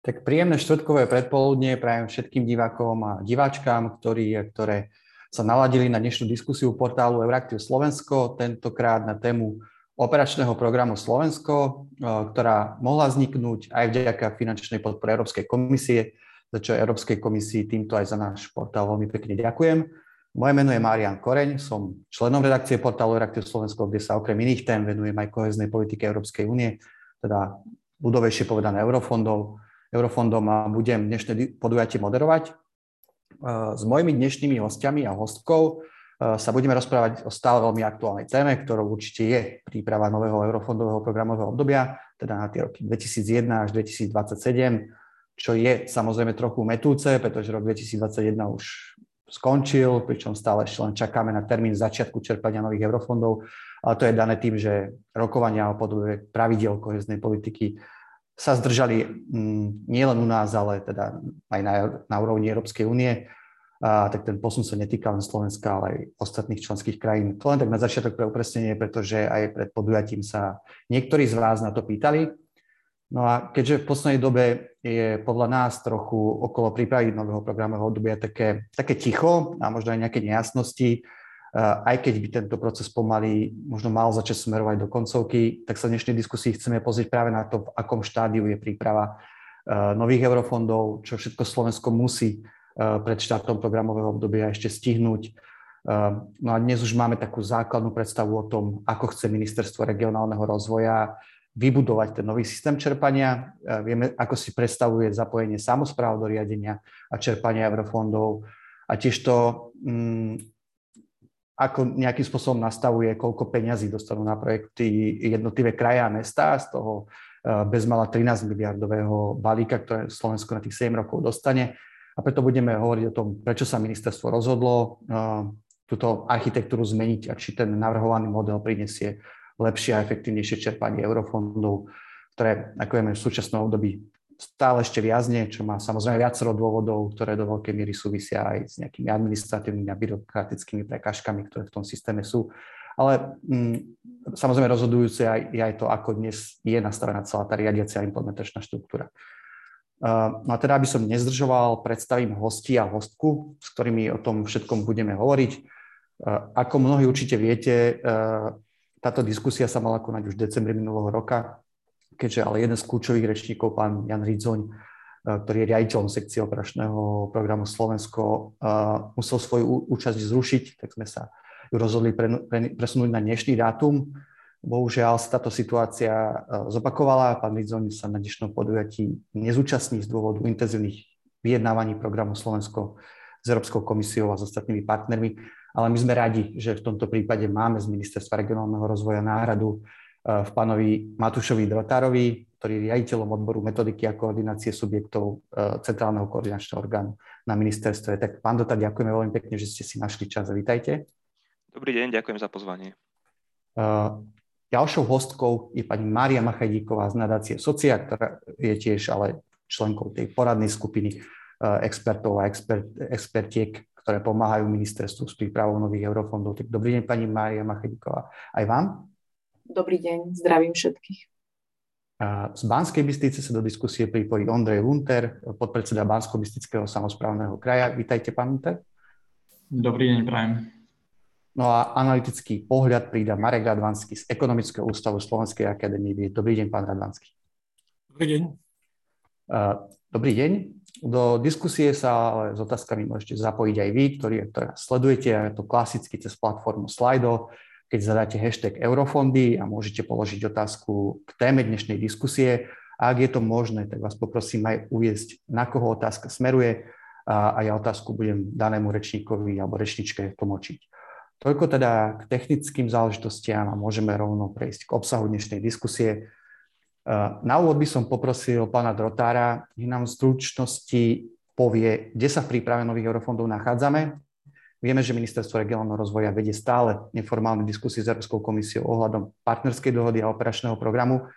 Tak príjemné štvrtkové predpoludne prajem všetkým divákom a diváčkám, ktorí, ktoré sa naladili na dnešnú diskusiu portálu Euraktiv Slovensko, tentokrát na tému operačného programu Slovensko, e, ktorá mohla vzniknúť aj vďaka finančnej podpore Európskej komisie, za čo Európskej komisii týmto aj za náš portál veľmi pekne ďakujem. Moje meno je Marian Koreň, som členom redakcie portálu Euraktiv Slovensko, kde sa okrem iných tém venujem aj koheznej politike Európskej únie, teda budovejšie povedané eurofondov, eurofondom a budem dnešné podujatie moderovať. S mojimi dnešnými hostiami a hostkou sa budeme rozprávať o stále veľmi aktuálnej téme, ktorou určite je príprava nového eurofondového programového obdobia, teda na tie roky 2001 až 2027, čo je samozrejme trochu metúce, pretože rok 2021 už skončil, pričom stále ešte len čakáme na termín začiatku čerpania nových eurofondov, ale to je dané tým, že rokovania o podobe pravidel koheznej politiky sa zdržali mm, nielen u nás, ale teda aj na, na úrovni Európskej únie. A, tak ten posun sa netýka len Slovenska, ale aj ostatných členských krajín. To len tak na začiatok pre upresnenie, pretože aj pred podujatím sa niektorí z vás na to pýtali. No a keďže v poslednej dobe je podľa nás trochu okolo prípravy nového programového obdobia také, také ticho a možno aj nejaké nejasnosti, aj keď by tento proces pomaly možno mal začať smerovať do koncovky, tak sa v dnešnej diskusii chceme pozrieť práve na to, v akom štádiu je príprava nových eurofondov, čo všetko Slovensko musí pred štátom programového obdobia ešte stihnúť. No a dnes už máme takú základnú predstavu o tom, ako chce Ministerstvo regionálneho rozvoja vybudovať ten nový systém čerpania. Vieme, ako si predstavuje zapojenie samozpráv do riadenia a čerpania eurofondov a tiež to, mm, ako nejakým spôsobom nastavuje, koľko peňazí dostanú na projekty jednotlivé kraje a mesta, z toho eh, bezmala 13 miliardového balíka, ktoré Slovensko na tých 7 rokov dostane. A preto budeme hovoriť o tom, prečo sa ministerstvo rozhodlo eh, túto architektúru zmeniť a či ten navrhovaný model prinesie lepšie a efektívnejšie čerpanie eurofondov, ktoré, ako vieme, v súčasnom období stále ešte viazne, čo má samozrejme viacero dôvodov, ktoré do veľkej miery súvisia aj s nejakými administratívnymi a byrokratickými prekážkami, ktoré v tom systéme sú. Ale mm, samozrejme rozhodujúce aj, je aj to, ako dnes je nastavená celá tá riadiacia implementačná štruktúra. Uh, no a teda, aby som nezdržoval, predstavím hosti a hostku, s ktorými o tom všetkom budeme hovoriť. Uh, ako mnohí určite viete, uh, táto diskusia sa mala konať už v decembri minulého roka keďže ale jeden z kľúčových rečníkov, pán Jan Ridzoň, eh, ktorý je riaditeľom sekcie operačného programu Slovensko, eh, musel svoju účasť zrušiť, tak sme sa ju rozhodli presunúť na dnešný dátum. Bohužiaľ sa táto situácia eh, zopakovala. Pán Ridzoň sa na dnešnom podujatí nezúčastní z dôvodu intenzívnych vyjednávaní programu Slovensko s Európskou komisiou a s ostatnými partnermi. Ale my sme radi, že v tomto prípade máme z Ministerstva regionálneho rozvoja náhradu v pánovi Matúšovi Drotárovi, ktorý je riaditeľom odboru metodiky a koordinácie subjektov e, Centrálneho koordinačného orgánu na ministerstve. Tak pán Dotar, ďakujeme veľmi pekne, že ste si našli čas. Vítajte. Dobrý deň, ďakujem za pozvanie. E, ďalšou hostkou je pani Mária Machajdíková z nadácie Socia, ktorá je tiež ale členkou tej poradnej skupiny expertov a expert, expertiek, ktoré pomáhajú ministerstvu s prípravou nových eurofondov. Tak dobrý deň, pani Mária Machajdíková. Aj vám? Dobrý deň, zdravím všetkých. Z Banskej Bystrice sa do diskusie pripojí Ondrej Lunter, podpredseda Bansko-Bystrického samozprávneho kraja. Vítajte, pán Lunter. Dobrý deň, prajem. No a analytický pohľad prída Marek Radvanský z Ekonomického ústavu Slovenskej akadémie vied. Dobrý deň, pán Radvanský. Dobrý deň. Dobrý deň. Do diskusie sa ale s otázkami môžete zapojiť aj vy, ktorí, ktoré sledujete, je to klasicky cez platformu Slido keď zadáte hashtag eurofondy a môžete položiť otázku k téme dnešnej diskusie. A ak je to možné, tak vás poprosím aj uviezť, na koho otázka smeruje a, a ja otázku budem danému rečníkovi alebo rečničke tlmočiť. Toľko teda k technickým záležitostiam a môžeme rovno prejsť k obsahu dnešnej diskusie. Na úvod by som poprosil pána Drotára, nech nám v stručnosti povie, kde sa v príprave nových eurofondov nachádzame Vieme, že Ministerstvo regionálneho rozvoja vedie stále neformálne diskusie s Európskou komisiou ohľadom partnerskej dohody a operačného programu.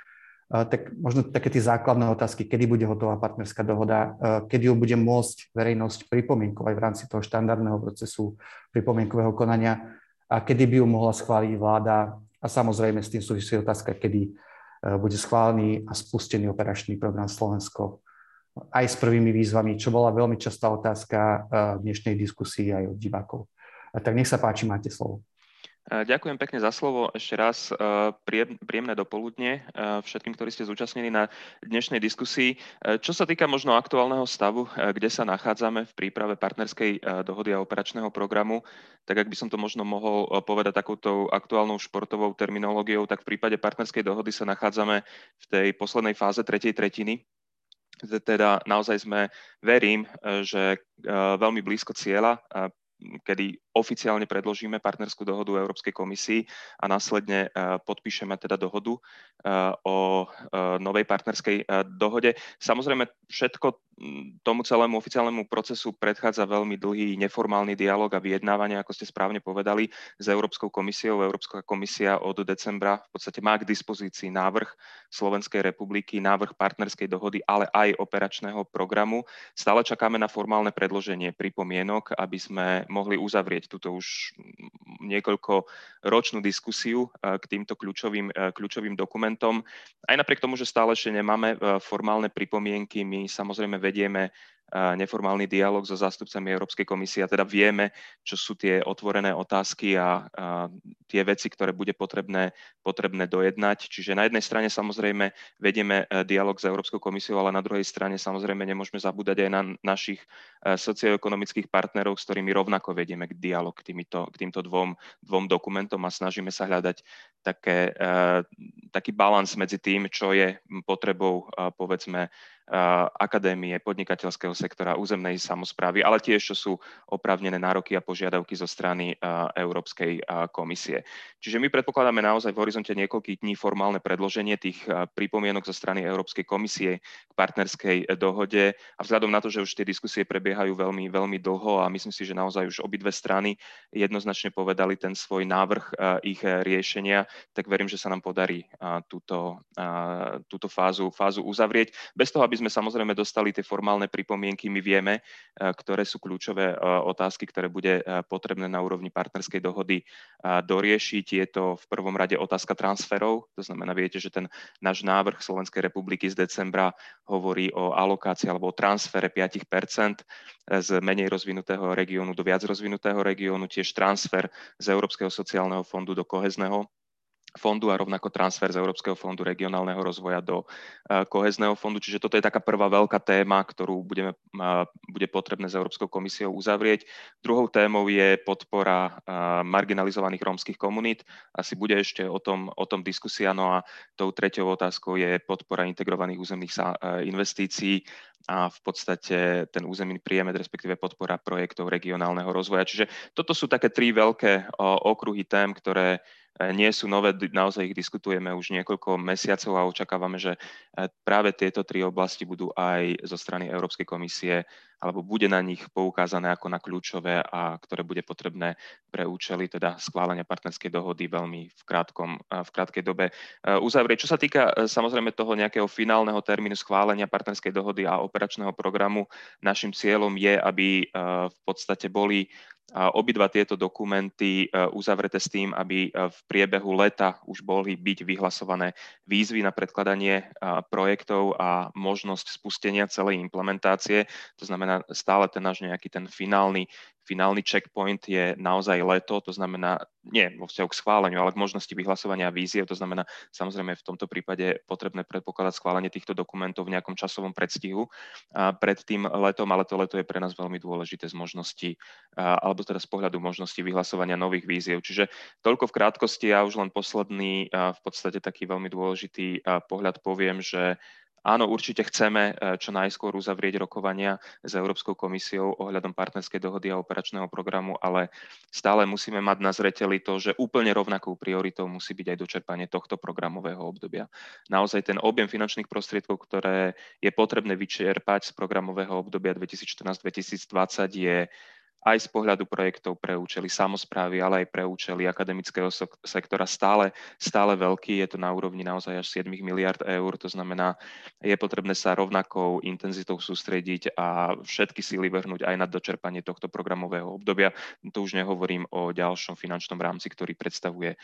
Tak možno také tie základné otázky, kedy bude hotová partnerská dohoda, kedy ju bude môcť verejnosť pripomienkovať v rámci toho štandardného procesu pripomienkového konania a kedy by ju mohla schváliť vláda a samozrejme s tým súvisí otázka, kedy bude schválený a spustený operačný program Slovensko aj s prvými výzvami, čo bola veľmi častá otázka v dnešnej diskusii aj od divákov. Tak nech sa páči, máte slovo. Ďakujem pekne za slovo. Ešte raz príjemné dopoludne všetkým, ktorí ste zúčastnení na dnešnej diskusii. Čo sa týka možno aktuálneho stavu, kde sa nachádzame v príprave partnerskej dohody a operačného programu, tak ak by som to možno mohol povedať takouto aktuálnou športovou terminológiou, tak v prípade partnerskej dohody sa nachádzame v tej poslednej fáze tretej tretiny, teda naozaj sme, verím, že veľmi blízko cieľa, kedy oficiálne predložíme partnerskú dohodu Európskej komisii a následne e, podpíšeme teda dohodu e, o e, novej partnerskej dohode. Samozrejme, všetko tomu celému oficiálnemu procesu predchádza veľmi dlhý neformálny dialog a vyjednávanie, ako ste správne povedali, s Európskou komisiou. Európska komisia od decembra v podstate má k dispozícii návrh Slovenskej republiky, návrh partnerskej dohody, ale aj operačného programu. Stále čakáme na formálne predloženie pripomienok, aby sme mohli uzavrieť túto už niekoľko ročnú diskusiu eh, k týmto kľúčovým, eh, kľúčovým dokumentom. Aj napriek tomu, že stále ešte nemáme eh, formálne pripomienky, my samozrejme vedieme neformálny dialog so zástupcami Európskej komisie a teda vieme, čo sú tie otvorené otázky a, a tie veci, ktoré bude potrebné, potrebné dojednať. Čiže na jednej strane samozrejme vedieme e, dialog s Európskou komisiou, ale na druhej strane samozrejme nemôžeme zabúdať aj na našich e, socioekonomických partnerov, s ktorými rovnako vedieme dialog k, týmito, k týmto dvom, dvom dokumentom a snažíme sa hľadať také, e, taký balans medzi tým, čo je potrebou povedzme akadémie, podnikateľského sektora, územnej samozprávy, ale tiež, čo sú oprávnené nároky a požiadavky zo strany Európskej komisie. Čiže my predpokladáme naozaj v horizonte niekoľkých dní formálne predloženie tých pripomienok zo strany Európskej komisie k partnerskej dohode a vzhľadom na to, že už tie diskusie prebiehajú veľmi, veľmi dlho a myslím si, že naozaj už obidve strany jednoznačne povedali ten svoj návrh ich riešenia, tak verím, že sa nám podarí túto, túto fázu, fázu uzavrieť. Bez toho, aby sme samozrejme dostali tie formálne pripomienky, my vieme, eh, ktoré sú kľúčové eh, otázky, ktoré bude eh, potrebné na úrovni partnerskej dohody doriešiť. Je to v prvom rade otázka transferov, to znamená, viete, že ten náš návrh Slovenskej republiky z decembra hovorí o alokácii alebo o transfere 5% z menej rozvinutého regiónu do viac rozvinutého regiónu, tiež transfer z Európskeho sociálneho fondu do kohezného fondu a rovnako transfer z Európskeho fondu regionálneho rozvoja do eh, kohezného fondu. Čiže toto je taká prvá veľká téma, ktorú budeme, bude potrebné s Európskou komisiou uzavrieť. Druhou témou je podpora eh, marginalizovaných rómskych komunít. Asi bude ešte o tom, o tom diskusia. No a tou treťou otázkou je podpora integrovaných územných eh, investícií a v podstate ten územný príjemet, respektíve podpora projektov regionálneho rozvoja. Čiže toto sú také tri veľké okruhy tém, ktoré nie sú nové, naozaj ich diskutujeme už niekoľko mesiacov a očakávame, že e, práve tieto tri oblasti budú aj zo strany Európskej komisie alebo bude na nich poukázané ako na kľúčové a ktoré bude potrebné pre účely teda schválenia partnerskej dohody veľmi v, krátkom, e, v krátkej dobe uzavrieť. Čo sa týka samozrejme toho nejakého finálneho termínu schválenia partnerskej dohody a operačného programu, našim cieľom je, aby v podstate boli obidva tieto dokumenty uzavreté s tým, aby v priebehu leta už boli byť vyhlasované výzvy na predkladanie projektov a možnosť spustenia celej implementácie. To znamená stále ten náš nejaký ten finálny finálny checkpoint je naozaj leto, to znamená nie vo vzťahu k schváleniu, ale k možnosti vyhlasovania víziev, to znamená samozrejme v tomto prípade potrebné predpokladať schválenie týchto dokumentov v nejakom časovom predstihu pred tým letom, ale to leto je pre nás veľmi dôležité z možnosti, alebo teda z pohľadu možnosti vyhlasovania nových víziev. Čiže toľko v krátkosti, ja už len posledný v podstate taký veľmi dôležitý pohľad poviem, že Áno, určite chceme e, čo najskôr uzavrieť rokovania s Európskou komisiou ohľadom partnerskej dohody a operačného programu, ale stále musíme mať na zreteli to, že úplne rovnakou prioritou musí byť aj dočerpanie tohto programového obdobia. Naozaj ten objem finančných prostriedkov, ktoré je potrebné vyčerpať z programového obdobia 2014-2020 je aj z pohľadu projektov pre účely samozprávy, ale aj pre účely akademického sektora stále, stále veľký. Je to na úrovni naozaj až 7 miliard eur, to znamená, je potrebné sa rovnakou intenzitou sústrediť a všetky síly vrhnúť aj na dočerpanie tohto programového obdobia. To už nehovorím o ďalšom finančnom rámci, ktorý predstavuje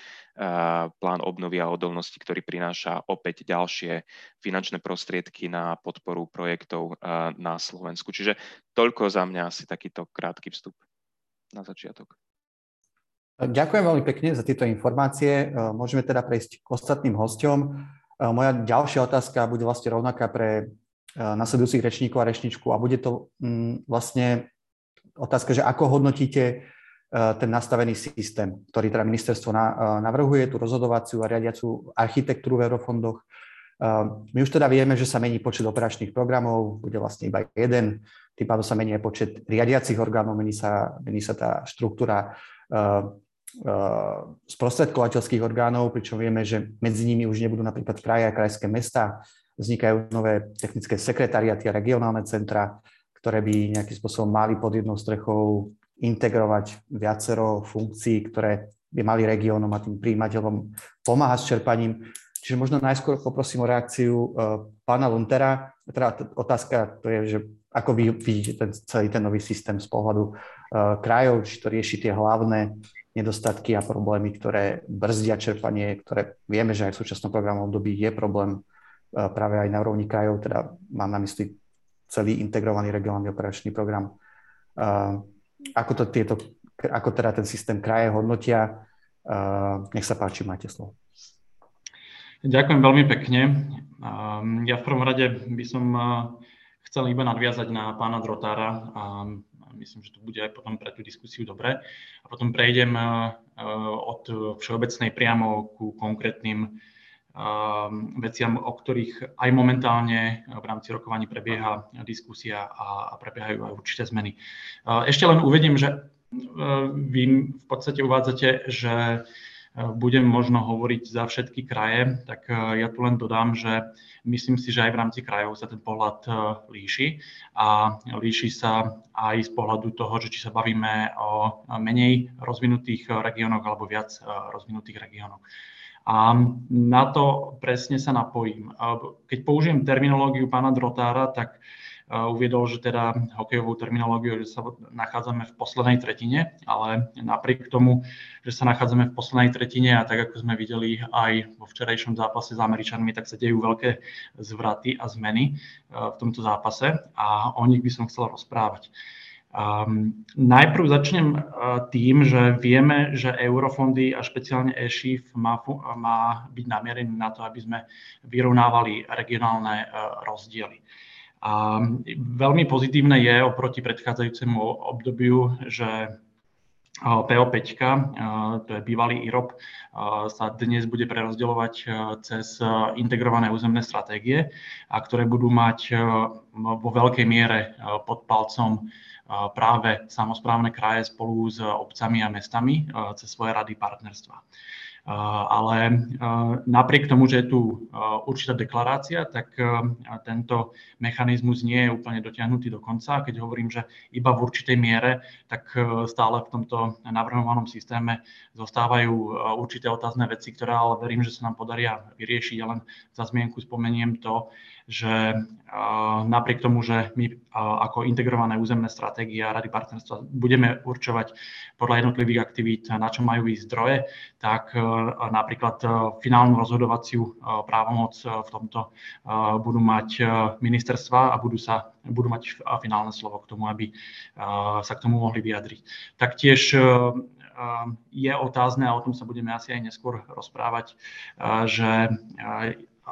plán obnovy a odolnosti, ktorý prináša opäť ďalšie finančné prostriedky na podporu projektov na Slovensku. Čiže toľko za mňa asi takýto krátky vstup na začiatok. Ďakujem veľmi pekne za tieto informácie. Môžeme teda prejsť k ostatným hostom. Moja ďalšia otázka bude vlastne rovnaká pre nasledujúcich rečníkov a rečničku a bude to mm, vlastne otázka, že ako hodnotíte ten nastavený systém, ktorý teda ministerstvo navrhuje, tú rozhodovaciu a riadiacu architektúru v eurofondoch. My už teda vieme, že sa mení počet operačných programov, bude vlastne iba jeden, tým pádom sa mení počet riadiacich orgánov, mení sa, mení sa tá štruktúra sprostredkovateľských orgánov, pričom vieme, že medzi nimi už nebudú napríklad kraje a krajské mesta, vznikajú nové technické sekretariaty a regionálne centra, ktoré by nejakým spôsobom mali pod jednou strechou integrovať viacero funkcií, ktoré by mali regiónom a tým príjimateľom pomáhať s čerpaním. Čiže možno najskôr poprosím o reakciu uh, pána Luntera. Teda otázka to je, že ako vy vidíte ten, celý ten nový systém z pohľadu uh, krajov, či to rieši tie hlavné nedostatky a problémy, ktoré brzdia čerpanie, ktoré vieme, že aj v súčasnom programovom období je problém uh, práve aj na úrovni krajov, teda mám na mysli celý integrovaný regionálny operačný program. Uh, ako to tieto, ako teda ten systém kraje hodnotia. Nech sa páči, máte slovo. Ďakujem veľmi pekne. Ja v prvom rade by som chcel iba nadviazať na pána Drotára a myslím, že to bude aj potom pre tú diskusiu dobre. A potom prejdem od všeobecnej priamo ku konkrétnym Ehm, veciam, o ktorých aj momentálne v rámci rokovaní prebieha diskusia a, prebiehajú aj určité zmeny. Ehm, ešte len uvedím, že vy v podstate uvádzate, že budem možno hovoriť za všetky kraje, tak ja tu len dodám, že myslím si, že aj v rámci krajov sa ten pohľad líši a líši sa aj z pohľadu toho, že či sa bavíme o menej rozvinutých regiónoch alebo viac rozvinutých regiónoch. A na to presne sa napojím. Keď použijem terminológiu pána Drotára, tak uviedol, že teda hokejovou terminológiou, že sa nachádzame v poslednej tretine, ale napriek tomu, že sa nachádzame v poslednej tretine a tak ako sme videli aj vo včerajšom zápase s Američanmi, tak sa dejú veľké zvraty a zmeny v tomto zápase a o nich by som chcel rozprávať. Um, najprv začnem uh, tým, že vieme, že eurofondy a špeciálne ESHIF má, má byť namierený na to, aby sme vyrovnávali regionálne uh, rozdiely. A veľmi pozitívne je oproti predchádzajúcemu obdobiu, že PO5, to je bývalý IROP, sa dnes bude prerozdeľovať cez integrované územné stratégie, a ktoré budú mať vo veľkej miere pod palcom práve samozprávne kraje spolu s obcami a mestami cez svoje rady partnerstva. Ale napriek tomu, že je tu určitá deklarácia, tak tento mechanizmus nie je úplne dotiahnutý do konca. Keď hovorím, že iba v určitej miere, tak stále v tomto navrhovanom systéme zostávajú určité otázne veci, ktoré ale verím, že sa nám podaria vyriešiť. Ja len za zmienku spomeniem to, že napriek tomu, že my ako integrované územné stratégie a rady partnerstva budeme určovať podľa jednotlivých aktivít, na čo majú ísť zdroje, tak napríklad finálnu rozhodovaciu právomoc v tomto budú mať ministerstva a budú, sa, budú mať finálne slovo k tomu, aby sa k tomu mohli vyjadriť. Taktiež je otázne, a o tom sa budeme asi aj neskôr rozprávať, že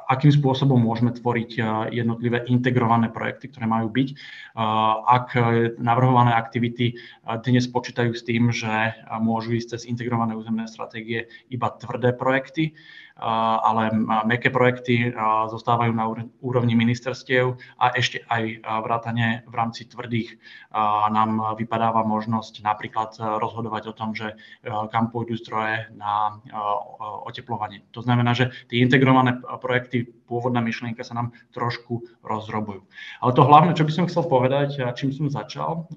akým spôsobom môžeme tvoriť eh, jednotlivé integrované projekty, ktoré majú byť. Eh, ak navrhované aktivity eh, dnes počítajú s tým, že môžu ísť cez integrované územné stratégie iba tvrdé projekty, ale meké projekty zostávajú na úrovni ministerstiev a ešte aj vrátane v rámci tvrdých nám vypadáva možnosť napríklad rozhodovať o tom, že kam pôjdu zdroje na oteplovanie. To znamená, že tie integrované projekty, pôvodná myšlienka sa nám trošku rozrobujú. Ale to hlavné, čo by som chcel povedať, čím som začal,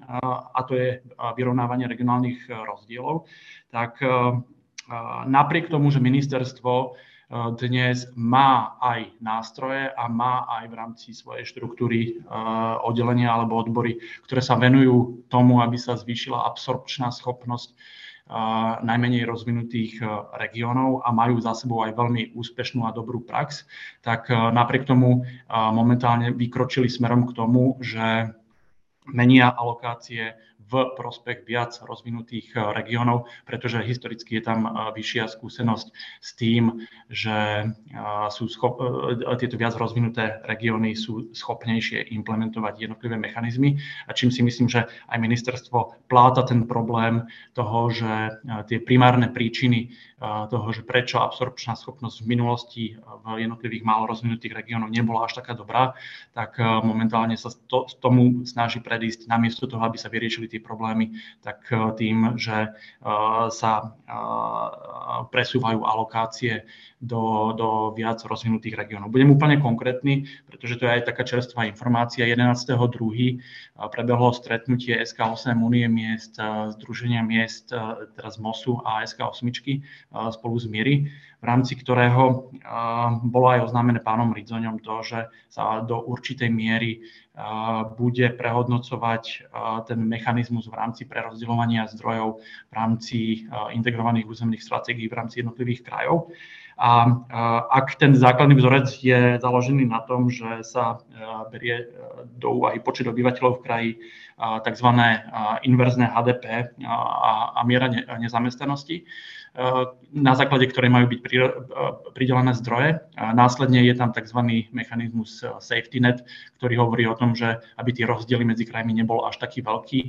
a to je vyrovnávanie regionálnych rozdielov, tak napriek tomu, že ministerstvo dnes má aj nástroje a má aj v rámci svojej štruktúry oddelenia alebo odbory, ktoré sa venujú tomu, aby sa zvýšila absorpčná schopnosť najmenej rozvinutých regiónov a majú za sebou aj veľmi úspešnú a dobrú prax, tak napriek tomu momentálne vykročili smerom k tomu, že menia alokácie v prospech viac rozvinutých eh, regiónov, pretože historicky je tam eh, vyššia skúsenosť s tým, že eh, sú schop- tieto viac rozvinuté regióny sú schopnejšie implementovať jednotlivé mechanizmy. A čím si myslím, že aj ministerstvo pláta ten problém toho, že tie primárne príčiny toho, že prečo absorpčná schopnosť v minulosti v jednotlivých málo rozvinutých regiónoch nebola až taká dobrá, tak momentálne sa to, tomu snaží predísť namiesto toho, aby sa vyriešili tie problémy, tak tým, že sa presúvajú alokácie do, do viac rozvinutých regiónov. Budem úplne konkrétny, pretože to je aj taká čerstvá informácia. 11.2. prebehlo stretnutie SK8 Unie miest, Združenia miest, teraz MOSu a SK8 spolu s Miery, v rámci ktorého bolo aj oznámené pánom Ridzoňom to, že sa do určitej miery bude prehodnocovať ten mechanizmus v rámci prerozdeľovania zdrojov v rámci integrovaných územných stratégií v rámci jednotlivých krajov. A ak ten základný vzorec je založený na tom, že sa berie do úvahy počet obyvateľov v kraji, tzv. inverzné HDP a miera nezamestnanosti, na základe ktorej majú byť pridelené zdroje. Následne je tam tzv. mechanizmus safety net, ktorý hovorí o tom, že aby tie rozdiely medzi krajmi nebol až taký veľký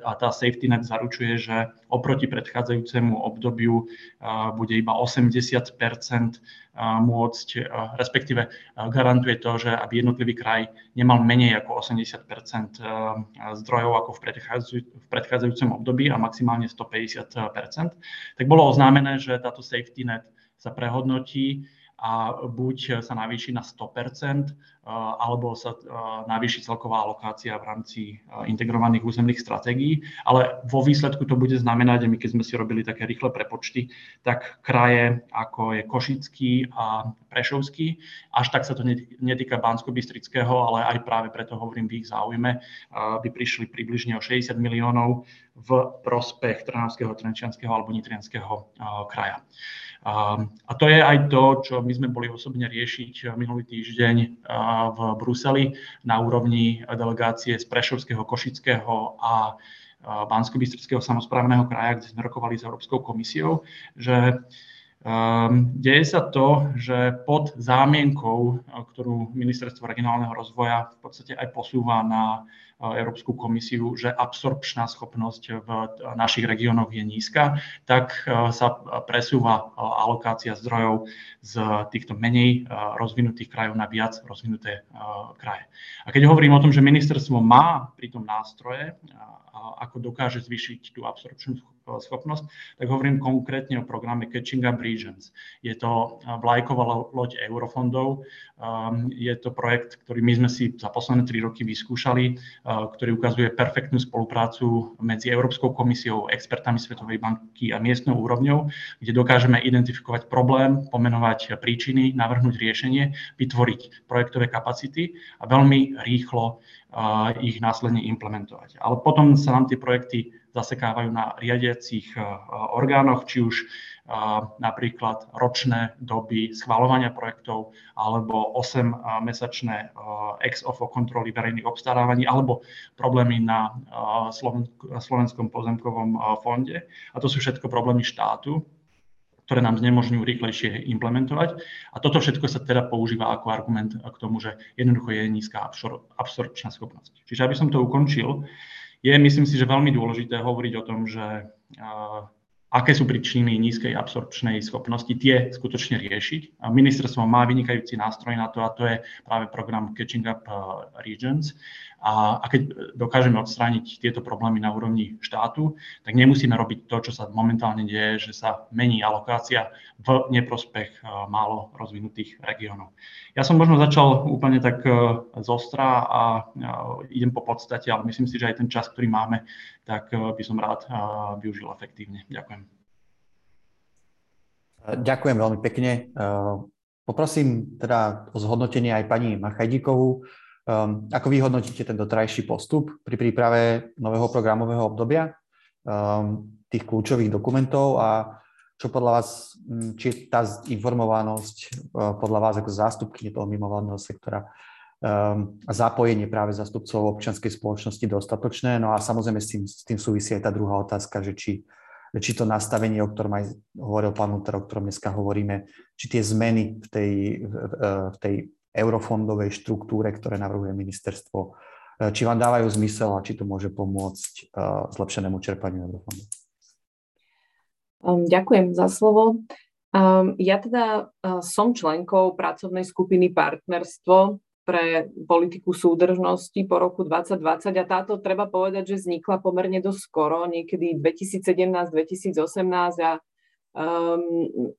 a tá safety net zaručuje, že oproti predchádzajúcemu obdobiu bude iba 80 môcť, respektíve garantuje to, že aby jednotlivý kraj nemal menej ako 80% zdrojov ako v, predchádzajúcom období a maximálne 150% tak bolo oznámené, že táto safety net sa prehodnotí a buď sa navýši na 100%, alebo sa navýši celková alokácia v rámci integrovaných územných stratégií. Ale vo výsledku to bude znamenať, a my keď sme si robili také rýchle prepočty, tak kraje ako je Košický a Prešovský, až tak sa to netýka Bansko-Bystrického, ale aj práve preto hovorím v ich záujme, by prišli približne o 60 miliónov v prospech Trnavského, Trenčianského alebo Nitrianského kraja. A to je aj to, čo my sme boli osobne riešiť minulý týždeň v Bruseli na úrovni delegácie z Prešovského, Košického a Bansko-Bystrického samozprávneho kraja, kde sme rokovali s Európskou komisiou, že Um, deje sa to, že pod zámienkou, ktorú Ministerstvo regionálneho rozvoja v podstate aj posúva na Európsku komisiu, že absorpčná schopnosť v našich regiónoch je nízka, tak e, sa presúva e, alokácia zdrojov z týchto menej e, rozvinutých krajov na viac rozvinuté kraje. A keď hovorím o tom, že ministerstvo má pritom nástroje, ako dokáže zvýšiť tú absorpčnú schopnosť, tak hovorím konkrétne o programe Catching Up Regions. Je to vlajková loď eurofondov, je to projekt, ktorý my sme si za posledné tri roky vyskúšali, ktorý ukazuje perfektnú spoluprácu medzi Európskou komisiou, expertami Svetovej banky a miestnou úrovňou, kde dokážeme identifikovať problém, pomenovať príčiny, navrhnúť riešenie, vytvoriť projektové kapacity a veľmi rýchlo ich následne implementovať. Ale potom sa nám tie projekty zasekávajú na riadiacich orgánoch, či už napríklad ročné doby schvalovania projektov alebo 8-mesačné ex ofo kontroly verejných obstarávaní alebo problémy na Slovenskom pozemkovom fonde. A to sú všetko problémy štátu, ktoré nám znemožňujú rýchlejšie implementovať. A toto všetko sa teda používa ako argument k tomu, že jednoducho je nízka absor- absorpčná schopnosť. Čiže aby som to ukončil, je myslím si, že veľmi dôležité hovoriť o tom, že aké sú príčiny nízkej absorpčnej schopnosti, tie skutočne riešiť. Ministerstvo má vynikajúci nástroj na to a to je práve program Catching Up uh, Regions. A, a keď dokážeme odstrániť tieto problémy na úrovni štátu, tak nemusíme robiť to, čo sa momentálne deje, že sa mení alokácia v neprospech uh, málo rozvinutých regiónov. Ja som možno začal úplne tak uh, zostra a idem po podstate, ale myslím si, že aj ten čas, ktorý máme, tak by som rád využil efektívne. Ďakujem. Ďakujem veľmi pekne. Poprosím teda o zhodnotenie aj pani Machajdíkovú. Ako vy hodnotíte ten dotrajší postup pri príprave nového programového obdobia, tých kľúčových dokumentov a čo podľa vás, či tá informovanosť e, podľa vás ako zástupky toho mimovládneho sektora a zapojenie práve zástupcov občianskej spoločnosti dostatočné. No a samozrejme s tým, s tým súvisí aj tá druhá otázka, že či či to nastavenie, o ktorom aj hovoril pán Luther, o ktorom dneska hovoríme, či tie zmeny v tej, v tej eurofondovej štruktúre, ktoré navrhuje ministerstvo, či vám dávajú zmysel a či to môže pomôcť zlepšenému čerpaniu eurofondov. Um, ďakujem za slovo. Um, ja teda uh, som členkou pracovnej skupiny Partnerstvo pre politiku súdržnosti po roku 2020 a táto treba povedať, že vznikla pomerne dosť skoro, niekedy 2017-2018 a um,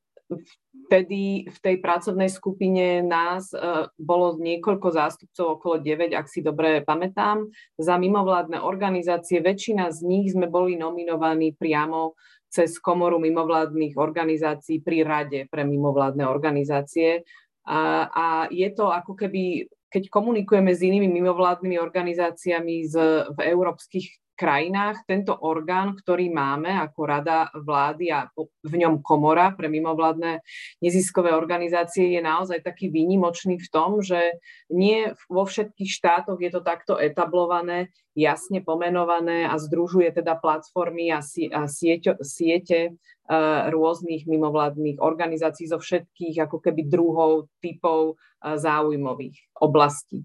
vtedy v tej pracovnej skupine nás uh, bolo niekoľko zástupcov, okolo 9, ak si dobre pamätám, za mimovládne organizácie. Väčšina z nich sme boli nominovaní priamo cez komoru mimovládnych organizácií pri Rade pre mimovládne organizácie. A, a je to ako keby keď komunikujeme s inými mimovládnymi organizáciami z, v európskych krajinách, tento orgán, ktorý máme ako Rada vlády a v ňom komora pre mimovládne neziskové organizácie je naozaj taký výnimočný v tom, že nie vo všetkých štátoch je to takto etablované, jasne pomenované a združuje teda platformy a, si, a sieťo, siete uh, rôznych mimovládnych organizácií zo všetkých ako keby druhov, typov uh, záujmových oblastí.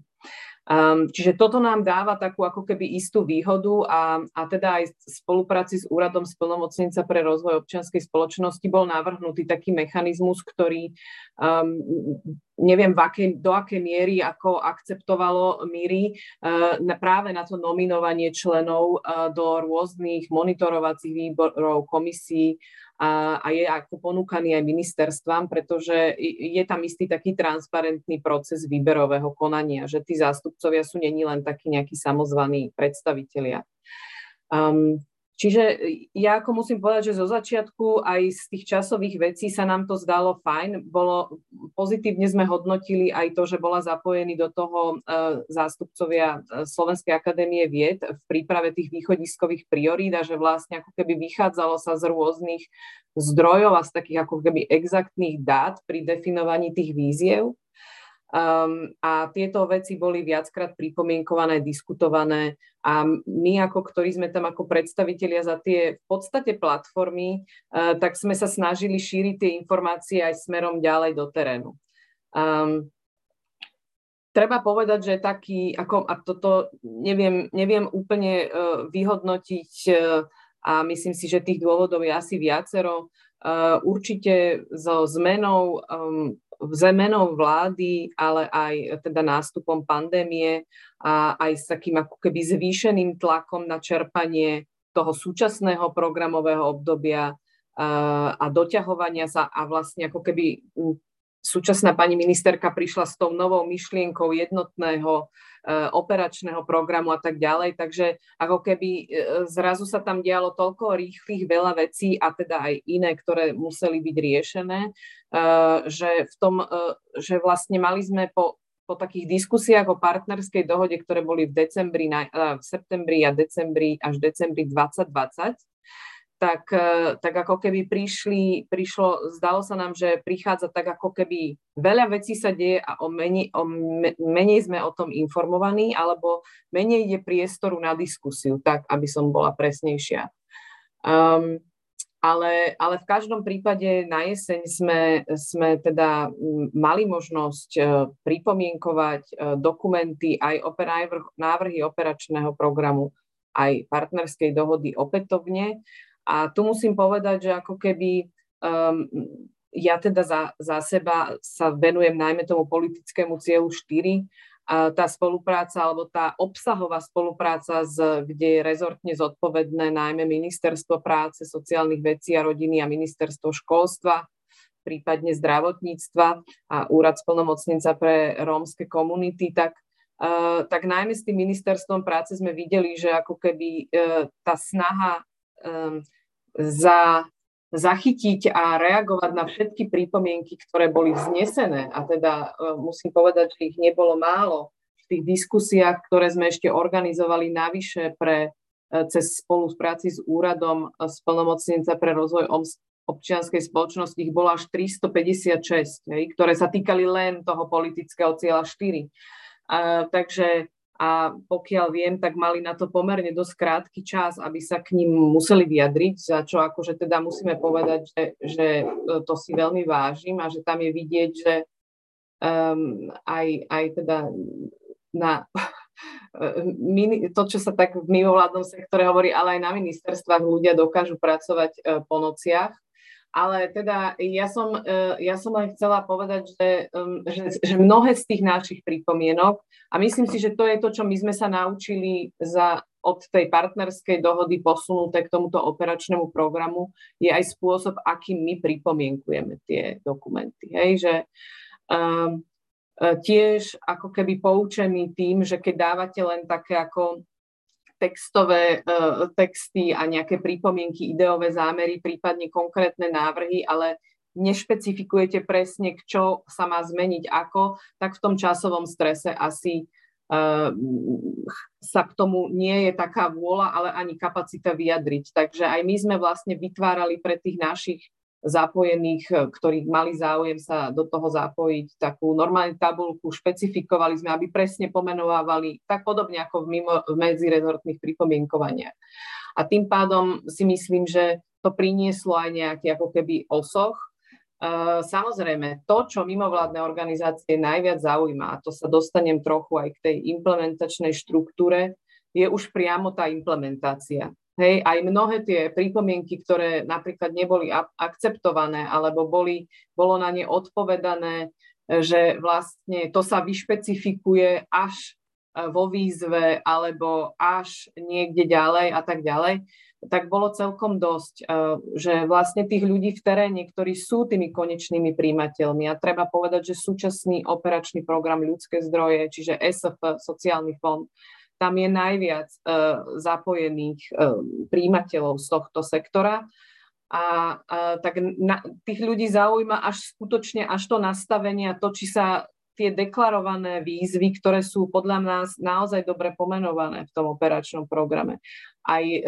Um, čiže toto nám dáva takú ako keby istú výhodu a, a teda aj v spolupráci s úradom splnomocnenca pre rozvoj občianskej spoločnosti bol navrhnutý taký mechanizmus, ktorý um, neviem v akej, do akej miery ako akceptovalo míry uh, práve na to nominovanie členov uh, do rôznych monitorovacích výborov, komisí a, a je ako ponúkaný aj ministerstvám, pretože je tam istý taký transparentný proces výberového konania, že tí zástupcovia sú není len takí nejakí samozvaní predstavitelia. Um, Čiže ja ako musím povedať, že zo začiatku aj z tých časových vecí sa nám to zdalo fajn. Bolo, pozitívne sme hodnotili aj to, že bola zapojený do toho e, zástupcovia e, Slovenskej akadémie vied v príprave tých východiskových priorít a že vlastne ako keby vychádzalo sa z rôznych zdrojov a z takých ako keby exaktných dát pri definovaní tých víziev. Um, a tieto veci boli viackrát pripomienkované, diskutované a my, ako ktorí sme tam ako predstavitelia za tie v podstate platformy, uh, tak sme sa snažili šíriť tie informácie aj smerom ďalej do terénu. Um, treba povedať, že taký, ako, a toto neviem, neviem úplne uh, vyhodnotiť uh, a myslím si, že tých dôvodov je asi viacero. Uh, určite so zmenou um, zmenou vlády, ale aj teda nástupom pandémie a aj s takým ako keby zvýšeným tlakom na čerpanie toho súčasného programového obdobia a doťahovania sa a vlastne ako keby súčasná pani ministerka prišla s tou novou myšlienkou jednotného e, operačného programu a tak ďalej, takže ako keby e, zrazu sa tam dialo toľko rýchlych veľa vecí a teda aj iné, ktoré museli byť riešené, e, že v tom, že vlastne mali sme po, po takých diskusiách o partnerskej dohode, ktoré boli v decembri, v septembri a decembri až decembri 2020, tak, e, tak ako keby prišli, prišlo, zdalo sa nám, že prichádza tak ako keby veľa vecí sa deje a o menej, o menej sme o tom informovaní, alebo menej je priestoru na diskusiu, tak aby som bola presnejšia. Um, ale, ale v každom prípade na jeseň sme, sme teda mali možnosť e, pripomienkovať e, dokumenty aj návrhy operačného programu, aj partnerskej dohody opätovne A tu musím povedať, že ako keby um, ja teda za, za seba sa venujem najmä tomu politickému cieľu 4, a tá spolupráca alebo tá obsahová spolupráca, s, kde je rezortne zodpovedné najmä Ministerstvo práce, sociálnych vecí a rodiny a Ministerstvo školstva, prípadne zdravotníctva a úrad splnomocnenca pre rómske komunity, tak, uh, tak najmä s tým ministerstvom práce sme videli, že ako keby uh, tá snaha za zachytiť a reagovať na všetky prípomienky, ktoré boli vznesené. A teda e, musím povedať, že ich nebolo málo v tých diskusiách, ktoré sme ešte organizovali navyše pre, e, cez spolupráci s úradom e, splnomocnenca pre rozvoj občianskej spoločnosti, ich bolo až 356, hej, ktoré sa týkali len toho politického cieľa 4. A, takže a pokiaľ viem, tak mali na to pomerne dosť krátky čas, aby sa k ním museli vyjadriť, za čo akože teda musíme povedať, že, že to si veľmi vážim a že tam je vidieť, že um, aj, aj teda na to, čo sa tak v mimovládnom sektore hovorí, ale aj na ministerstvách ľudia dokážu pracovať uh, po nociach ale teda ja som, e, ja som len chcela povedať, že, že, že mnohé z tých našich pripomienok, a myslím si, že to je to, čo my sme sa naučili za, od tej partnerskej dohody posunuté k tomuto operačnému programu, je aj spôsob, akým my pripomienkujeme tie dokumenty. Hej, že um, tiež ako keby poučený tým, že keď dávate len také ako textové uh, texty a nejaké pripomienky, ideové zámery, prípadne konkrétne návrhy, ale nešpecifikujete presne, čo sa má zmeniť ako, tak v tom časovom strese asi uh, sa k tomu nie je taká vôľa, ale ani kapacita vyjadriť. Takže aj my sme vlastne vytvárali pre tých našich zapojených, eh, ktorí mali záujem sa do toho zapojiť, takú normálnu tabulku, špecifikovali sme, aby presne pomenovávali, tak podobne ako v, mimo, v medzirezortných pripomienkovaniach. A tým pádom si myslím, že to prinieslo aj nejaký ako keby osoch. Uh, samozrejme, to, čo mimovládne organizácie najviac zaujíma, a to sa dostanem trochu aj k tej implementačnej štruktúre, je už priamo tá implementácia. Hej, aj mnohé tie prípomienky, ktoré napríklad neboli akceptované alebo boli, bolo na ne odpovedané, že vlastne to sa vyšpecifikuje až e, vo výzve alebo až niekde ďalej a tak ďalej, tak bolo celkom dosť, e, že vlastne tých ľudí v teréne, ktorí sú tými konečnými príjimateľmi a treba povedať, že súčasný operačný program ľudské zdroje, čiže SF, sociálny fond, tam je najviac uh, zapojených uh, príjimateľov z tohto sektora. A, uh, tak na, tých ľudí zaujíma až skutočne až to nastavenie a to, či sa tie deklarované výzvy, ktoré sú podľa nás naozaj dobre pomenované v tom operačnom programe. Aj e,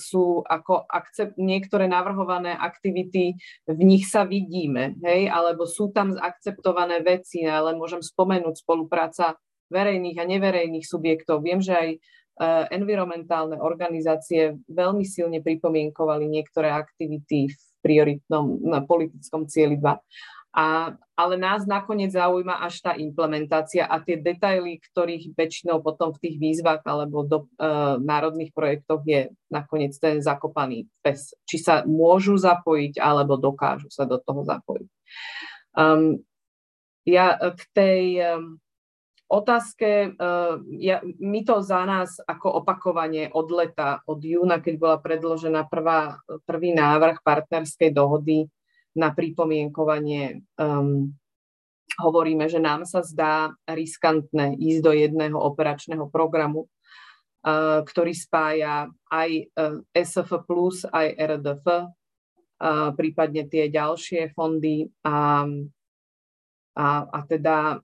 sú ako akcept, niektoré navrhované aktivity, v nich sa vidíme, hej, alebo sú tam akceptované veci, ale môžem spomenúť spolupráca verejných a neverejných subjektov. Viem, že aj e, environmentálne organizácie veľmi silne pripomienkovali niektoré aktivity v prioritnom na politickom cieli 2. A, ale nás nakoniec zaujíma až tá implementácia a tie detaily, ktorých väčšinou potom v tých výzvach alebo do e, národných projektoch je nakoniec ten zakopaný pes. Či sa môžu zapojiť alebo dokážu sa do toho zapojiť. Um, ja k tej um, otázke, uh, ja, my to za nás ako opakovanie od leta, od júna, keď bola predložená prvá, prvý návrh partnerskej dohody na pripomienkovanie, um, hovoríme, že nám sa zdá riskantné ísť do jedného operačného programu, uh, ktorý spája aj uh, SF+, aj RDF, uh, prípadne tie ďalšie fondy a, a, a teda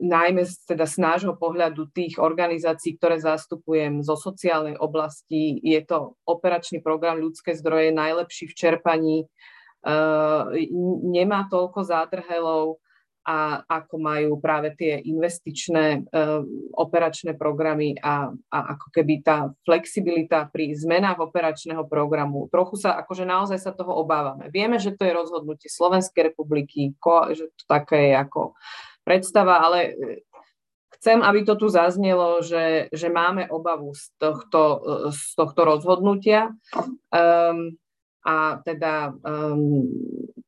najmä teda z nášho pohľadu tých organizácií, ktoré zastupujem zo sociálnej oblasti, je to operačný program ľudské zdroje najlepší v čerpaní, uh, nemá toľko zádrhelov, a ako majú práve tie investičné uh, operačné programy a, a ako keby tá flexibilita pri zmenách operačného programu. Trochu sa, akože naozaj sa toho obávame. Vieme, že to je rozhodnutie Slovenskej republiky, ko, že to také je ako predstava, ale e, chcem, aby to tu zaznelo, že, že máme obavu z tohto, z tohto rozhodnutia. Um, a teda um,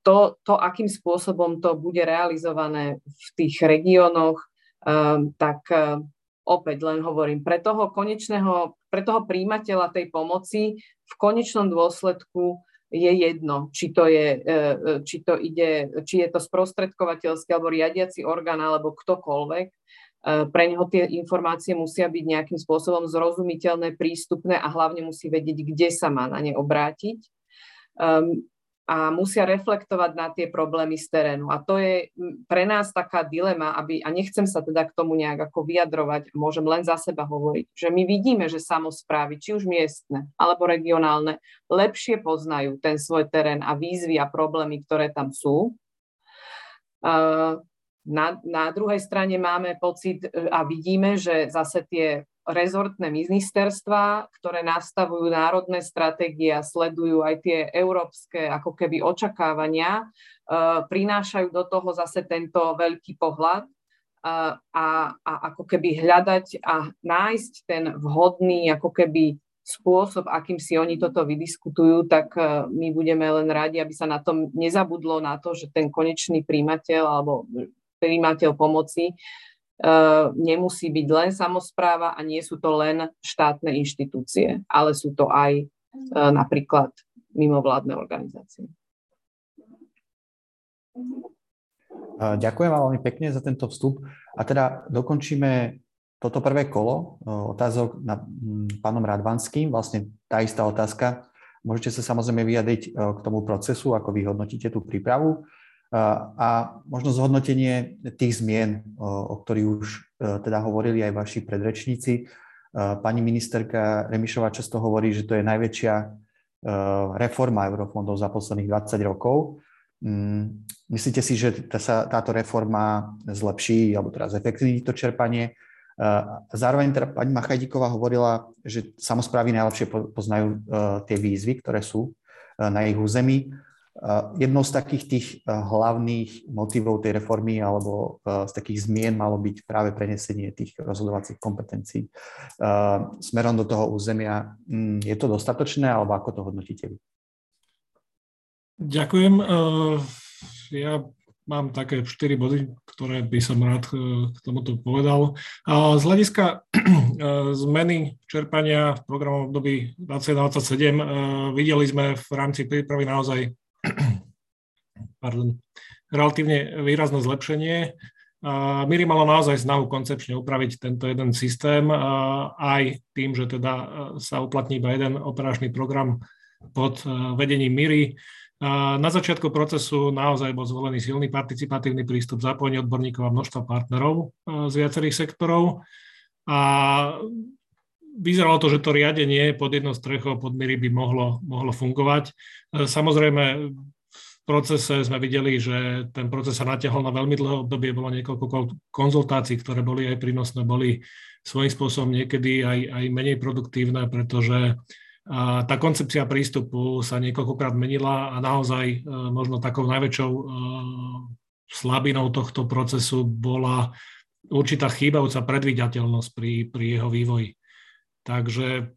to, to, akým spôsobom to bude realizované v tých regiónoch, um, tak um, opäť len hovorím, pre toho konečného, pre toho príjimateľa tej pomoci v konečnom dôsledku je jedno, či to, je, e, e, či to ide, či je to sprostredkovateľský alebo riadiaci orgán alebo ktokoľvek. E, pre neho tie informácie musia byť nejakým spôsobom zrozumiteľné, prístupné a hlavne musí vedieť, kde sa má na ne obrátiť. A musia reflektovať na tie problémy z terénu. A to je pre nás taká dilema, aby, a nechcem sa teda k tomu nejak ako vyjadrovať, môžem len za seba hovoriť, že my vidíme, že samozprávy, či už miestne alebo regionálne, lepšie poznajú ten svoj terén a výzvy a problémy, ktoré tam sú. Na, na druhej strane máme pocit a vidíme, že zase tie rezortné ministerstva, ktoré nastavujú národné stratégie a sledujú aj tie európske ako keby očakávania, e, prinášajú do toho zase tento veľký pohľad e, a, a ako keby hľadať a nájsť ten vhodný ako keby spôsob, akým si oni toto vydiskutujú, tak e, my budeme len radi, aby sa na tom nezabudlo na to, že ten konečný príjimateľ alebo príjimateľ pomoci nemusí byť len samozpráva a nie sú to len štátne inštitúcie, ale sú to aj eh, napríklad mimovládne organizácie. Ďakujem vám veľmi pekne za tento vstup a teda dokončíme toto prvé kolo eh, otázok na pánom Radvanským, vlastne tá istá otázka. Môžete sa samozrejme vyjadriť k tomu procesu, ako vy hodnotíte tú prípravu a možno zhodnotenie tých zmien, o ktorých už e, teda hovorili aj vaši predrečníci. E, pani ministerka Remišová často hovorí, že to je najväčšia e, reforma eurofondov za posledných 20 rokov. Mm, myslíte si, že sa táto reforma zlepší alebo teraz zefektívni to čerpanie? Zároveň teda pani Machajdíková hovorila, že samozprávy najlepšie poznajú tie výzvy, ktoré sú na ich území. Jednou z takých tých eh, hlavných motivov tej reformy alebo eh, z takých zmien malo byť práve prenesenie tých rozhodovacích kompetencií eh, smerom do toho územia. Mm, je to dostatočné alebo ako to hodnotíte vy? Ďakujem. Ja mám také 4 body, ktoré by som rád k tomuto povedal. Z hľadiska zmeny čerpania v programovom období 2027 videli sme v rámci prípravy naozaj pardon, relatívne výrazné zlepšenie. Miri malo naozaj snahu koncepčne upraviť tento jeden systém aj tým, že teda sa uplatní iba jeden operačný program pod vedením Miri. Na začiatku procesu naozaj bol zvolený silný participatívny prístup, zapojenie odborníkov a množstva partnerov z viacerých sektorov. A vyzeralo to, že to riadenie pod jednou strechou pod Miri by mohlo, mohlo fungovať. E, samozrejme, v procese sme videli, že ten proces sa natiahol na veľmi dlhé obdobie, bolo niekoľko konzultácií, ktoré boli aj prínosné, boli svojím spôsobom niekedy aj, aj menej produktívne, pretože tá koncepcia prístupu sa niekoľkokrát menila a naozaj e, možno takou najväčšou e, slabinou tohto procesu bola určitá chýbajúca predvídateľnosť pri, pri jeho vývoji. Takže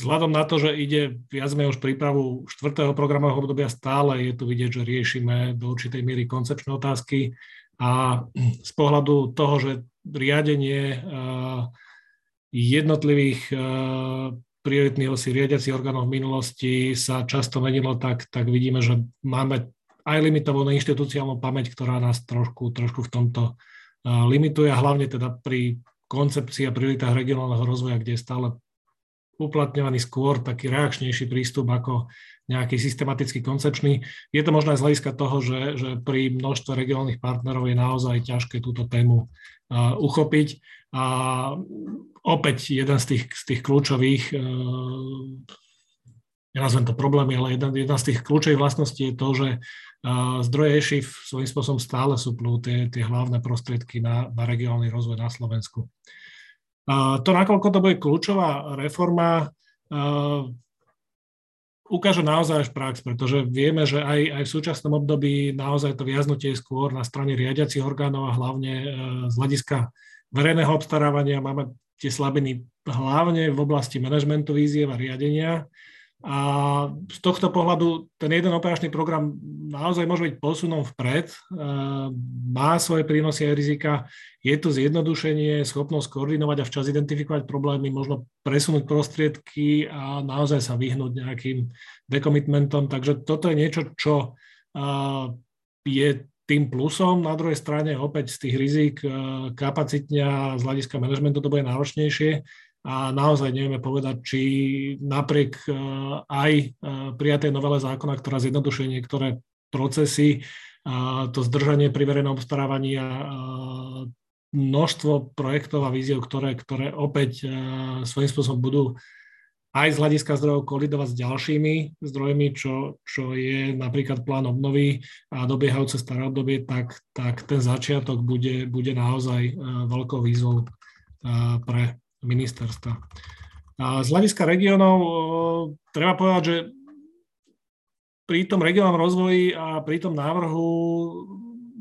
vzhľadom na to, že ide viac menej už prípravu štvrtého programového obdobia, stále je tu vidieť, že riešime do určitej miery koncepčné otázky. A z pohľadu toho, že riadenie eh, jednotlivých eh, prioritných osí riadiacich orgánov v minulosti sa často menilo, tak, tak vidíme, že máme aj limitovanú inštitúciálnu pamäť, ktorá nás trošku, trošku v tomto eh, limituje a hlavne teda pri koncepcii a prioritách regionálneho rozvoja, kde je stále uplatňovaný skôr taký reakčnejší prístup ako nejaký systematicky koncepčný. Je to možno aj z hľadiska toho, že, že pri množstve regionálnych partnerov je naozaj ťažké túto tému uh, uchopiť. A opäť jeden z tých, z tých kľúčových, uh, nenazvem to problémy, ale jedna, jedna z tých kľúčových vlastností je to, že uh, zdroje EŠIF svojím spôsobom stále sú tie, tie hlavné prostriedky na, na regionálny rozvoj na Slovensku. To, nakoľko to bude kľúčová reforma, ukáže naozaj až prax, pretože vieme, že aj, aj v súčasnom období naozaj to viaznutie je skôr na strane riadiacich orgánov a hlavne e, z hľadiska verejného obstarávania, máme tie slabiny hlavne v oblasti manažmentu víziev a riadenia. A z tohto pohľadu ten jeden operačný program naozaj môže byť posunom vpred, má svoje prínosy aj rizika, je tu zjednodušenie, schopnosť koordinovať a včas identifikovať problémy, možno presunúť prostriedky a naozaj sa vyhnúť nejakým dekomitmentom. Takže toto je niečo, čo je tým plusom. Na druhej strane opäť z tých rizik kapacitňa z hľadiska manažmentu to bude náročnejšie a naozaj nevieme povedať, či napriek e, aj e, prijatej novele zákona, ktorá zjednodušuje niektoré procesy, to zdržanie pri verejnom obstarávaní a množstvo projektov a víziev, ktoré, ktoré opäť e, svojím spôsobom budú aj z hľadiska zdrojov kolidovať s ďalšími zdrojmi, čo, čo je napríklad plán obnovy a dobiehajúce staré obdobie, tak, tak ten začiatok bude, bude naozaj veľkou výzvou pre ministerstva. A z hľadiska regionov treba povedať, že pri tom regionálnom rozvoji a pri tom návrhu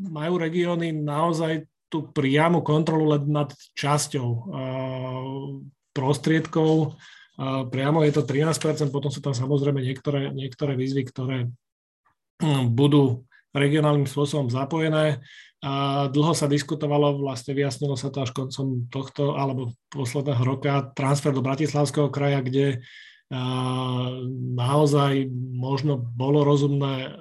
majú regióny naozaj tú priamu kontrolu len nad časťou prostriedkov. Priamo je to 13%, potom sú tam samozrejme niektoré, niektoré výzvy, ktoré hm, budú regionálnym spôsobom zapojené. A dlho sa diskutovalo, vlastne vyjasnilo sa to až koncom tohto alebo posledného roka, transfer do Bratislavského kraja, kde naozaj možno bolo rozumné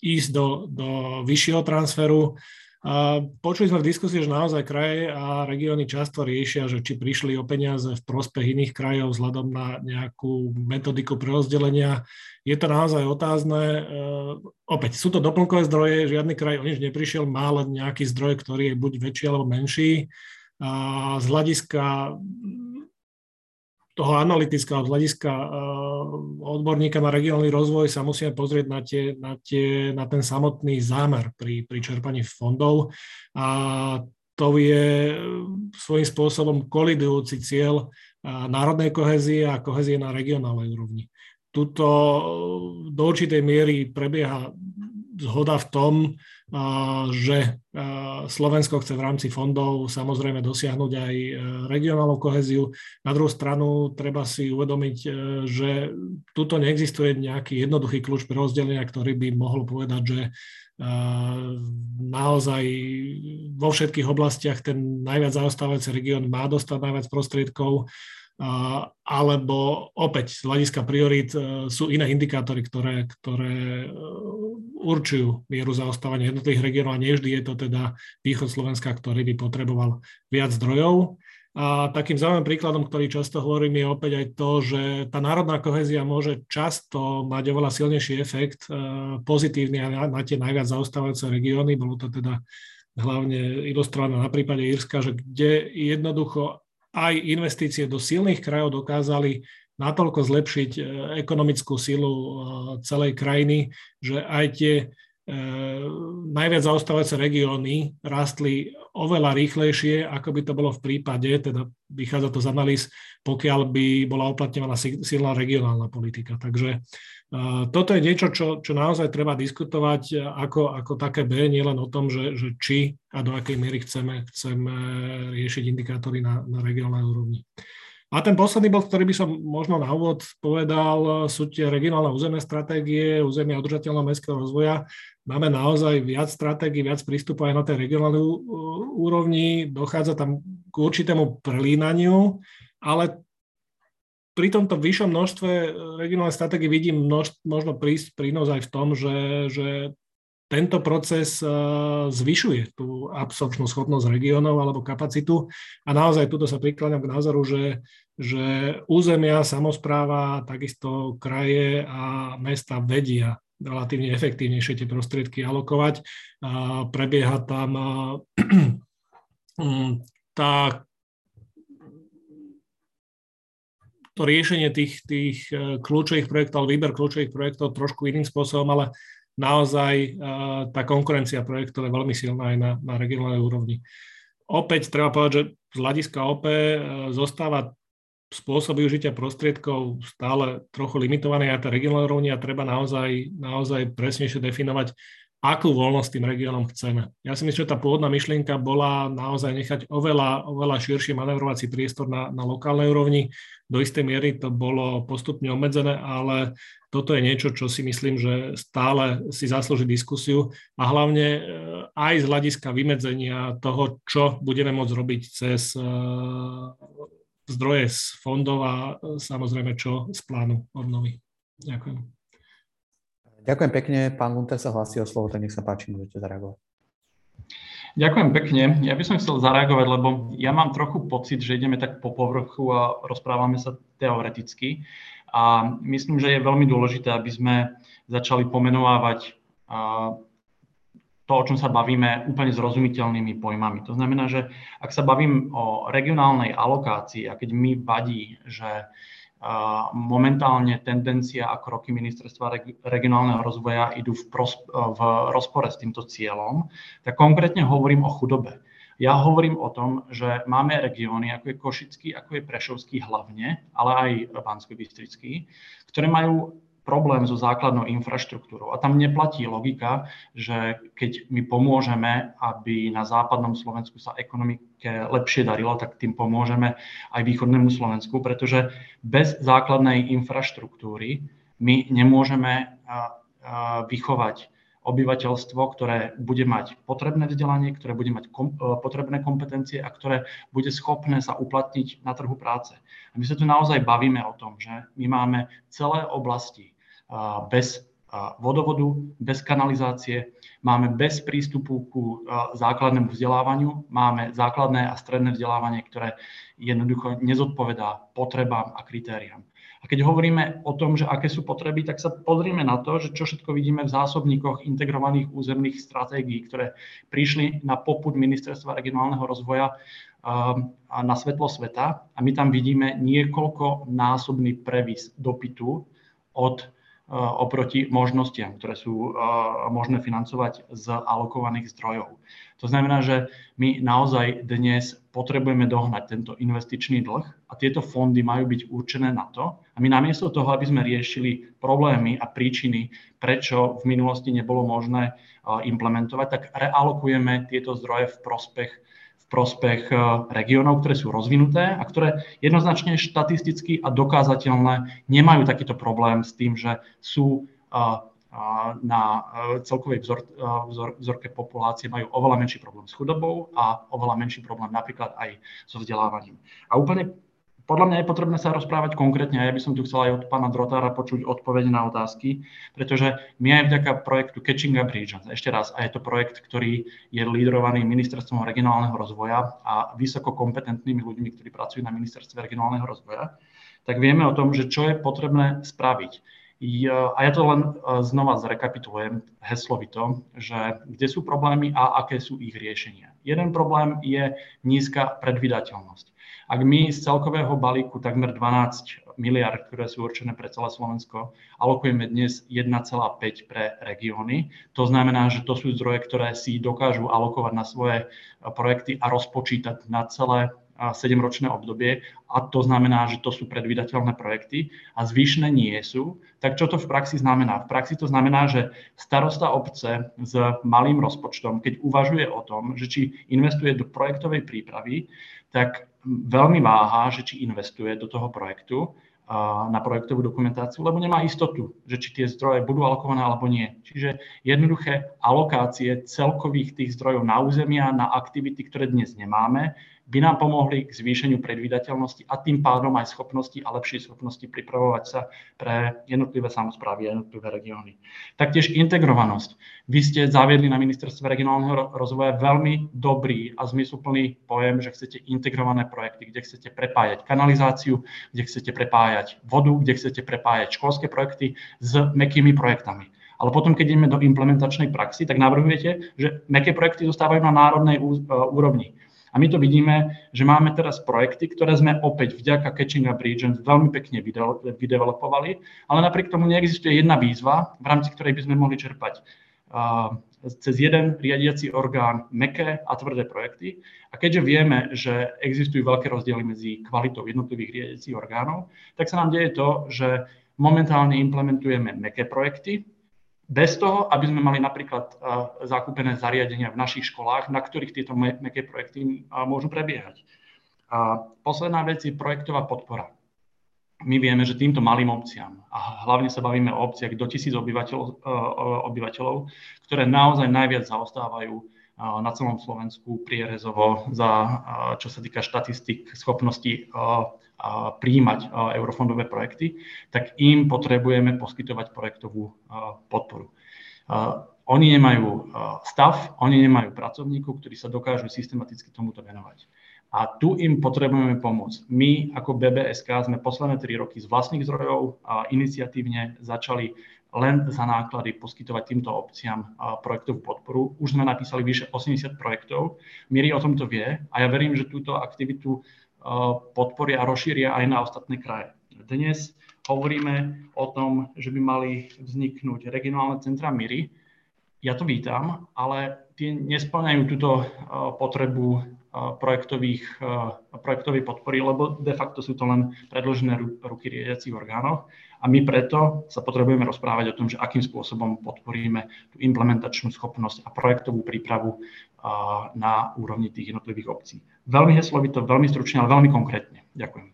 ísť do, do vyššieho transferu. A počuli sme v diskusii, že naozaj kraje a regióny často riešia, že či prišli o peniaze v prospech iných krajov vzhľadom na nejakú metodiku prerozdelenia. Je to naozaj otázne. E, opäť sú to doplnkové zdroje, žiadny kraj o nič neprišiel, má len nejaký zdroj, ktorý je buď väčší alebo menší. A z hľadiska toho analytického hľadiska eh, odborníka na regionálny rozvoj sa musíme pozrieť na, tie, na, tie, na ten samotný zámer pri, pri čerpaní fondov a to je svojím spôsobom kolidujúci cieľ eh, národnej kohezie a kohezie na regionálnej úrovni. Tuto do určitej miery prebieha zhoda v tom, že Slovensko chce v rámci fondov samozrejme dosiahnuť aj e, regionálnu koheziu. Na druhú stranu treba si uvedomiť, e, že tuto neexistuje nejaký jednoduchý kľúč pre rozdelenia, ktorý by mohol povedať, že e, naozaj vo všetkých oblastiach ten najviac zaostávajúci región má dostať najviac prostriedkov alebo opäť z hľadiska priorít e, sú iné indikátory, ktoré, ktoré e, určujú mieru zaostávania jednotlivých regiónov a nevždy je to teda východ Slovenska, ktorý by potreboval viac zdrojov. A takým zaujímavým príkladom, ktorý často hovorím, je opäť aj to, že tá národná kohézia môže často mať oveľa silnejší efekt e, pozitívny na, na tie najviac zaostávajúce regióny. Bolo to teda hlavne ilustrované na prípade Írska, že kde jednoducho aj investície do silných krajov dokázali natoľko zlepšiť e, ekonomickú silu e, celej krajiny, že aj tie najviac zaostávajúce regióny rastli oveľa rýchlejšie, ako by to bolo v prípade, teda vychádza to z analýz, pokiaľ by bola uplatňovaná silná regionálna politika. Takže toto je niečo, čo, čo naozaj treba diskutovať ako, ako také B, nielen o tom, že, že či a do akej miery chceme, chceme riešiť indikátory na, na regionálnej úrovni. A ten posledný bod, ktorý by som možno na úvod povedal, sú tie regionálne územné stratégie, územia udržateľného mestského rozvoja. Máme naozaj viac stratégií, viac prístupov aj na tej regionálnej úrovni. Dochádza tam k určitému prelínaniu, ale pri tomto vyššom množstve e, regionálnej stratégie vidím množ, možno prísť prínos aj v tom, že, že tento proces e, zvyšuje tú absorpčnú schopnosť regiónov alebo kapacitu a naozaj tuto sa prikladám k názoru, že, že územia, samozpráva, takisto kraje a mesta vedia relatívne efektívnejšie tie prostriedky alokovať. A prebieha tam tá to riešenie tých, tých e, kľúčových projektov, výber kľúčových projektov trošku iným spôsobom, ale naozaj e, tá konkurencia projektov je veľmi silná aj na, na regionálnej úrovni. Opäť treba povedať, že z hľadiska OP e, zostáva spôsob využitia prostriedkov stále trochu limitovaný aj na regionálnej úrovni a treba naozaj, naozaj presnejšie definovať, akú voľnosť tým regiónom chceme. Ja si myslím, že tá pôvodná myšlienka bola naozaj nechať oveľa, oveľa širší manevrovací priestor na, na lokálnej úrovni. Do istej miery to bolo postupne obmedzené, ale toto je niečo, čo si myslím, že stále si zaslúži diskusiu a hlavne e, aj z hľadiska vymedzenia toho, čo budeme môcť robiť cez e, zdroje z fondov a e, samozrejme čo z plánu obnovy. Ďakujem. Ďakujem pekne. Pán Lunter sa hlasí o slovo, tak nech sa páči, môžete zareagovať. Ďakujem pekne. Ja by som chcel zareagovať, lebo ja mám trochu pocit, že ideme tak po povrchu a rozprávame sa teoreticky. A myslím, že je veľmi dôležité, aby sme začali pomenovávať to, o čom sa bavíme, úplne zrozumiteľnými pojmami. To znamená, že ak sa bavím o regionálnej alokácii a keď mi vadí, že momentálne tendencia a kroky ministerstva regionálneho rozvoja idú v, pros- v rozpore s týmto cieľom, tak konkrétne hovorím o chudobe. Ja hovorím o tom, že máme regióny, ako je Košický, ako je Prešovský hlavne, ale aj bansko ktoré majú problém so základnou infraštruktúrou. A tam neplatí logika, že keď my pomôžeme, aby na západnom Slovensku sa ekonomike lepšie darilo, tak tým pomôžeme aj východnému Slovensku, pretože bez základnej infraštruktúry my nemôžeme vychovať obyvateľstvo, ktoré bude mať potrebné vzdelanie, ktoré bude mať kom, potrebné kompetencie a ktoré bude schopné sa uplatniť na trhu práce. A my sa tu naozaj bavíme o tom, že my máme celé oblasti bez vodovodu, bez kanalizácie, máme bez prístupu ku základnému vzdelávaniu, máme základné a stredné vzdelávanie, ktoré jednoducho nezodpovedá potrebám a kritériám. A keď hovoríme o tom, že aké sú potreby, tak sa pozrieme na to, že čo všetko vidíme v zásobníkoch integrovaných územných stratégií, ktoré prišli na poput Ministerstva regionálneho rozvoja na svetlo sveta a my tam vidíme niekoľko násobný previs dopytu od oproti možnostiam, ktoré sú možné financovať z alokovaných zdrojov. To znamená, že my naozaj dnes potrebujeme dohnať tento investičný dlh a tieto fondy majú byť určené na to. A my namiesto toho, aby sme riešili problémy a príčiny, prečo v minulosti nebolo možné implementovať, tak realokujeme tieto zdroje v prospech prospech eh, regiónov, ktoré sú rozvinuté a ktoré jednoznačne štatisticky a dokázateľné nemajú takýto problém s tým, že sú eh, eh, na celkovej vzor, vzor, vzorke populácie majú oveľa menší problém s chudobou a oveľa menší problém napríklad aj so vzdelávaním. A úplne podľa mňa je potrebné sa rozprávať konkrétne a ja by som tu chcel aj od pána Drotára počuť odpovede na otázky, pretože my aj vďaka projektu Catching Up Regions, ešte raz, a je to projekt, ktorý je lídrovaný ministerstvom regionálneho rozvoja a vysoko kompetentnými ľuďmi, ktorí pracujú na ministerstve regionálneho rozvoja, tak vieme o tom, že čo je potrebné spraviť. A ja to len e, znova zrekapitulujem heslovito, že kde sú problémy a aké sú ich riešenia. Jeden problém je nízka predvydateľnosť. Ak my z celkového balíku takmer 12 miliard, ktoré sú určené pre celé Slovensko, alokujeme dnes 1,5 pre regióny, to znamená, že to sú zdroje, ktoré si dokážu alokovať na svoje projekty a rozpočítať na celé 7-ročné obdobie a to znamená, že to sú predvydateľné projekty a zvyšné nie sú, tak čo to v praxi znamená? V praxi to znamená, že starosta obce s malým rozpočtom, keď uvažuje o tom, že či investuje do projektovej prípravy, tak veľmi váha, že či investuje do toho projektu na projektovú dokumentáciu, lebo nemá istotu, že či tie zdroje budú alokované alebo nie. Čiže jednoduché alokácie celkových tých zdrojov na územia, na aktivity, ktoré dnes nemáme, by nám pomohli k zvýšeniu predvídateľnosti a tým pádom aj schopnosti a lepšej schopnosti pripravovať sa pre jednotlivé samozprávy a jednotlivé regióny. Taktiež integrovanosť. Vy ste zaviedli na ministerstve regionálneho rozvoja veľmi dobrý a zmysluplný pojem, že chcete integrované projekty, kde chcete prepájať kanalizáciu, kde chcete prepájať vodu, kde chcete prepájať školské projekty s mekými projektami. Ale potom, keď ideme do implementačnej praxi, tak navrhujete, že meké projekty zostávajú na národnej úrovni. A my to vidíme, že máme teraz projekty, ktoré sme opäť vďaka Catching Up Regions veľmi pekne vydevelopovali, ale napriek tomu neexistuje jedna výzva, v rámci ktorej by sme mohli čerpať cez jeden riadiaci orgán meké a tvrdé projekty. A keďže vieme, že existujú veľké rozdiely medzi kvalitou jednotlivých riadiacich orgánov, tak sa nám deje to, že momentálne implementujeme meké projekty, bez toho, aby sme mali napríklad zakúpené zariadenia v našich školách, na ktorých tieto meké projekty môžu prebiehať. A posledná vec je projektová podpora. My vieme, že týmto malým obciam, a hlavne sa bavíme o obciach do tisíc obyvateľov, obyvateľov, ktoré naozaj najviac zaostávajú na celom Slovensku prierezovo za, čo sa týka štatistik, schopnosti príjmať eurofondové projekty, tak im potrebujeme poskytovať projektovú podporu. Oni nemajú stav, oni nemajú pracovníkov, ktorí sa dokážu systematicky tomuto venovať. A tu im potrebujeme pomôcť. My ako BBSK sme posledné tri roky z vlastných zdrojov iniciatívne začali len za náklady poskytovať týmto obciam projektovú podporu. Už sme napísali vyše 80 projektov. Miri o tomto vie a ja verím, že túto aktivitu podporia a rozšíria aj na ostatné kraje. Dnes hovoríme o tom, že by mali vzniknúť regionálne centra Miry. Ja to vítam, ale tie nesplňajú túto potrebu projektových, projektovej podpory, lebo de facto sú to len predložené ruky riadiacich orgánov a my preto sa potrebujeme rozprávať o tom, že akým spôsobom podporíme tú implementačnú schopnosť a projektovú prípravu na úrovni tých jednotlivých obcí. Veľmi heslovito, veľmi stručne, ale veľmi konkrétne. Ďakujem.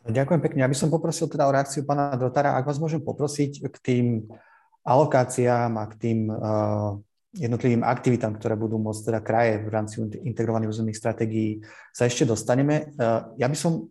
Ďakujem pekne. Ja by som poprosil teda o reakciu pána Drotára. Ak vás môžem poprosiť k tým alokáciám a k tým uh, jednotlivým aktivitám, ktoré budú môcť teda kraje v rámci integrovaných územných stratégií, sa ešte dostaneme. E, ja by som e,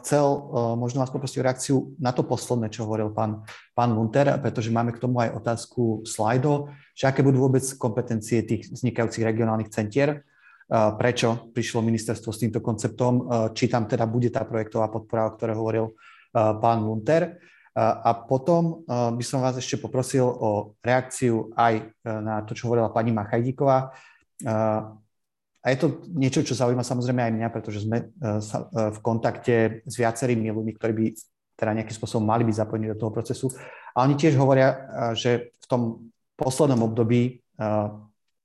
chcel e, možno vás poprosiť o reakciu na to posledné, čo hovoril pán, pán Lunter, pretože máme k tomu aj otázku slajdo, že aké budú vôbec kompetencie tých vznikajúcich regionálnych centier, prečo prišlo ministerstvo s týmto konceptom, či tam teda bude tá projektová podpora, o ktorej hovoril pán Lunter. A potom by som vás ešte poprosil o reakciu aj e, na to, čo hovorila pani Machajdíková. A je to niečo, čo zaujíma samozrejme aj mňa, pretože sme e, e, v kontakte s viacerými ľuďmi, ktorí by teda nejakým spôsobom mali byť zapojení do toho procesu. A oni tiež hovoria, že v tom poslednom období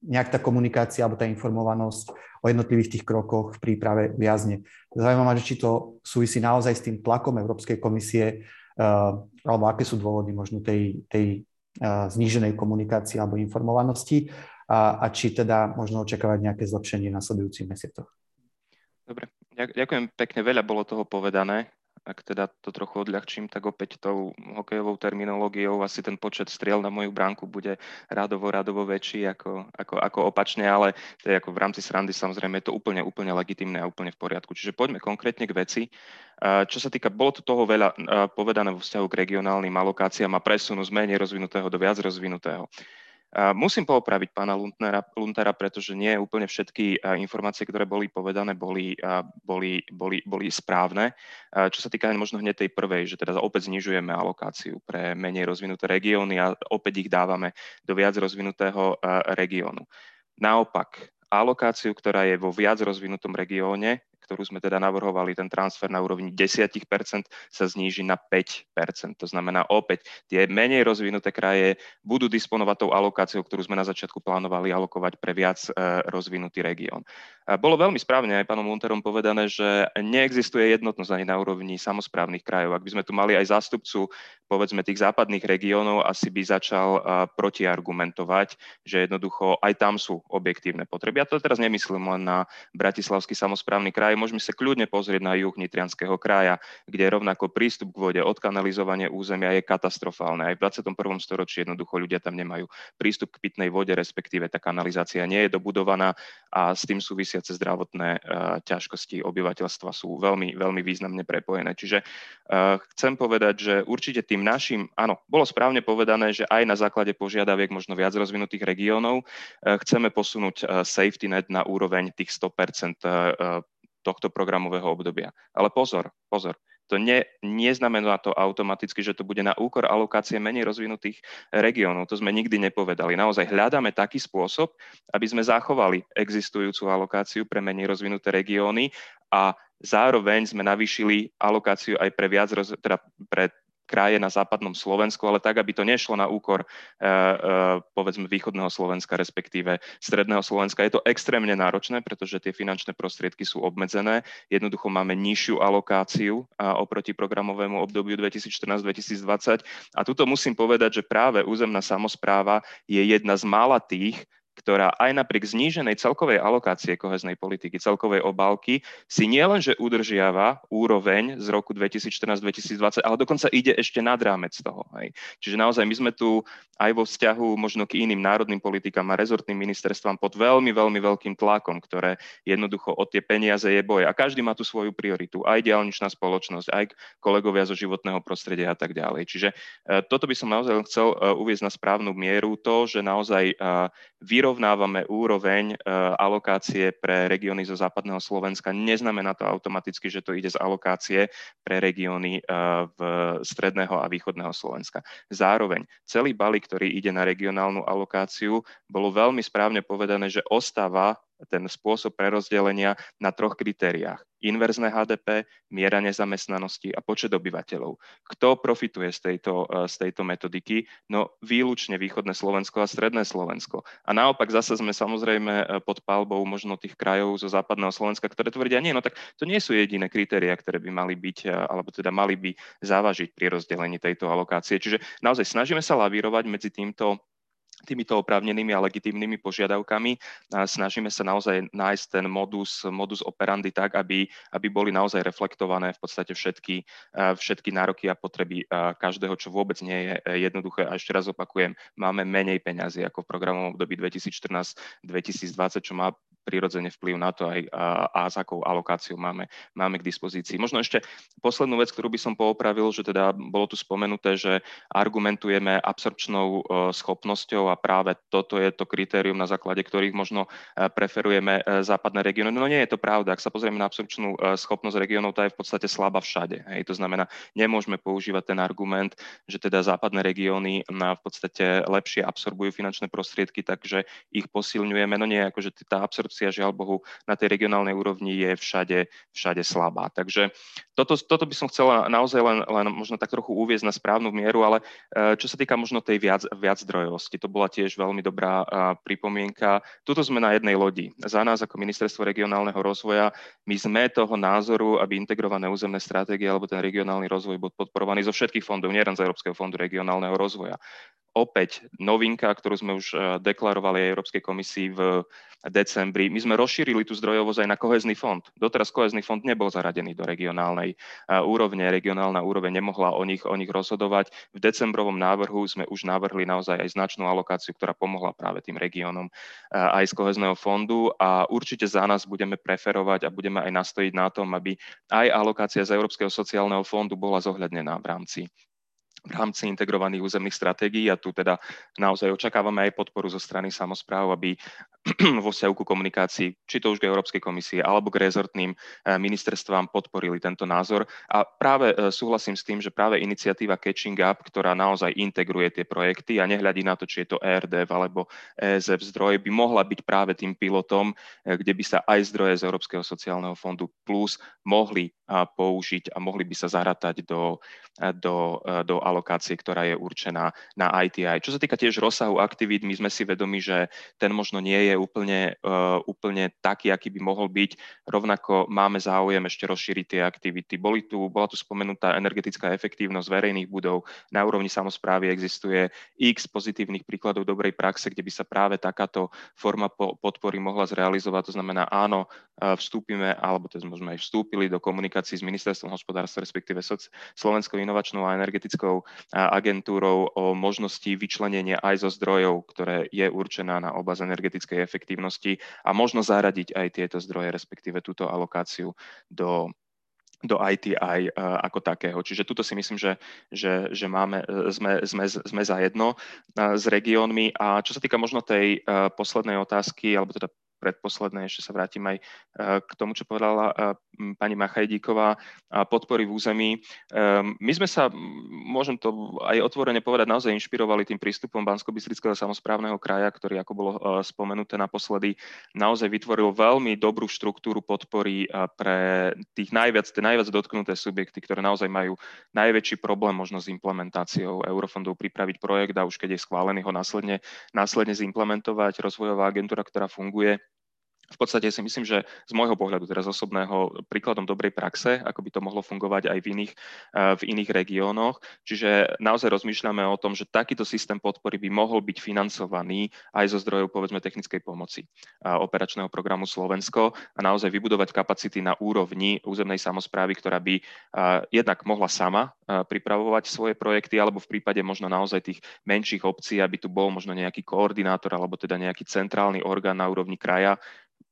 nejak tá komunikácia alebo tá informovanosť o jednotlivých tých krokoch v príprave viazne. Zaujímavé, či to súvisí naozaj s tým tlakom Európskej komisie alebo aké sú dôvody možno tej, tej eh, zníženej komunikácie alebo informovanosti a, a či teda možno očakávať nejaké zlepšenie v nasledujúcich mesiacoch. Dobre, ďakujem pekne, veľa bolo toho povedané ak teda to trochu odľahčím, tak opäť tou hokejovou terminológiou asi ten počet striel na moju bránku bude radovo, radovo väčší ako, ako, ako opačne, ale to je ako v rámci srandy samozrejme je to úplne, úplne legitimné a úplne v poriadku. Čiže poďme konkrétne k veci. Čo sa týka, bolo tu toho veľa povedané vo vzťahu k regionálnym alokáciám a presunu z menej rozvinutého do viac rozvinutého. Musím poopraviť pána Luntera, Luntera, pretože nie úplne všetky informácie, ktoré boli povedané, boli, boli, boli, boli správne. Čo sa týka možno hneď tej prvej, že teda opäť znižujeme alokáciu pre menej rozvinuté regióny a opäť ich dávame do viac rozvinutého regiónu. Naopak, alokáciu, ktorá je vo viac rozvinutom regióne, ktorú sme teda navrhovali, ten transfer na úrovni 10%, sa zníži na 5%. To znamená opäť, tie menej rozvinuté kraje budú disponovať tou alokáciou, ktorú sme na začiatku plánovali alokovať pre viac e, rozvinutý región. Bolo veľmi správne aj pánom Lunterom povedané, že neexistuje jednotnosť ani na úrovni samozprávnych krajov. Ak by sme tu mali aj zástupcu, povedzme, tých západných regiónov, asi by začal e, protiargumentovať, že jednoducho aj tam sú objektívne potreby. Ja to teraz nemyslím len na Bratislavský samozprávny kraj, môžeme sa kľudne pozrieť na juh Nitrianského kraja, kde rovnako prístup k vode, odkanalizovanie územia je katastrofálne. Aj v 21. storočí jednoducho ľudia tam nemajú prístup k pitnej vode, respektíve tá kanalizácia nie je dobudovaná a s tým súvisiace zdravotné uh, ťažkosti obyvateľstva sú veľmi, veľmi významne prepojené. Čiže uh, chcem povedať, že určite tým našim, áno, bolo správne povedané, že aj na základe požiadaviek možno viac rozvinutých regiónov uh, chceme posunúť safety net na úroveň tých 100% tohto programového obdobia. Ale pozor, pozor, to nie, neznamená to automaticky, že to bude na úkor alokácie menej rozvinutých regiónov. To sme nikdy nepovedali. Naozaj hľadáme taký spôsob, aby sme zachovali existujúcu alokáciu pre menej rozvinuté regióny a zároveň sme navýšili alokáciu aj pre viac, roz, teda pre kraje na západnom Slovensku, ale tak, aby to nešlo na úkor povedzme východného Slovenska, respektíve stredného Slovenska. Je to extrémne náročné, pretože tie finančné prostriedky sú obmedzené. Jednoducho máme nižšiu alokáciu oproti programovému obdobiu 2014-2020. A tuto musím povedať, že práve územná samozpráva je jedna z mála tých, ktorá aj napriek zníženej celkovej alokácie koheznej politiky, celkovej obálky, si nielenže udržiava úroveň z roku 2014-2020, ale dokonca ide ešte nad rámec toho. Hej. Čiže naozaj my sme tu aj vo vzťahu možno k iným národným politikám a rezortným ministerstvám pod veľmi, veľmi veľkým tlakom, ktoré jednoducho od tie peniaze je boj. A každý má tu svoju prioritu, aj diálničná spoločnosť, aj kolegovia zo životného prostredia a tak ďalej. Čiže e, toto by som naozaj chcel e, uviezť na správnu mieru, to, že naozaj e, vyrovnávame úroveň alokácie pre regióny zo západného Slovenska, neznamená to automaticky, že to ide z alokácie pre regióny v stredného a východného Slovenska. Zároveň celý balík ktorý ide na regionálnu alokáciu, bolo veľmi správne povedané, že ostáva ten spôsob prerozdelenia na troch kritériách. Inverzné HDP, miera nezamestnanosti a počet obyvateľov. Kto profituje z tejto, e, z tejto metodiky? No výlučne východné Slovensko a stredné Slovensko. A naopak zase sme samozrejme e, pod palbou možno tých krajov zo západného Slovenska, ktoré tvrdia, nie, no tak to nie sú jediné kritéria, ktoré by mali byť, e, alebo teda mali by závažiť pri rozdelení tejto alokácie. Čiže naozaj snažíme sa lavírovať medzi týmto týmito oprávnenými a legitímnymi požiadavkami. Snažíme sa naozaj nájsť ten modus, modus operandi tak, aby, aby boli naozaj reflektované v podstate všetky, všetky nároky a potreby každého, čo vôbec nie je jednoduché. A ešte raz opakujem, máme menej peňazí ako v programovom období 2014-2020, čo má prirodzene vplyv na to aj a, a s akou alokáciou máme, máme k dispozícii. Možno ešte poslednú vec, ktorú by som poopravil, že teda bolo tu spomenuté, že argumentujeme absorpčnou e, schopnosťou a práve toto je to kritérium, na základe ktorých možno e, preferujeme e, západné regióny. No nie je to pravda. Ak sa pozrieme na absorpčnú schopnosť regiónov, tá je v podstate slabá všade. Hej. To znamená, nemôžeme používať ten argument, že teda západné regióny v podstate lepšie absorbujú finančné prostriedky, takže ich posilňujeme. No nie, akože tá absorpcia korupcia, žiaľ Bohu, na tej regionálnej úrovni je všade, všade slabá. Takže toto, toto by som chcela naozaj len, len možno tak trochu uviezť na správnu mieru, ale e, čo sa týka možno tej viac, viac zdrojovosti, to bola tiež veľmi dobrá pripomienka. Tuto sme na jednej lodi. Za nás ako Ministerstvo regionálneho rozvoja, my sme toho názoru, aby integrované územné stratégie alebo ten regionálny rozvoj bol podporovaný zo všetkých fondov, nielen z Európskeho fondu regionálneho rozvoja opäť novinka, ktorú sme už eh, deklarovali Európskej komisii v decembri. My sme rozšírili tú zdrojovosť aj na kohezný fond. Doteraz kohezný fond nebol zaradený do regionálnej úrovne. Regionálna úroveň nemohla o nich, o nich rozhodovať. V decembrovom návrhu sme už navrhli naozaj aj značnú alokáciu, ktorá pomohla práve tým regiónom aj z kohezného fondu a určite za nás budeme preferovať a budeme aj nastojiť na tom, aby aj alokácia z Európskeho sociálneho fondu bola zohľadnená v rámci v rámci integrovaných územných stratégií a tu teda naozaj očakávame aj podporu zo strany samozpráv, aby vo vzťahu ku komunikácii, či to už k Európskej komisie alebo k rezortným eh, ministerstvám podporili tento názor. A práve eh, súhlasím s tým, že práve iniciatíva Catching Up, ktorá naozaj integruje tie projekty a nehľadí na to, či je to ERDF alebo ESF zdroj, by mohla byť práve tým pilotom, eh, kde by sa aj zdroje z Európskeho sociálneho fondu plus mohli použiť a mohli by sa zaratať do, do, do alokácie, ktorá je určená na ITI. Čo sa týka tiež rozsahu aktivít, my sme si vedomi, že ten možno nie je úplne, uh, úplne taký, aký by mohol byť. Rovnako máme záujem ešte rozšíriť tie aktivity. Boli tu, bola tu spomenutá energetická efektívnosť verejných budov. Na úrovni samozprávy existuje x pozitívnych príkladov dobrej praxe, kde by sa práve takáto forma podpory mohla zrealizovať. To znamená, áno, vstúpime, alebo teda sme aj vstúpili do komunikácií s Ministerstvom hospodárstva, respektíve Slovenskou inovačnou a energetickou agentúrou o možnosti vyčlenenia aj zo zdrojov, ktoré je určená na oblasť energetickej efektívnosti a možno zaradiť aj tieto zdroje, respektíve túto alokáciu do do ITI e, ako takého. Čiže tuto si myslím, že, že, že máme, e, sme, sme, sme za jedno uh, s regiónmi. A čo sa týka možno tej poslednej otázky, alebo teda predposledné, ešte sa vrátim aj k tomu, čo povedala pani Machajdíková, podpory v území. My sme sa môžem to aj otvorene povedať, naozaj inšpirovali tým prístupom bansko bystrického samozprávneho kraja, ktorý, ako bolo spomenuté naposledy, naozaj vytvoril veľmi dobrú štruktúru podpory pre tých najviac, tie najviac dotknuté subjekty, ktoré naozaj majú najväčší problém možno s implementáciou eurofondov pripraviť projekt a už keď je schválený ho následne, následne zimplementovať. Rozvojová agentúra, ktorá funguje, v podstate si myslím, že z môjho pohľadu teraz osobného príkladom dobrej praxe, ako by to mohlo fungovať aj v iných, eh, v iných regiónoch. Čiže naozaj rozmýšľame o tom, že takýto systém podpory by mohol byť financovaný aj zo zdrojov povedzme technickej pomoci eh, operačného programu Slovensko a naozaj vybudovať kapacity na úrovni územnej samozprávy, ktorá by eh, jednak mohla sama pripravovať svoje projekty, alebo v prípade možno naozaj tých menších obcí, aby tu bol možno nejaký koordinátor alebo teda nejaký centrálny orgán na úrovni kraja,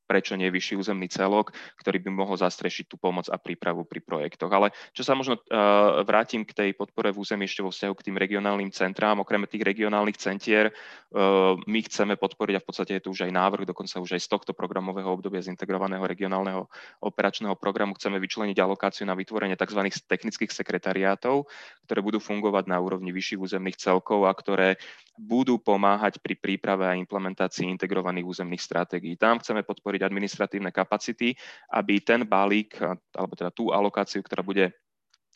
prečo nie vyšší územný celok, ktorý by mohol zastrešiť tú pomoc a prípravu pri projektoch. Ale čo sa možno uh, vrátim k tej podpore v území ešte vo vzťahu k tým regionálnym centrám, okrem tých regionálnych centier, uh, my chceme podporiť a v podstate je tu už aj návrh, dokonca už aj z tohto programového obdobia z integrovaného regionálneho operačného programu chceme vyčleniť alokáciu na vytvorenie tzv. technických sekretariátov, ktoré budú fungovať na úrovni vyšších územných celkov a ktoré budú pomáhať pri príprave a implementácii integrovaných územných stratégií. Tam chceme podporiť administratívne kapacity, aby ten balík, alebo teda tú alokáciu, ktorá bude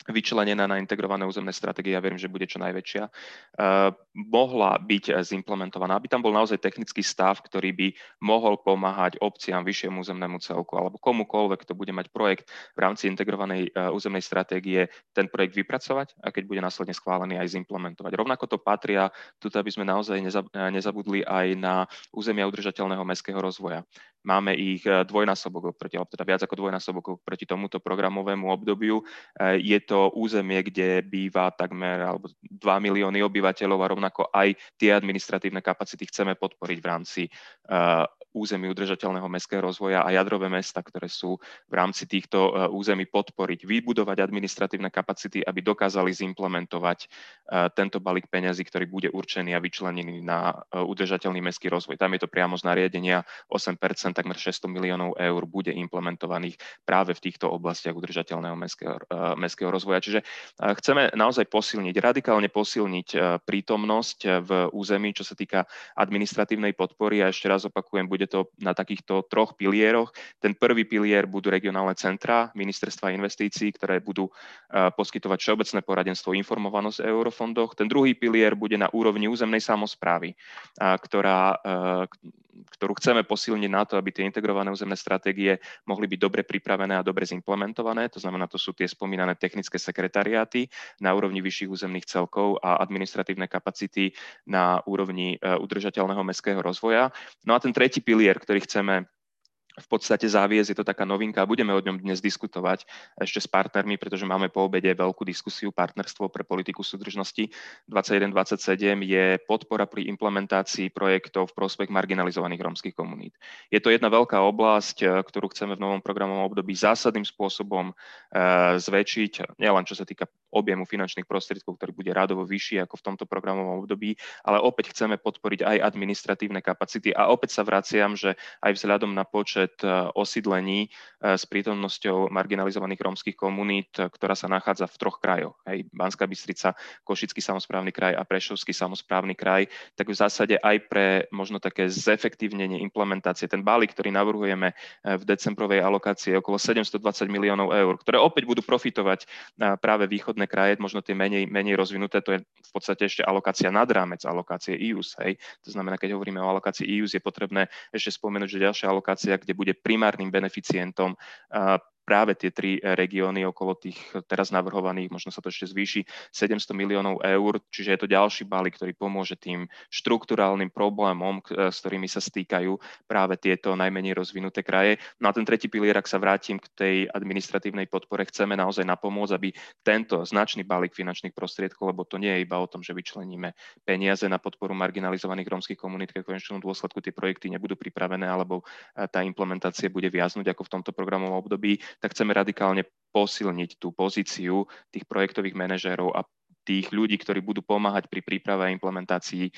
vyčlenená na integrované územné stratégie, ja verím, že bude čo najväčšia, uh, mohla byť zimplementovaná, aby tam bol naozaj technický stav, ktorý by mohol pomáhať obciam, vyššiemu územnému celku alebo komukoľvek, kto bude mať projekt v rámci integrovanej uh, územnej stratégie, ten projekt vypracovať a keď bude následne schválený aj zimplementovať. Rovnako to patria, tuto aby sme naozaj nezabudli aj na územia udržateľného mestského rozvoja. Máme ich e, dvojnásobok oproti, alebo teda viac ako dvojnásobok oproti tomuto programovému obdobiu. Je to územie, kde býva takmer alebo 2 milióny obyvateľov a rovnako aj tie administratívne kapacity chceme podporiť v rámci uh, území udržateľného mestského rozvoja a jadrové mesta, ktoré sú v rámci týchto uh, území podporiť, vybudovať administratívne kapacity, aby dokázali zimplementovať uh, tento balík peňazí, ktorý bude určený a vyčlenený na udržateľný mestský rozvoj. Tam je to priamo z nariadenia 8%, takmer 600 miliónov eur bude implementovaných práve v týchto oblastiach udržateľného mestského, mestského rozvoja. Čiže chceme naozaj posilniť, radikálne posilniť prítomnosť v území, čo sa týka administratívnej podpory. A ešte raz opakujem, bude to na takýchto troch pilieroch. Ten prvý pilier budú regionálne centra ministerstva investícií, ktoré budú poskytovať všeobecné poradenstvo, informovanosť o eurofondoch. Ten druhý pilier bude na úrovni územnej samozprávy, ktorá, ktorú chceme posilniť na to, aby tie integrované územné stratégie mohli byť dobre pripravené a dobre zimplementované. To znamená, to sú tie spomínané technické sekretariáty na úrovni vyšších územných celkov a administratívne kapacity na úrovni e, udržateľného mestského rozvoja. No a ten tretí pilier, ktorý chceme v podstate záviesť, je to taká novinka a budeme o ňom dnes diskutovať ešte s partnermi, pretože máme po obede veľkú diskusiu partnerstvo pre politiku súdržnosti 21-27 je podpora pri implementácii projektov v prospech marginalizovaných rómskych komunít. Je to jedna veľká oblasť, eh, ktorú chceme v novom programovom období zásadným spôsobom eh, zväčšiť, nielen čo sa týka objemu finančných prostriedkov, ktorý bude rádovo vyšší ako v tomto programovom období, ale opäť chceme podporiť aj administratívne kapacity a opäť sa vraciam, že aj vzhľadom na počet počet e, osídlení e, s prítomnosťou marginalizovaných rómskych komunít, e, ktorá sa nachádza v troch krajoch. Hej, Banská Bystrica, Košický samozprávny kraj a Prešovský samozprávny kraj, tak v zásade aj pre možno také zefektívnenie implementácie, ten balík, ktorý navrhujeme v decembrovej alokácii je okolo 720 miliónov eur, ktoré opäť budú profitovať práve východné kraje, možno tie menej, menej rozvinuté, to je v podstate ešte alokácia nad rámec alokácie IUS. Hej. To znamená, keď hovoríme o alokácii IUS, je potrebné ešte spomenúť, že ďalšia alokácia, kde bude primárnym beneficientom práve tie tri eh, regióny okolo tých teraz navrhovaných, možno sa to ešte zvýši, 700 miliónov eur, čiže je to ďalší balík, ktorý pomôže tým štruktúrálnym problémom, eh, s ktorými sa stýkajú práve tieto najmenej rozvinuté kraje. No a ten tretí pilier, ak sa vrátim k tej administratívnej podpore, chceme naozaj napomôcť, aby tento značný balík finančných prostriedkov, lebo to nie je iba o tom, že vyčleníme peniaze na podporu marginalizovaných rómskych komunít, keď v konečnom dôsledku tie projekty nebudú pripravené alebo eh, tá implementácia bude viaznuť ako v tomto programovom období, tak chceme radikálne posilniť tú pozíciu tých projektových manažérov a tých ľudí, ktorí budú pomáhať pri príprave a implementácii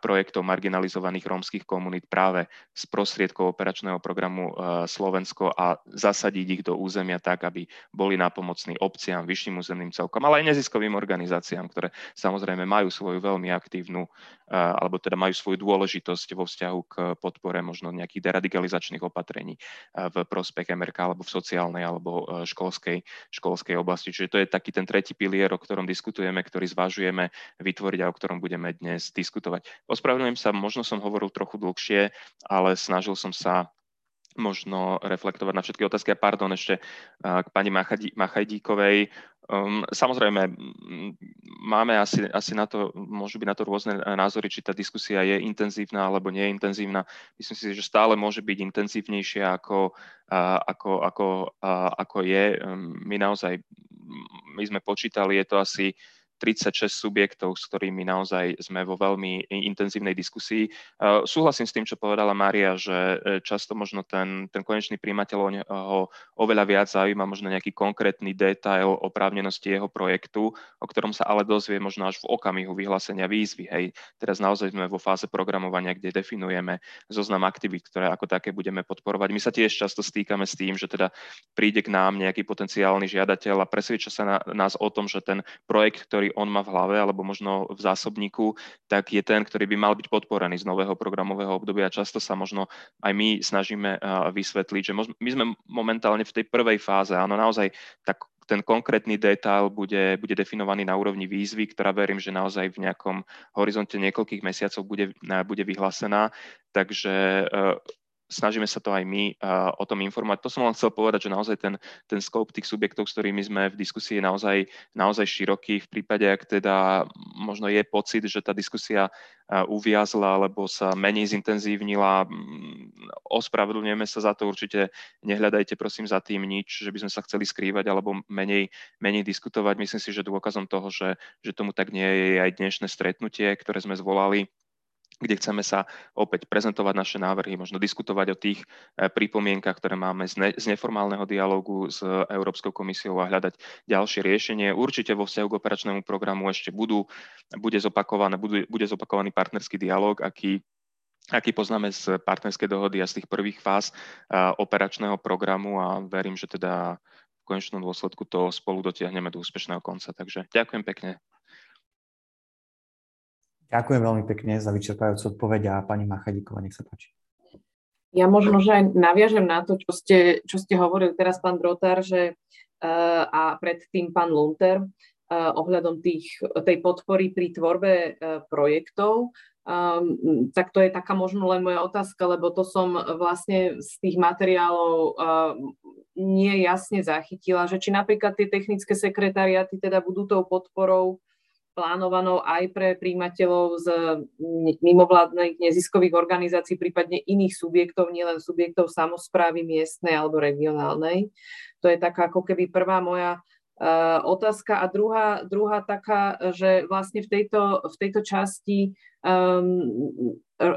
projektov marginalizovaných rómskych komunít práve z prostriedkov operačného programu Slovensko a zasadiť ich do územia tak, aby boli nápomocní obciam, vyšším územným celkom, ale aj neziskovým organizáciám, ktoré samozrejme majú svoju veľmi aktívnu, alebo teda majú svoju dôležitosť vo vzťahu k podpore možno nejakých deradikalizačných opatrení v prospech MRK alebo v sociálnej alebo školskej, školskej oblasti. Čiže to je taký ten tretí pilier, o ktorom diskutujeme, ktorý zvažujeme vytvoriť a o ktorom budeme dnes diskutovať. Ospravedlňujem sa, možno som hovoril trochu dlhšie, ale snažil som sa možno reflektovať na všetky otázky. A pardon, ešte k pani Machajdíkovej. Um, samozrejme, máme asi, asi na to, môžu byť na to rôzne názory, či tá diskusia je intenzívna alebo nie je intenzívna. Myslím si, že stále môže byť intenzívnejšia ako, ako, ako, ako je. Um, my naozaj, my sme počítali, je to asi 36 subjektov, s ktorými naozaj sme vo veľmi intenzívnej diskusii. Súhlasím s tým, čo povedala Mária, že e, často možno ten, ten konečný príjimateľ ho oveľa viac zaujíma možno nejaký konkrétny detail oprávnenosti jeho projektu, o ktorom sa ale dozvie možno až v okamihu vyhlásenia výzvy. Hej, teraz naozaj sme vo fáze programovania, kde definujeme zoznam aktivít, ktoré ako také budeme podporovať. My sa tiež často stýkame s tým, že teda príde k nám nejaký potenciálny žiadateľ a presvedčia sa na, nás o tom, že ten projekt, ktorý ktorý on má v hlave alebo možno v zásobníku, tak je ten, ktorý by mal byť podporený z nového programového obdobia. Často sa možno aj my snažíme vysvetliť, že my sme momentálne v tej prvej fáze, áno, naozaj tak ten konkrétny detail bude, bude definovaný na úrovni výzvy, ktorá verím, že naozaj v nejakom horizonte niekoľkých mesiacov bude, bude vyhlásená. Takže snažíme sa to aj my uh, o tom informovať. To som len chcel povedať, že naozaj ten, ten scope tých subjektov, s ktorými sme v diskusii, je naozaj, naozaj široký. V prípade, ak teda možno je pocit, že tá diskusia uh, uviazla alebo sa menej zintenzívnila, um, ospravedlňujeme sa za to, určite nehľadajte prosím za tým nič, že by sme sa chceli skrývať alebo menej, menej diskutovať. Myslím si, že dôkazom toho, že, že tomu tak nie je aj dnešné stretnutie, ktoré sme zvolali kde chceme sa opäť prezentovať naše návrhy, možno diskutovať o tých e, pripomienkach, ktoré máme z, ne, z neformálneho dialogu s Európskou komisiou a hľadať ďalšie riešenie. Určite vo vzťahu k operačnému programu ešte budú, bude, zopakované, bude, bude zopakovaný partnerský dialog, aký aký poznáme z partnerskej dohody a z tých prvých fáz e, operačného programu a verím, že teda v konečnom dôsledku to spolu dotiahneme do úspešného konca. Takže ďakujem pekne Ďakujem veľmi pekne za vyčerpajúcu odpoveď a pani Machadíková, nech sa páči. Ja možno, že aj naviažem na to, čo ste, čo ste hovorili teraz, pán Drotár, že, uh, a predtým pán Lunter, uh, ohľadom tých, tej podpory pri tvorbe uh, projektov. Um, tak to je taká možno len moja otázka, lebo to som vlastne z tých materiálov uh, nie jasne zachytila, že či napríklad tie technické sekretariaty teda budú tou podporou plánovanou aj pre príjimateľov z mimovládnych neziskových organizácií, prípadne iných subjektov, nielen subjektov samozprávy miestnej alebo regionálnej. To je taká ako keby prvá moja uh, otázka. A druhá, druhá taká, že vlastne v tejto, v tejto časti um,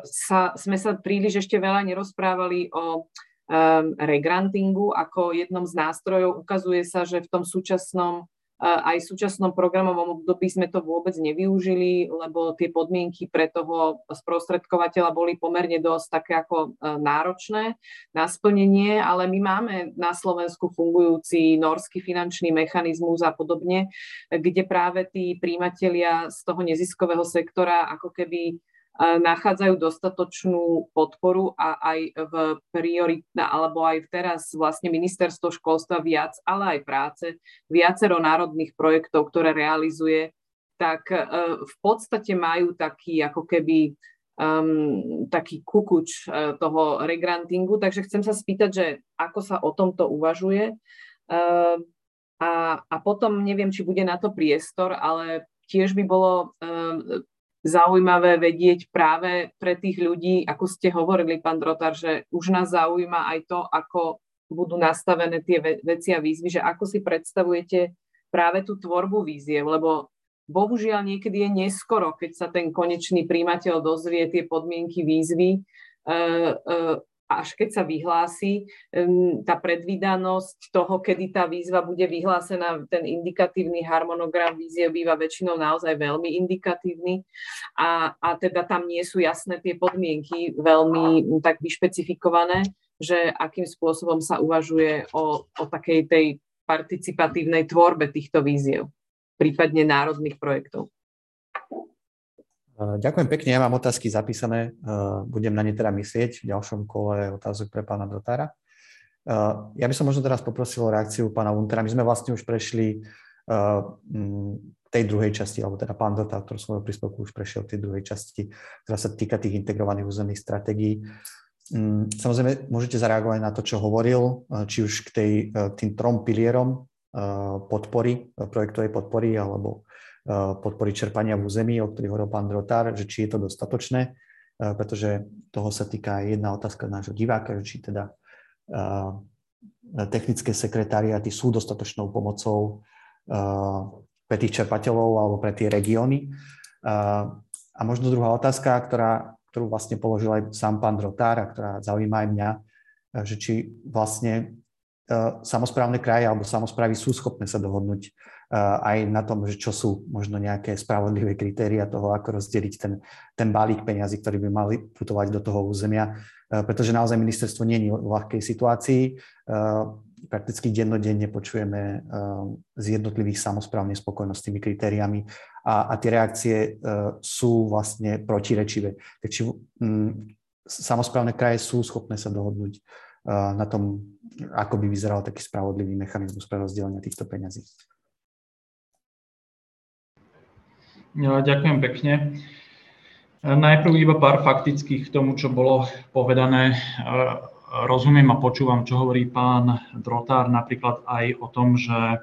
sa, sme sa príliš ešte veľa nerozprávali o um, regrantingu ako jednom z nástrojov. Ukazuje sa, že v tom súčasnom aj v súčasnom programovom období sme to vôbec nevyužili, lebo tie podmienky pre toho sprostredkovateľa boli pomerne dosť také ako e, náročné na splnenie, ale my máme na Slovensku fungujúci norský finančný mechanizmus a podobne, kde práve tí príjimatelia z toho neziskového sektora ako keby nachádzajú dostatočnú podporu a aj v prioritná, alebo aj teraz vlastne ministerstvo školstva viac, ale aj práce, viacero národných projektov, ktoré realizuje, tak e, v podstate majú taký ako keby um, taký kukuč uh, toho regrantingu. Takže chcem sa spýtať, že ako sa o tomto uvažuje. Uh, a, a potom neviem, či bude na to priestor, ale tiež by bolo uh, zaujímavé vedieť práve pre tých ľudí, ako ste hovorili, pán Drotar, že už nás zaujíma aj to, ako budú nastavené tie veci a výzvy, že ako si predstavujete práve tú tvorbu víziev, lebo bohužiaľ niekedy je neskoro, keď sa ten konečný príjimateľ dozvie tie podmienky výzvy, e, až keď sa vyhlási, tá predvídanosť toho, kedy tá výzva bude vyhlásená, ten indikatívny harmonogram vízie býva väčšinou naozaj veľmi indikatívny a, a teda tam nie sú jasné tie podmienky veľmi tak vyšpecifikované, že akým spôsobom sa uvažuje o, o takej tej participatívnej tvorbe týchto víziev, prípadne národných projektov. Eh, ďakujem pekne, ja mám otázky zapísané, eh, budem na ne teda myslieť v ďalšom kole otázok pre pána Dotára. Eh, ja by som možno teraz poprosil o reakciu pána Wuntera. My sme vlastne už prešli tej druhej časti, alebo teda pán Dotár, ktorý svojho príspevku už prešiel tej druhej časti, ktorá sa týka tých integrovaných územných stratégií. Mm, samozrejme, môžete zareagovať na to, čo hovoril, či už k tej, tým trom pilierom podpory, projektovej podpory, alebo podpory čerpania v území, o ktorých hovoril pán Drotár, že či je to dostatočné, eh, pretože toho sa týka jedna otázka nášho diváka, že či teda eh, technické sekretariáty sú dostatočnou pomocou pre tých čerpateľov alebo pre tie regióny. A možno druhá otázka, ktorá, ktorú vlastne položil aj sám pán Drotár a ktorá zaujíma aj mňa, že či vlastne samozprávne kraje alebo samozprávy sú schopné sa dohodnúť aj na tom, že čo sú možno nejaké spravodlivé kritéria toho, ako rozdeliť ten, ten balík peňazí, ktorý by mali putovať do toho územia, pretože naozaj ministerstvo nie je v ľahkej situácii. Prakticky dennodenne počujeme z jednotlivých samozpráv nespokojnosť s tými kritériami a, a tie reakcie sú vlastne protirečivé. Takže samozprávne kraje sú schopné sa dohodnúť na tom, ako by vyzeral taký spravodlivý mechanizmus pre rozdelenie týchto peňazí. Ďakujem pekne. Najprv iba pár faktických k tomu, čo bolo povedané. Rozumiem a počúvam, čo hovorí pán Drotár, napríklad aj o tom, že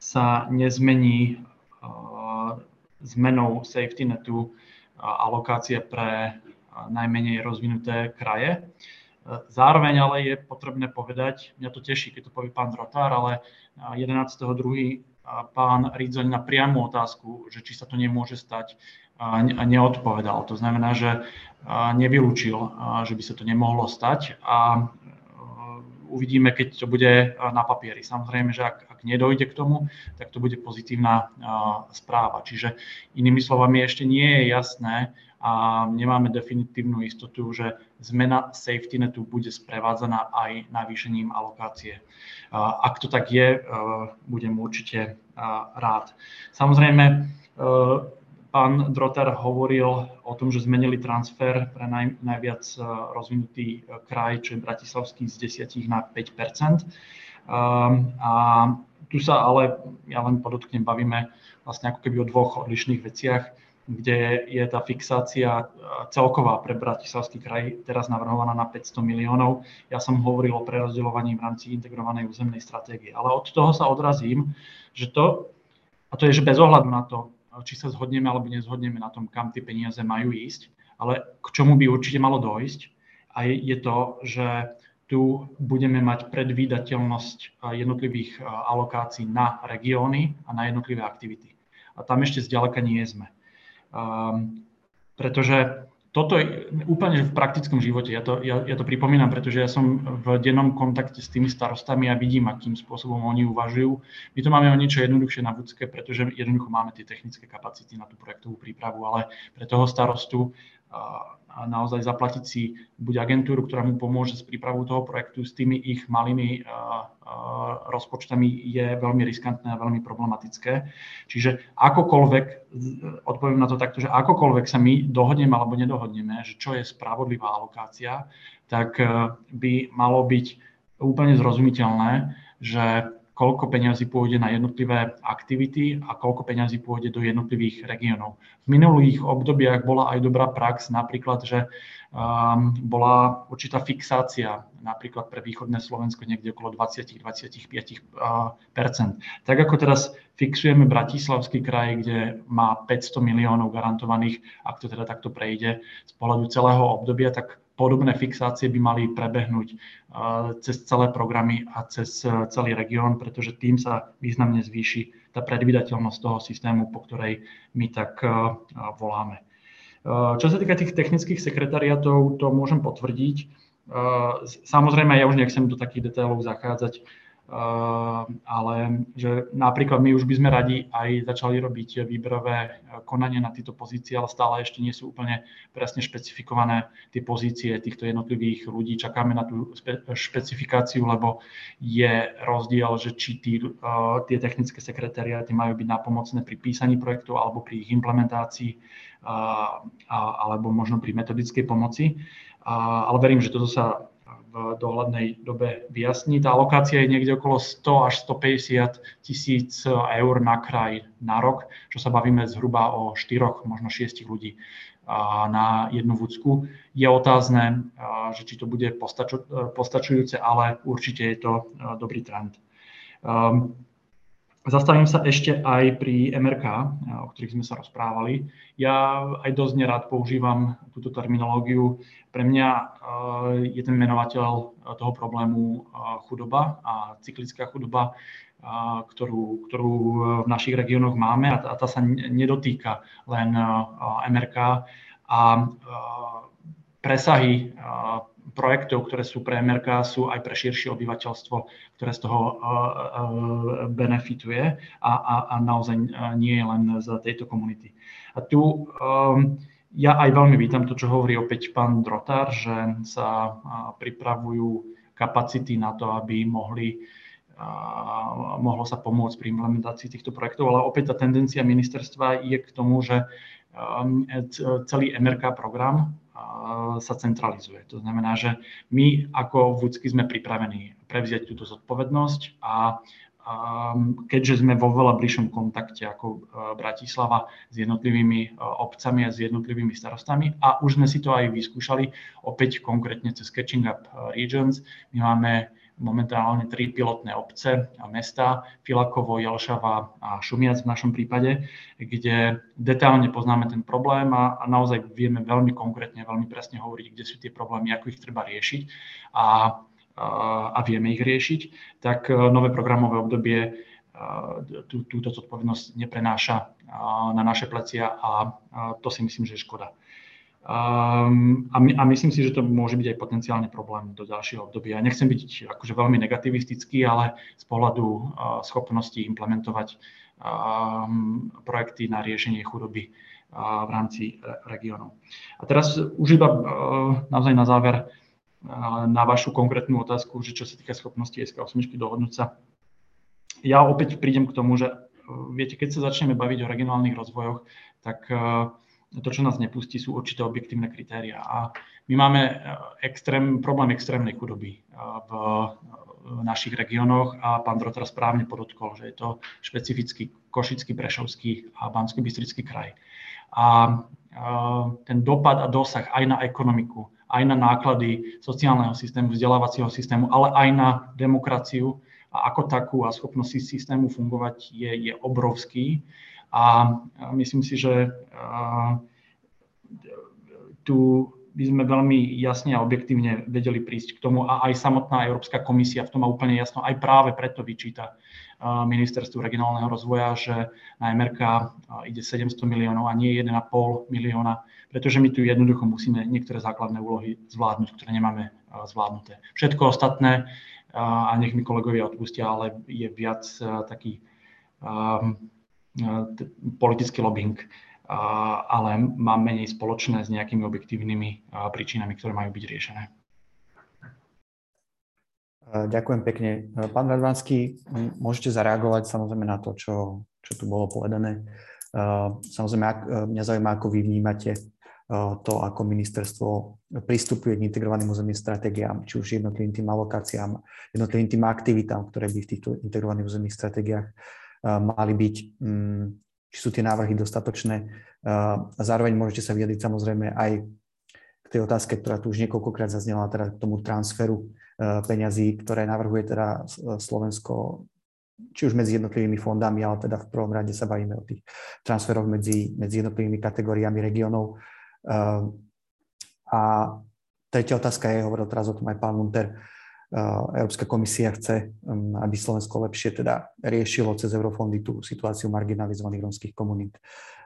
sa nezmení zmenou safety netu alokácie pre najmenej rozvinuté kraje. Zároveň ale je potrebné povedať, mňa to teší, keď to povie pán Drotár, ale 11.2 pán Ridzoň na priamu otázku, že či sa to nemôže stať, neodpovedal. To znamená, že nevylúčil, že by sa to nemohlo stať a uvidíme, keď to bude na papieri. Samozrejme, že ak, ak nedojde k tomu, tak to bude pozitívna správa. Čiže inými slovami ešte nie je jasné, a nemáme definitívnu istotu, že zmena safety netu bude sprevádzaná aj navýšením alokácie. Ak to tak je, budem určite rád. Samozrejme, pán Drotar hovoril o tom, že zmenili transfer pre naj, najviac rozvinutý kraj, čo je Bratislavský, z 10 na 5% A tu sa ale, ja len podotknem, bavíme vlastne ako keby o dvoch odlišných veciach kde je tá fixácia celková pre Bratislavský kraj teraz navrhovaná na 500 miliónov. Ja som hovoril o prerozdeľovaní v rámci integrovanej územnej stratégie. Ale od toho sa odrazím, že to, a to je, že bez ohľadu na to, či sa zhodneme alebo nezhodneme na tom, kam tie peniaze majú ísť, ale k čomu by určite malo dojsť, a je, to, že tu budeme mať predvídateľnosť jednotlivých alokácií na regióny a na jednotlivé aktivity. A tam ešte zďaleka nie sme. Pretože toto je úplne v praktickom živote. Ja to, ja, ja to pripomínam, pretože ja som v dennom kontakte s tými starostami a vidím, akým spôsobom oni uvažujú. My to máme o niečo jednoduchšie na Vúcke, pretože jednoducho máme tie technické kapacity na tú projektovú prípravu, ale pre toho starostu a naozaj zaplatiť si buď agentúru, ktorá mu pomôže s prípravou toho projektu, s tými ich malými rozpočtami je veľmi riskantné a veľmi problematické. Čiže akokoľvek, odpoviem na to takto, že akokoľvek sa my dohodneme alebo nedohodneme, že čo je spravodlivá alokácia, tak by malo byť úplne zrozumiteľné, že koľko peňazí pôjde na jednotlivé aktivity a koľko peňazí pôjde do jednotlivých regiónov. V minulých obdobiach bola aj dobrá prax, napríklad, že um, bola určitá fixácia, napríklad pre východné Slovensko niekde okolo 20-25% Tak ako teraz fixujeme Bratislavský kraj, kde má 500 miliónov garantovaných, ak to teda takto prejde z pohľadu celého obdobia, tak podobné fixácie by mali prebehnúť uh, cez celé programy a cez uh, celý región, pretože tým sa významne zvýši tá predvydateľnosť toho systému, po ktorej my tak uh, voláme. Čo sa týka tých technických sekretariatov, to môžem potvrdiť. samozrejme, ja už nechcem do takých detailov zachádzať, ale že napríklad my už by sme radi aj začali robiť výberové eh, konanie na tieto pozície, ale stále ešte nie sú úplne presne špecifikované tie pozície týchto jednotlivých ľudí. Čakáme na tú spe- špecifikáciu, lebo je rozdiel, že či tí, uh, tie technické sekretariáty majú byť napomocné pri písaní projektov alebo pri ich implementácii uh, alebo možno pri metodickej pomoci. Uh, ale verím, že toto sa dohľadnej dobe vyjasní. Tá lokácia je niekde okolo 100 až 150 tisíc eur na kraj na rok, čo sa bavíme zhruba o 4, možno 6 ľudí na jednu vúcku. Je otázne, že či to bude postačujúce, ale určite je to dobrý trend. Zastavím sa ešte aj pri MRK, o ktorých sme sa rozprávali. Ja aj dosť nerád používam túto terminológiu. Pre mňa eh, je ten menovateľ toho problému eh, chudoba a cyklická chudoba, eh, ktorú, ktorú v našich regiónoch máme a tá, tá sa nedotýka len MRK a presahy projektov, ktoré sú pre MRK, sú aj pre širšie obyvateľstvo, ktoré z toho uh, uh, benefituje a, a, a naozaj nie je len z tejto komunity. A tu um, ja aj veľmi vítam to, čo hovorí opäť pán Drotár, že sa pripravujú kapacity na to, aby mohli mohlo sa pomôcť pri implementácii týchto projektov, ale opäť tá tendencia ministerstva je k tomu, že celý MRK program sa centralizuje. To znamená, že my ako vúcky sme pripravení prevziať túto zodpovednosť a keďže sme vo veľa bližšom kontakte ako e, Bratislava s jednotlivými e, obcami a s jednotlivými starostami a už sme si to aj vyskúšali opäť konkrétne cez Catching Up Regions. My máme momentálne tri pilotné obce a mesta, Filakovo, Jelšava a Šumiac v našom prípade, kde detálne poznáme ten problém a, a naozaj vieme veľmi konkrétne, veľmi presne hovoriť, kde sú tie problémy, ako ich treba riešiť a, a, a vieme ich riešiť, tak e, nové programové obdobie e, tú, túto zodpovednosť neprenáša na naše plecia a to si myslím, že je škoda. Um, a, my, a myslím si, že to môže byť aj potenciálne problém do ďalšieho obdobia. Nechcem byť akože veľmi negativistický, ale z pohľadu uh, schopnosti implementovať um, projekty na riešenie chudoby uh, v rámci re- regiónov. A teraz už iba uh, naozaj na záver na vašu konkrétnu otázku, že čo sa týka schopnosti SK8 dohodnúť sa. Ja opäť prídem k tomu, že uh, viete, keď sa začneme baviť o regionálnych rozvojoch, tak uh, to, čo nás nepustí, sú určité objektívne kritéria. A my máme e, extrém, problém extrémnej chudoby e, v, našich regiónoch a pán Drotar správne podotkol, že je to špecifický Košický, Prešovský a bansko bystrický kraj. A e, ten dopad a dosah aj na ekonomiku, aj na náklady sociálneho systému, vzdelávacieho systému, ale aj na demokraciu a ako takú a schopnosť systému fungovať je, je obrovský. A myslím si, že tu by sme veľmi jasne a objektívne vedeli prísť k tomu a aj samotná Európska komisia v tom má úplne jasno, aj práve preto vyčíta ministerstvu regionálneho rozvoja, že na MRK ide 700 miliónov a nie 1,5 milióna, pretože my tu jednoducho musíme niektoré základné úlohy zvládnuť, ktoré nemáme zvládnuté. Všetko ostatné, a nech mi kolegovia odpustia, ale je viac taký politický lobbying, ale má menej spoločné s nejakými objektívnymi príčinami, ktoré majú byť riešené. Ďakujem pekne. Pán Radvanský, môžete zareagovať samozrejme na to, čo, čo tu bolo povedané. Samozrejme, ak, mňa zaujíma, ako vy vnímate to, ako ministerstvo pristupuje k integrovaným územným stratégiám, či už jednotlivým tým alokáciám, jednotlivým tým aktivitám, ktoré by v týchto integrovaných územných stratégiách mali byť, mm, či sú tie návrhy dostatočné. Zároveň môžete sa vyjadriť samozrejme aj k tej otázke, ktorá tu už niekoľkokrát zaznela, teda k tomu transferu peňazí, ktoré navrhuje teda Slovensko či už medzi jednotlivými fondami, ale teda v prvom rade sa bavíme o tých transferoch medzi, medzi jednotlivými kategóriami regionov. A tretia otázka je, hovoril teraz o tom aj pán Munter, Európska komisia chce, um, aby Slovensko lepšie teda riešilo cez eurofondy tú situáciu marginalizovaných rómskych komunít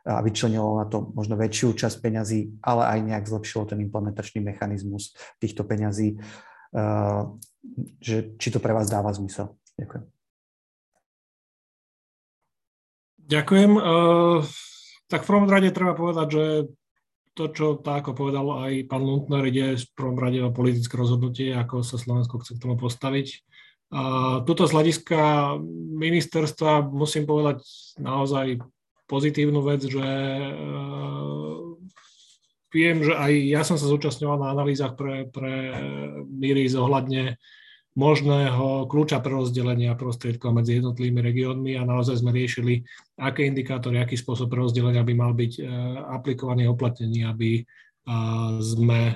a vyčlenilo na to možno väčšiu časť peňazí, ale aj nejak zlepšilo ten implementačný mechanizmus týchto peňazí, že či to pre vás dáva zmysel. Ďakujem. Ďakujem. Tak v prvom rade treba povedať, že to, čo tak ako povedal aj pán Lundner, ide v prvom rade o politické rozhodnutie, ako sa Slovensko chce k tomu postaviť. A tuto z hľadiska ministerstva musím povedať naozaj pozitívnu vec, že e, viem, že aj ja som sa zúčastňoval na analýzach pre, pre míry zohľadne možného kľúča pre rozdelenia prostriedkov medzi jednotlivými regiónmi a naozaj sme riešili, aké indikátory, aký spôsob rozdelenia by mal byť e, aplikovaný oplatnený, aby e, sme e,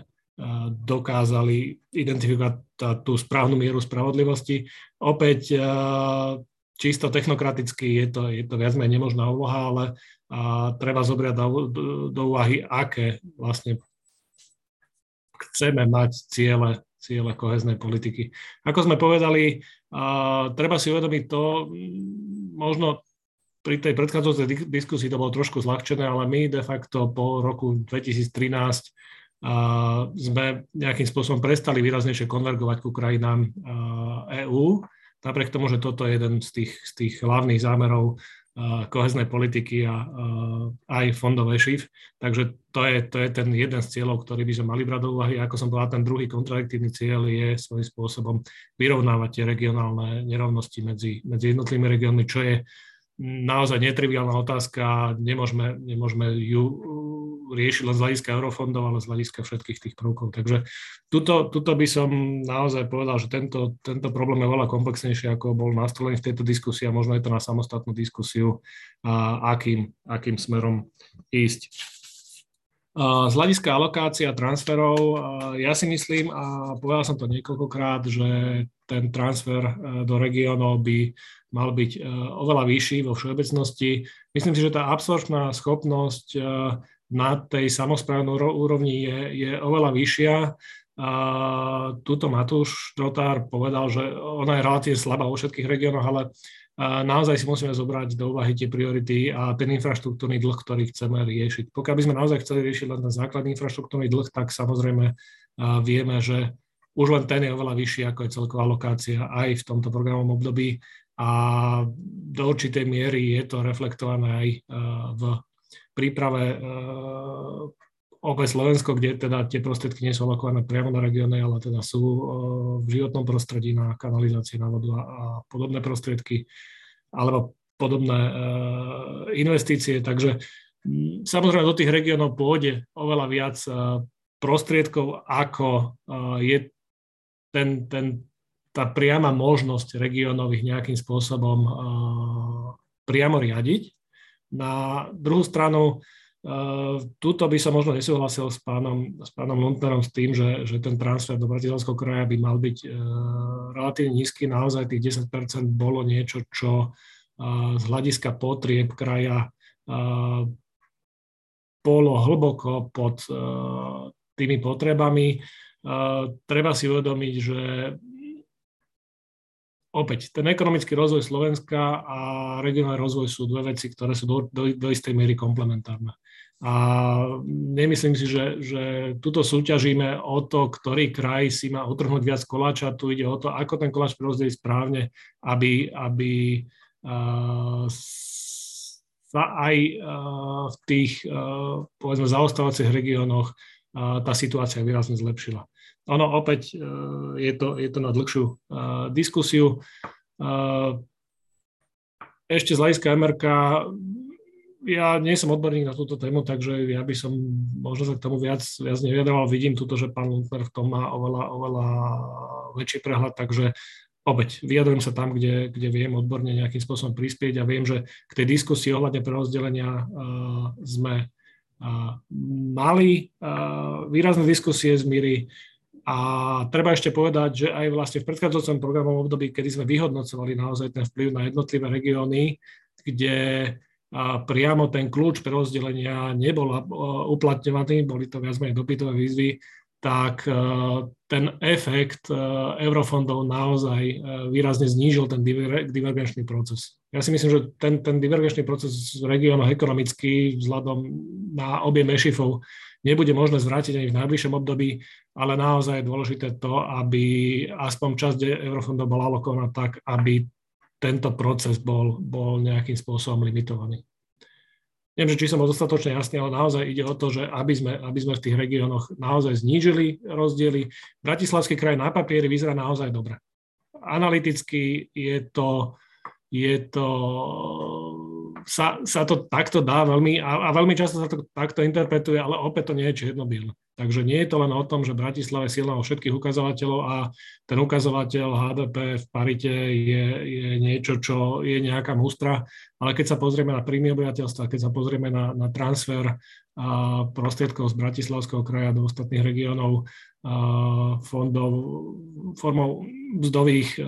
dokázali identifikovať tú správnu mieru spravodlivosti. Opäť čisto technokraticky je to, je to viac menej nemožná úloha, ale a treba zobrať do, do, do úvahy, aké vlastne chceme mať ciele ciele koheznej politiky. Ako sme povedali, treba si uvedomiť to, možno pri tej predchádzajúcej diskusii to bolo trošku zľahčené, ale my de facto po roku 2013 sme nejakým spôsobom prestali výraznejšie konvergovať ku krajinám EÚ, napriek tomu, že toto je jeden z tých, z tých hlavných zámerov koheznej politiky a aj fondovej šif. Takže to je, to je ten jeden z cieľov, ktorý by sme mali brať do úvahy. Ako som povedal, ten druhý kontradiktívny cieľ je svojím spôsobom vyrovnávať tie regionálne nerovnosti medzi, medzi jednotlivými regiónmi, čo je naozaj netriviálna otázka. Nemôžeme, nemôžeme ju riešiť len z hľadiska eurofondov, ale z hľadiska všetkých tých prvkov. Takže tuto, tuto by som naozaj povedal, že tento, tento problém je veľa komplexnejší, ako bol nastolený v tejto diskusii a možno je to na samostatnú diskusiu, a akým, akým smerom ísť. Z hľadiska alokácia transferov, ja si myslím, a povedal som to niekoľkokrát, že ten transfer do regiónov by mal byť oveľa vyšší vo všeobecnosti. Myslím si, že tá absorpčná schopnosť na tej samozprávnej úrovni je, je oveľa vyššia. Tuto Matúš Trotár povedal, že ona je relatívne slabá vo všetkých regiónoch, ale naozaj si musíme zobrať do úvahy tie priority a ten infraštruktúrny dlh, ktorý chceme riešiť. Pokiaľ by sme naozaj chceli riešiť len ten základný infraštruktúrny dlh, tak samozrejme vieme, že už len ten je oveľa vyšší, ako je celková lokácia aj v tomto programovom období a do určitej miery je to reflektované aj v príprave OP Slovensko, kde teda tie prostriedky nie sú alokované priamo na regióne, ale teda sú v životnom prostredí na kanalizácie, na vodu a podobné prostriedky alebo podobné investície. Takže samozrejme do tých regiónov pôjde oveľa viac prostriedkov, ako je ten, ten, tá priama možnosť regiónov ich nejakým spôsobom priamo riadiť. Na druhú stranu, uh, tuto by som možno nesúhlasil s pánom, s pánom Lundnerom s tým, že, že ten transfer do Bratislavského kraja by mal byť uh, relatívne nízky. Naozaj tých 10% bolo niečo, čo uh, z hľadiska potrieb kraja bolo hlboko pod tými potrebami. Treba si uvedomiť, že opäť, ten ekonomický rozvoj Slovenska a regionálny rozvoj sú dve veci, ktoré sú do, do, do istej miery komplementárne. A nemyslím si, že, že tuto súťažíme o to, ktorý kraj si má utrhnúť viac koláča. Tu ide o to, ako ten koláč prerozdeliť správne, aby, aby uh, sa aj uh, v tých, uh, povedzme, zaostávacích regiónoch tá situácia výrazne zlepšila. Ono opäť e, je to, je to na dlhšiu e, diskusiu. E, ešte z hľadiska MRK, ja nie som odborník na túto tému, takže ja by som možno sa k tomu viac, viac neviedral. Vidím tuto, že pán Lundner v tom má oveľa, oveľa väčší prehľad, takže opäť vyjadrujem sa tam, kde, kde viem odborne nejakým spôsobom prispieť a viem, že k tej diskusii ohľadne prerozdelenia uh, sme uh, mali uh, výrazné diskusie z míry a treba ešte povedať, že aj vlastne v predchádzajúcom programovom období, kedy sme vyhodnocovali naozaj ten vplyv na jednotlivé regióny, kde priamo ten kľúč pre rozdelenia nebol uplatňovaný, boli to viac menej dopytové výzvy, tak ten efekt eurofondov naozaj výrazne znížil ten divergenčný proces. Ja si myslím, že ten, ten divergenčný proces v regiónoch ekonomicky vzhľadom na objem ešifov nebude možné zvrátiť ani v najbližšom období, ale naozaj je dôležité to, aby aspoň časť eurofondov bola alokovaná tak, aby tento proces bol, bol nejakým spôsobom limitovaný. Neviem, či som bol dostatočne jasný, ale naozaj ide o to, že aby sme, aby sme v tých regiónoch naozaj znížili rozdiely. Bratislavský kraj na papieri vyzerá naozaj dobre. Analyticky je to, je to sa, sa to takto dá veľmi, a, a veľmi často sa to takto interpretuje, ale opäť to nie je čierno Takže nie je to len o tom, že Bratislava je silná vo všetkých ukazovateľov a ten ukazovateľ HDP v parite je, je niečo, čo je nejaká mústra, ale keď sa pozrieme na príjmy obyvateľstva, keď sa pozrieme na, na transfer a prostriedkov z Bratislavského kraja do ostatných regiónov fondov formou mzdových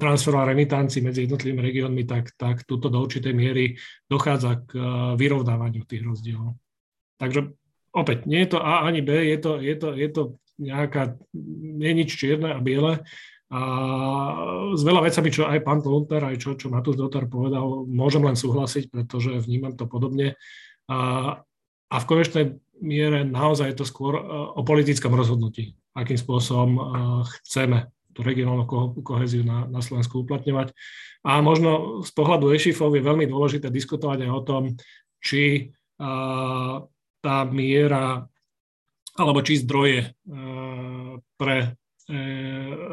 transferov a remitancií medzi jednotlivými regiónmi, tak, tak túto do určitej miery dochádza k vyrovnávaniu tých rozdielov. Takže opäť, nie je to A ani B, je to, je to, je to nejaká, nie je nič čierne a biele. A s veľa vecami, čo aj pán Lunter, aj čo, čo Matúš Dotar povedal, môžem len súhlasiť, pretože vnímam to podobne. A, a v konečnej miere naozaj je to skôr e, o politickom rozhodnutí, akým spôsobom e, chceme tú regionálnu koheziu na, na Slovensku uplatňovať. A možno z pohľadu EŠIFov je veľmi dôležité diskutovať aj o tom, či tá miera alebo či zdroje e, pre e,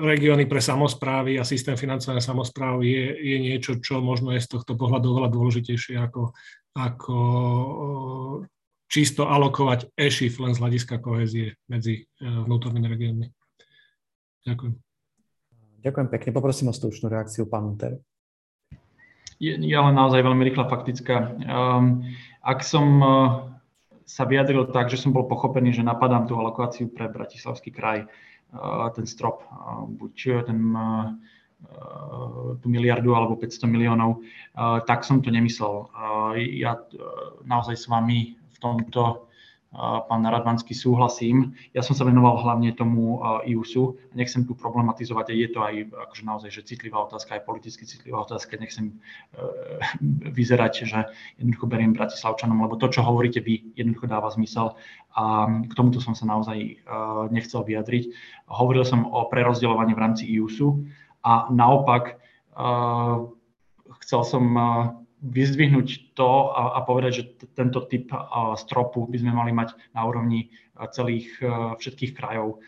regióny, pre samozprávy a systém financovania samozpráv je, je niečo, čo možno je z tohto pohľadu oveľa dôležitejšie ako, ako e, čisto alokovať ESHIF len z hľadiska kohezie medzi vnútornými regiónmi. Ďakujem. Ďakujem pekne. Poprosím o stručnú reakciu, pán Unter. Ja len naozaj veľmi rýchla faktická. Um, ak som sa vyjadril tak, že som bol pochopený, že napadám tú alokáciu pre Bratislavský kraj, eh, ten strop, eh, buď ten, eh, tú miliardu alebo 500 miliónov, tak som to nemyslel. Ja naozaj s vami v tomto pán Radvanský, súhlasím. Ja som sa venoval hlavne tomu IUSu. Nechcem tu problematizovať, je to aj akože naozaj že citlivá otázka, aj politicky citlivá otázka. Nechcem e, vyzerať, že jednoducho beriem Bratislavčanom, lebo to, čo hovoríte vy, jednoducho dáva zmysel. A k tomuto som sa naozaj e, nechcel vyjadriť. Hovoril som o prerozdeľovaní v rámci IUSu a naopak e, chcel som vyzdvihnúť to a, a povedať, že t- tento typ stropu by sme mali mať na úrovni celých všetkých krajov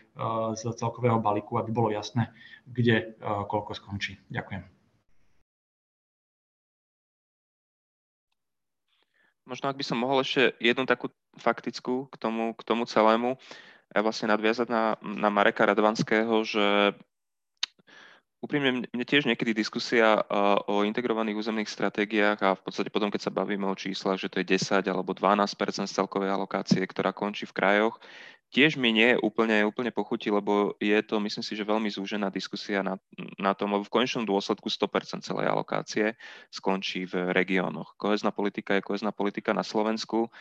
z celkového balíku, aby bolo jasné, kde koľko skončí. Ďakujem. Možno ak by som mohol ešte jednu takú faktickú k tomu, k tomu celému, vlastne nadviazať na, na Mareka Radvanského, že Úprimne, mne tiež niekedy diskusia o integrovaných územných stratégiách a v podstate potom, keď sa bavíme o číslach, že to je 10 alebo 12 z celkovej alokácie, ktorá končí v krajoch, tiež mi nie úplne, úplne pochutí, lebo je to, myslím si, že veľmi zúžená diskusia na, na tom, lebo v konečnom dôsledku 100% celej alokácie skončí v regiónoch. Kohezná politika je kohezná politika na Slovensku.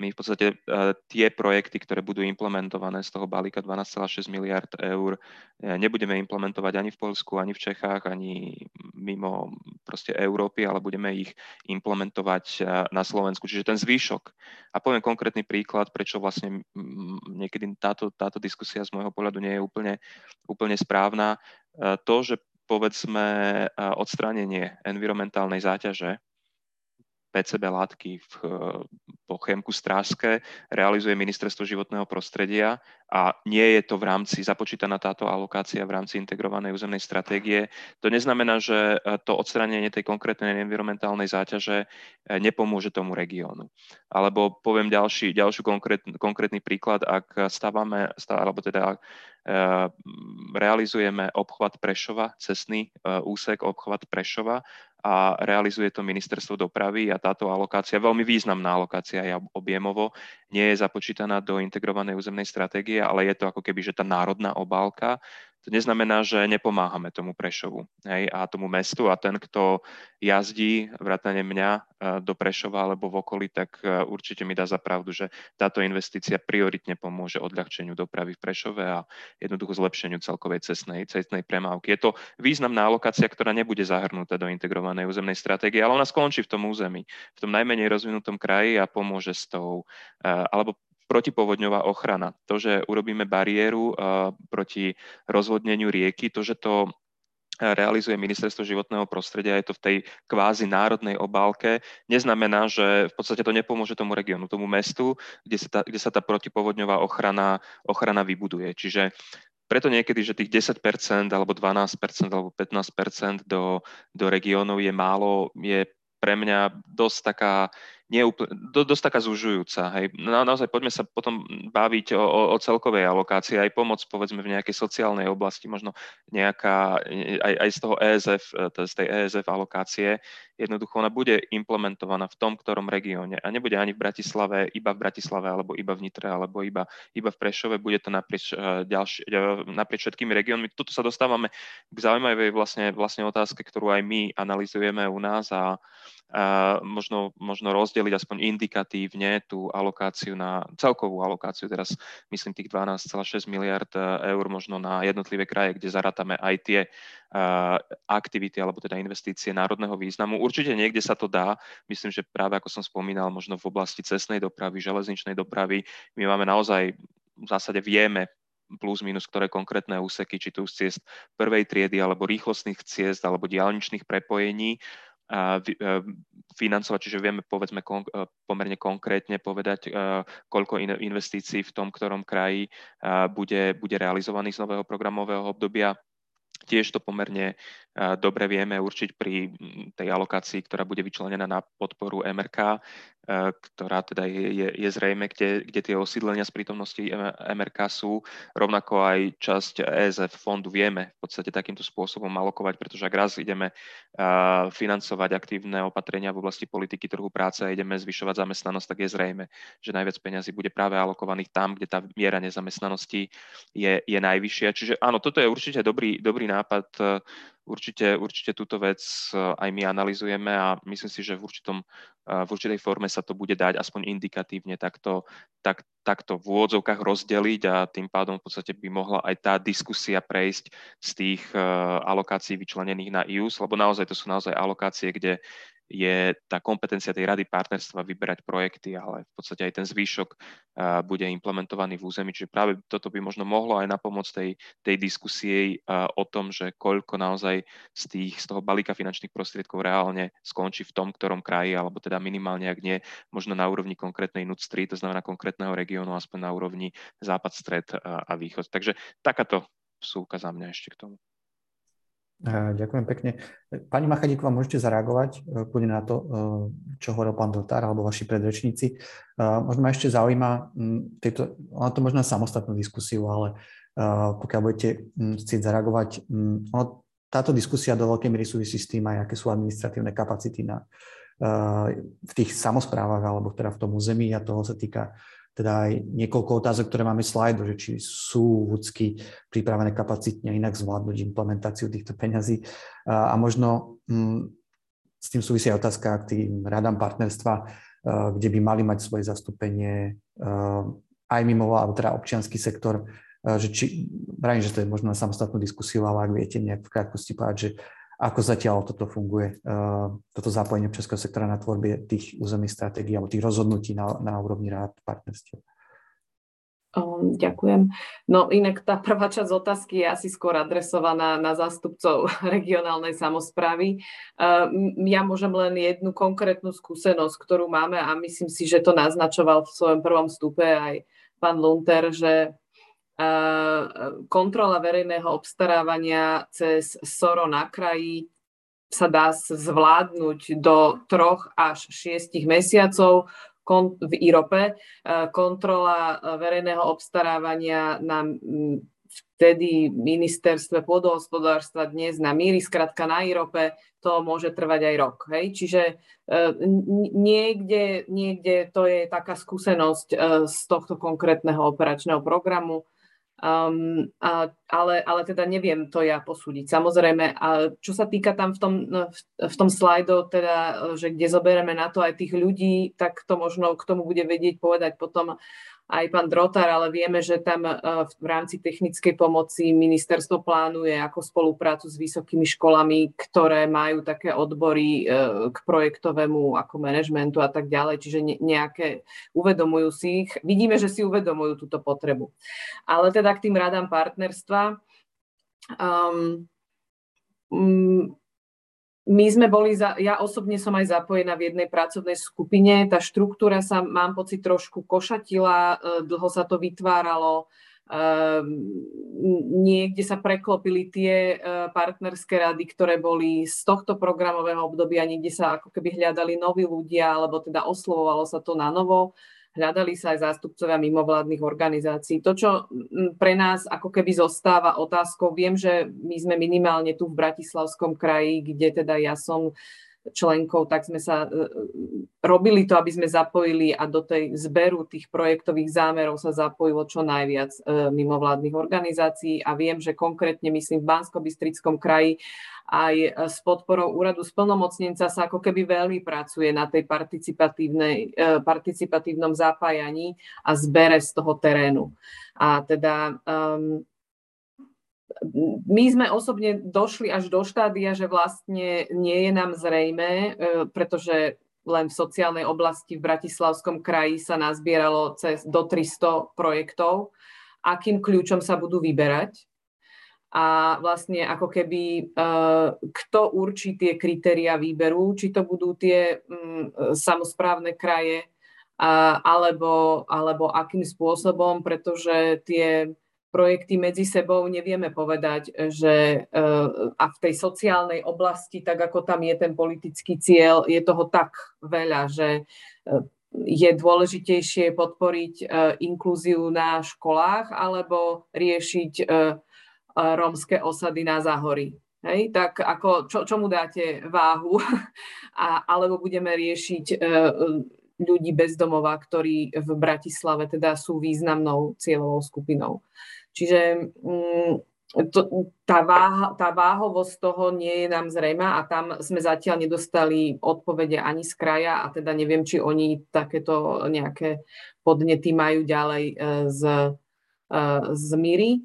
My v podstate uh, tie projekty, ktoré budú implementované z toho balíka 12,6 miliard eur, uh, nebudeme implementovať ani v Polsku, ani v Čechách, ani mimo proste Európy, ale budeme ich implementovať uh, na Slovensku. Čiže ten zvýšok. A poviem konkrétny príklad, prečo vlastne niekedy táto, táto diskusia z môjho pohľadu nie je úplne, úplne správna. E, to, že povedzme e, odstránenie environmentálnej záťaže PCB látky v, po Chemku Strážske realizuje Ministerstvo životného prostredia a nie je to v rámci, započítaná táto alokácia v rámci integrovanej územnej stratégie. To neznamená, že to odstránenie tej konkrétnej environmentálnej záťaže nepomôže tomu regiónu. Alebo poviem ďalší, ďalší konkrét, konkrétny príklad, ak stávame, alebo teda realizujeme obchvat Prešova, cestný úsek obchvat Prešova a realizuje to ministerstvo dopravy a táto alokácia, veľmi významná alokácia je objemovo, nie je započítaná do integrovanej územnej stratégie, ale je to ako keby, že tá národná obálka To neznamená, že nepomáhame tomu Prešovu hej, a tomu mestu a ten, kto jazdí vrátane mňa e, do Prešova alebo v okolí, tak e, určite mi dá za pravdu, že táto investícia prioritne pomôže odľahčeniu dopravy v Prešove a jednoducho zlepšeniu celkovej cestnej, cestnej premávky. Je to významná alokácia, ktorá nebude zahrnutá do integrovanej územnej stratégie, ale ona skončí v tom území, v tom najmenej rozvinutom kraji a pomôže s tou, e, alebo protipovodňová ochrana. To, že urobíme bariéru uh, proti rozvodneniu rieky, to, že to uh, realizuje Ministerstvo životného prostredia, je to v tej kvázi národnej obálke, neznamená, že v podstate to nepomôže tomu regiónu, tomu mestu, kde sa tá, kde sa tá protipovodňová ochrana, ochrana vybuduje. Čiže preto niekedy, že tých 10% alebo 12% alebo 15% do, do regiónov je málo, je pre mňa dosť taká neúplne, do, dosť taká zužujúca. Hej. Na, naozaj poďme sa potom baviť o, o, o celkovej alokácii, aj pomoc povedzme v nejakej sociálnej oblasti, možno nejaká, aj, aj z toho ESF, e, z tej ESF alokácie, jednoducho ona bude implementovaná v tom, ktorom regióne a nebude ani v Bratislave, iba v Bratislave, alebo iba v Nitre, alebo iba, iba v Prešove, bude to naprieč, e, ďalši, e, naprieč všetkými regiónmi. Tuto sa dostávame k zaujímavej vlastne, vlastne otázke, ktorú aj my analizujeme u nás a, a možno, možno rozdeliť aspoň indikatívne tú alokáciu na celkovú alokáciu, teraz myslím tých 12,6 miliard e, eur možno na jednotlivé kraje, kde zarátame aj tie uh, aktivity alebo teda investície národného významu. Určite niekde sa to dá. Myslím, že práve ako som spomínal, možno v oblasti cestnej dopravy, železničnej dopravy, my máme naozaj v zásade vieme plus minus ktoré konkrétne úseky, či to už ciest prvej triedy, alebo rýchlostných ciest, alebo diálničných prepojení, E, financovať, čiže vieme povedzme kon, e, pomerne konkrétne povedať, e, koľko investícií v tom, ktorom kraji bude, bude realizovaných z nového programového obdobia. Tiež to pomerne dobre vieme určiť pri tej alokácii, ktorá bude vyčlenená na podporu MRK, ktorá teda je, je, je zrejme, kde, kde tie osídlenia z prítomnosti MRK sú. Rovnako aj časť ESF fondu vieme v podstate takýmto spôsobom alokovať, pretože ak raz ideme financovať aktívne opatrenia v oblasti politiky trhu práce a ideme zvyšovať zamestnanosť, tak je zrejme, že najviac peňazí bude práve alokovaných tam, kde tá miera nezamestnanosti je, je najvyššia. Čiže áno, toto je určite dobrý, dobrý nápad určite, určite túto vec aj my analizujeme a myslím si, že v, určitom, v určitej forme sa to bude dať aspoň indikatívne takto, tak, takto v úvodzovkách rozdeliť a tým pádom v podstate by mohla aj tá diskusia prejsť z tých eh, alokácií vyčlenených na IUS, lebo naozaj to sú naozaj alokácie, kde je tá kompetencia tej rady partnerstva vyberať projekty, ale v podstate aj ten zvýšok bude implementovaný v území. Čiže práve toto by možno mohlo aj na pomoc tej, tej diskusie o tom, že koľko naozaj z, tých, z toho balíka finančných prostriedkov reálne skončí v tom, ktorom kraji, alebo teda minimálne, ak nie, možno na úrovni konkrétnej NUC 3, to znamená konkrétneho regiónu, aspoň na úrovni západ, stred a východ. Takže takáto súka za mňa ešte k tomu. Ďakujem pekne. Pani Machadíková, môžete zareagovať poďme na to, čo hovoril pán Dotár alebo vaši predrečníci. Možno ma ešte zaujíma, tejto, ona to možno samostatnú diskusiu, ale pokiaľ budete chcieť zareagovať, ono, táto diskusia do veľkej miery súvisí s tým aj, aké sú administratívne kapacity na, v tých samozprávach alebo teda v tom území a toho sa týka teda aj niekoľko otázok, ktoré máme slajdo, že či sú vúcky pripravené kapacitne inak zvládnuť implementáciu týchto peňazí. A, a možno m, mm, s tým súvisí aj otázka k tým radám partnerstva, kde by mali mať svoje zastúpenie aj mimo, alebo teda občianský sektor, že či, vrajím, že to je možno na samostatnú diskusiu, ale ak viete nejak v krátkosti povedať, že ako zatiaľ toto funguje, toto zapojenie českého sektora na tvorbe tých územných stratégií alebo tých rozhodnutí na, na úrovni rád partnerstiev? Um, ďakujem. No inak tá prvá časť otázky je asi skôr adresovaná na zástupcov regionálnej samozprávy. Um, ja môžem len jednu konkrétnu skúsenosť, ktorú máme a myslím si, že to naznačoval v svojom prvom vstupe aj pán Lunter, že kontrola verejného obstarávania cez SORO na kraji sa dá zvládnuť do troch až šiestich mesiacov v IROPE. Kontrola verejného obstarávania na vtedy ministerstve pôdohospodárstva dnes na míry, skratka na IROPE, to môže trvať aj rok. Hej? Čiže e, niekde, niekde to je taká skúsenosť e, z tohto konkrétneho operačného programu Um, a, ale, ale teda neviem to ja posúdiť. Samozrejme, a čo sa týka tam v tom, v, v tom slajdo, teda, že kde zoberieme na to aj tých ľudí, tak to možno k tomu bude vedieť povedať potom aj pán Drotar, ale vieme, že tam e, v rámci technickej pomoci ministerstvo plánuje ako spoluprácu s vysokými školami, ktoré majú také odbory e, k projektovému ako manažmentu a tak ďalej, čiže nejaké uvedomujú si ich. Vidíme, že si uvedomujú túto potrebu. Ale teda k tým radám partnerstva. Um, my sme boli, za, ja osobne som aj zapojená v jednej pracovnej skupine, tá štruktúra sa, mám pocit, trošku košatila, e, dlho sa to vytváralo, ehm, niekde sa preklopili tie e, partnerské rady, ktoré boli z tohto programového obdobia, niekde sa ako keby hľadali noví ľudia, alebo teda oslovovalo sa to na novo hľadali sa aj zástupcovia mimovládnych organizácií. To, čo pre nás ako keby zostáva otázkou, viem, že my sme minimálne tu v Bratislavskom kraji, kde teda ja som členkou, tak sme sa e, e, robili to, aby sme zapojili a do tej zberu tých projektových zámerov sa zapojilo čo najviac e, mimovládnych organizácií a viem, že konkrétne myslím v Bansko-Bystrickom kraji aj s podporou úradu splnomocnenca sa ako keby veľmi pracuje na tej participatívnom zapájaní a zbere z toho terénu. A teda um, my sme osobne došli až do štádia, že vlastne nie je nám zrejme, pretože len v sociálnej oblasti v Bratislavskom kraji sa nazbieralo cez do 300 projektov, akým kľúčom sa budú vyberať. A vlastne ako keby e, kto určí tie kritéria výberu, či to budú tie mm, samozprávne kraje alebo, alebo akým spôsobom, pretože tie projekty medzi sebou nevieme povedať, že eh, a v tej sociálnej oblasti, tak ako tam je ten politický cieľ, je toho tak veľa, že eh, je dôležitejšie podporiť eh, inklúziu na školách alebo riešiť rómske osady na záhorí. Hej, tak ako, čo, čomu dáte váhu? A, alebo budeme riešiť ľudí bezdomova, ktorí v Bratislave teda sú významnou cieľovou skupinou. Čiže mm, to, tá, váha, tá váhovosť toho nie je nám zrejma a tam sme zatiaľ nedostali odpovede ani z kraja a teda neviem, či oni takéto nejaké podnety majú ďalej e, z, e, z Míry. E,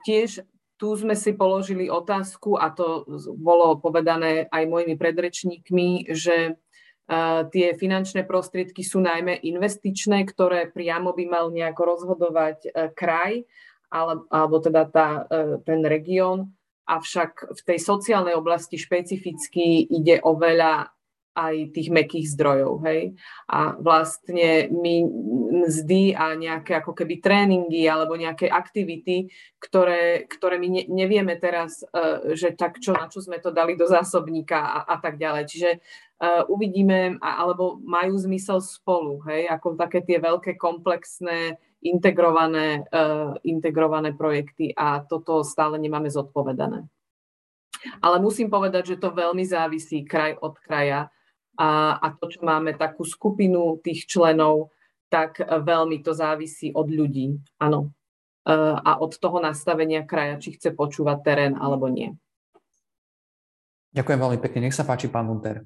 tiež tu sme si položili otázku a to bolo povedané aj mojimi predrečníkmi, že tie finančné prostriedky sú najmä investičné, ktoré priamo by mal nejako rozhodovať e, kraj alebo teda tá, e, ten región. Avšak v tej sociálnej oblasti špecificky ide o veľa aj tých mekých zdrojov. Hej? A vlastne my mzdy a nejaké ako keby tréningy alebo nejaké aktivity, ktoré, ktoré my ne, nevieme teraz, uh, že tak čo, na čo sme to dali do zásobníka a, a tak ďalej. Čiže uh, uvidíme, alebo majú zmysel spolu, hej? ako také tie veľké komplexné integrované, uh, integrované projekty a toto stále nemáme zodpovedané. Ale musím povedať, že to veľmi závisí kraj od kraja a, a to, čo máme takú skupinu tých členov, tak veľmi to závisí od ľudí, áno. E, a od toho nastavenia kraja, či chce počúvať terén alebo nie. Ďakujem veľmi pekne. Nech sa páči, pán Munter.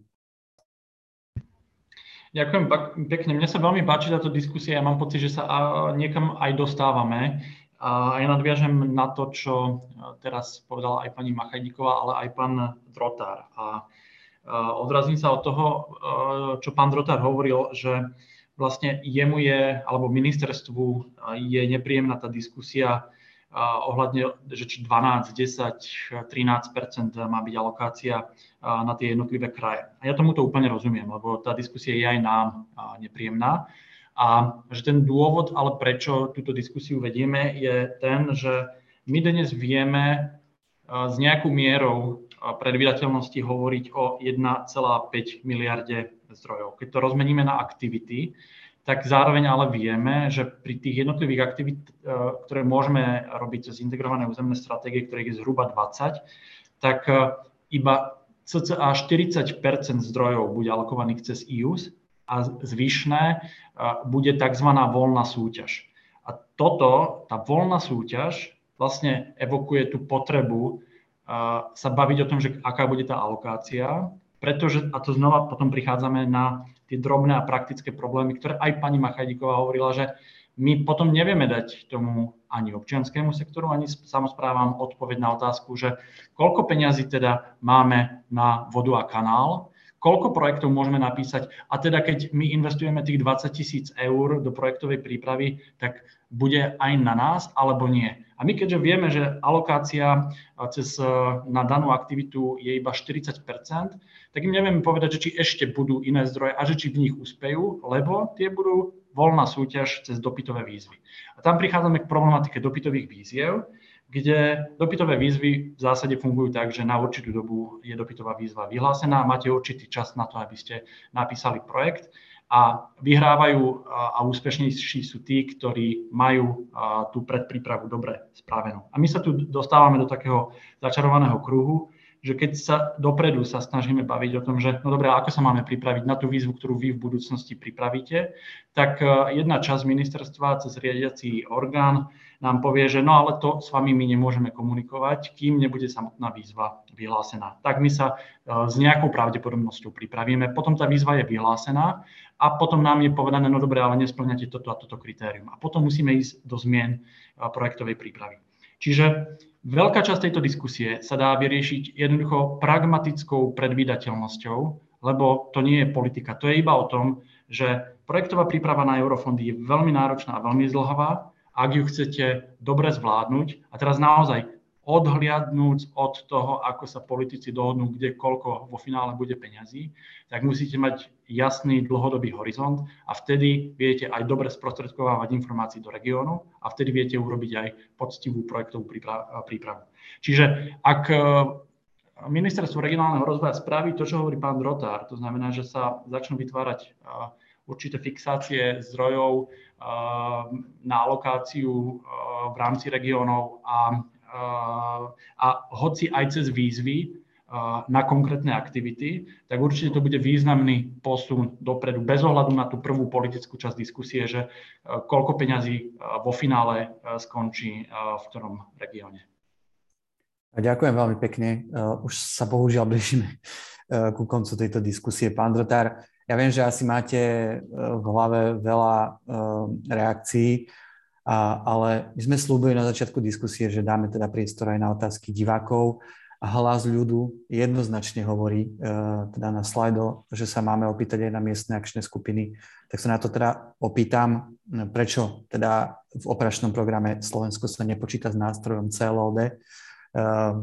Ďakujem pekne. Mne sa veľmi páči táto diskusia. Ja mám pocit, že sa niekam aj dostávame. A ja nadviažem na to, čo teraz povedala aj pani Machajdíková, ale aj pán Drotár. A odrazím sa od toho, čo pán Drotar hovoril, že vlastne jemu je, alebo ministerstvu je nepríjemná tá diskusia ohľadne, že či 12, 10, 13% má byť alokácia na tie jednotlivé kraje. A ja tomuto úplne rozumiem, lebo tá diskusia je aj nám nepríjemná. A že ten dôvod, ale prečo túto diskusiu vedieme, je ten, že my dnes vieme s nejakou mierou predvydateľnosti hovoriť o 1,5 miliarde zdrojov. Keď to rozmeníme na aktivity, tak zároveň ale vieme, že pri tých jednotlivých aktivít, e, ktoré môžeme robiť cez integrované územné stratégie, ktorých je zhruba 20, tak e, iba cca 40% zdrojov bude alokovaných cez IUS a zvyšné e, bude tzv. voľná súťaž. A toto, tá voľná súťaž, vlastne evokuje tú potrebu sa baviť o tom, že aká bude tá alokácia, pretože, a to znova potom prichádzame na tie drobné a praktické problémy, ktoré aj pani Machajdíková hovorila, že my potom nevieme dať tomu ani občianskému sektoru, ani samozprávam odpoveď na otázku, že koľko peňazí teda máme na vodu a kanál, koľko projektov môžeme napísať a teda keď my investujeme tých 20 tisíc eur do projektovej prípravy, tak bude aj na nás alebo nie. A my keďže vieme, že alokácia cez, e, na danú aktivitu je iba 40% tak im nevieme povedať, že či ešte budú iné zdroje a že či v nich úspejú, lebo tie budú voľná súťaž cez dopytové výzvy. A tam prichádzame k problematike dopytových výziev, kde dopytové výzvy v zásade fungujú tak, že na určitú dobu je dopytová výzva vyhlásená, máte určitý čas na to, aby ste napísali projekt a vyhrávajú a úspešnejší sú tí, ktorí majú tú predprípravu dobre spravenú. A my sa tu dostávame do takého začarovaného kruhu, že keď sa dopredu sa snažíme baviť o tom, že no dobré, ako sa máme pripraviť na tú výzvu, ktorú vy v budúcnosti pripravíte, tak e, jedna časť ministerstva cez riadiací orgán nám povie, že no ale to s vami my nemôžeme komunikovať, kým nebude samotná výzva vyhlásená. Tak my sa e, s nejakou pravdepodobnosťou pripravíme, potom tá výzva je vyhlásená a potom nám je povedané, no dobre, ale nesplňate toto a toto kritérium. A potom musíme ísť do zmien e, projektovej prípravy. Čiže veľká časť tejto diskusie sa dá vyriešiť jednoducho pragmatickou predvídateľnosťou, lebo to nie je politika. To je iba o tom, že projektová príprava na eurofondy je veľmi náročná a veľmi zdlhavá. Ak ju chcete dobre zvládnuť, a teraz naozaj odhliadnúť od toho, ako sa politici dohodnú, kde koľko vo finále bude peňazí, tak musíte mať jasný dlhodobý horizont a vtedy viete aj dobre sprostredkovávať informácií do regiónu a vtedy viete urobiť aj poctivú projektovú prípravu. Čiže ak e, ministerstvo regionálneho rozvoja spraví to, čo hovorí pán Drotár, to znamená, že sa začnú vytvárať e, určité fixácie zdrojov e, na alokáciu v rámci regiónov a a hoci aj cez výzvy na konkrétne aktivity, tak určite to bude významný posun dopredu, bez ohľadu na tú prvú politickú časť diskusie, že koľko peňazí vo finále skončí v ktorom regióne. Ďakujem veľmi pekne. Už sa bohužiaľ blížime ku koncu tejto diskusie. Pán Drotár, ja viem, že asi máte v hlave veľa reakcií. A, ale my sme slúbili na začiatku diskusie, že dáme teda priestor aj na otázky divákov. A hlas ľudu jednoznačne hovorí uh, teda na slajdo, že sa máme opýtať aj na miestne akčné skupiny. Tak sa na to teda opýtam, prečo teda v operačnom programe Slovensko sa nepočíta s nástrojom CLOD, uh,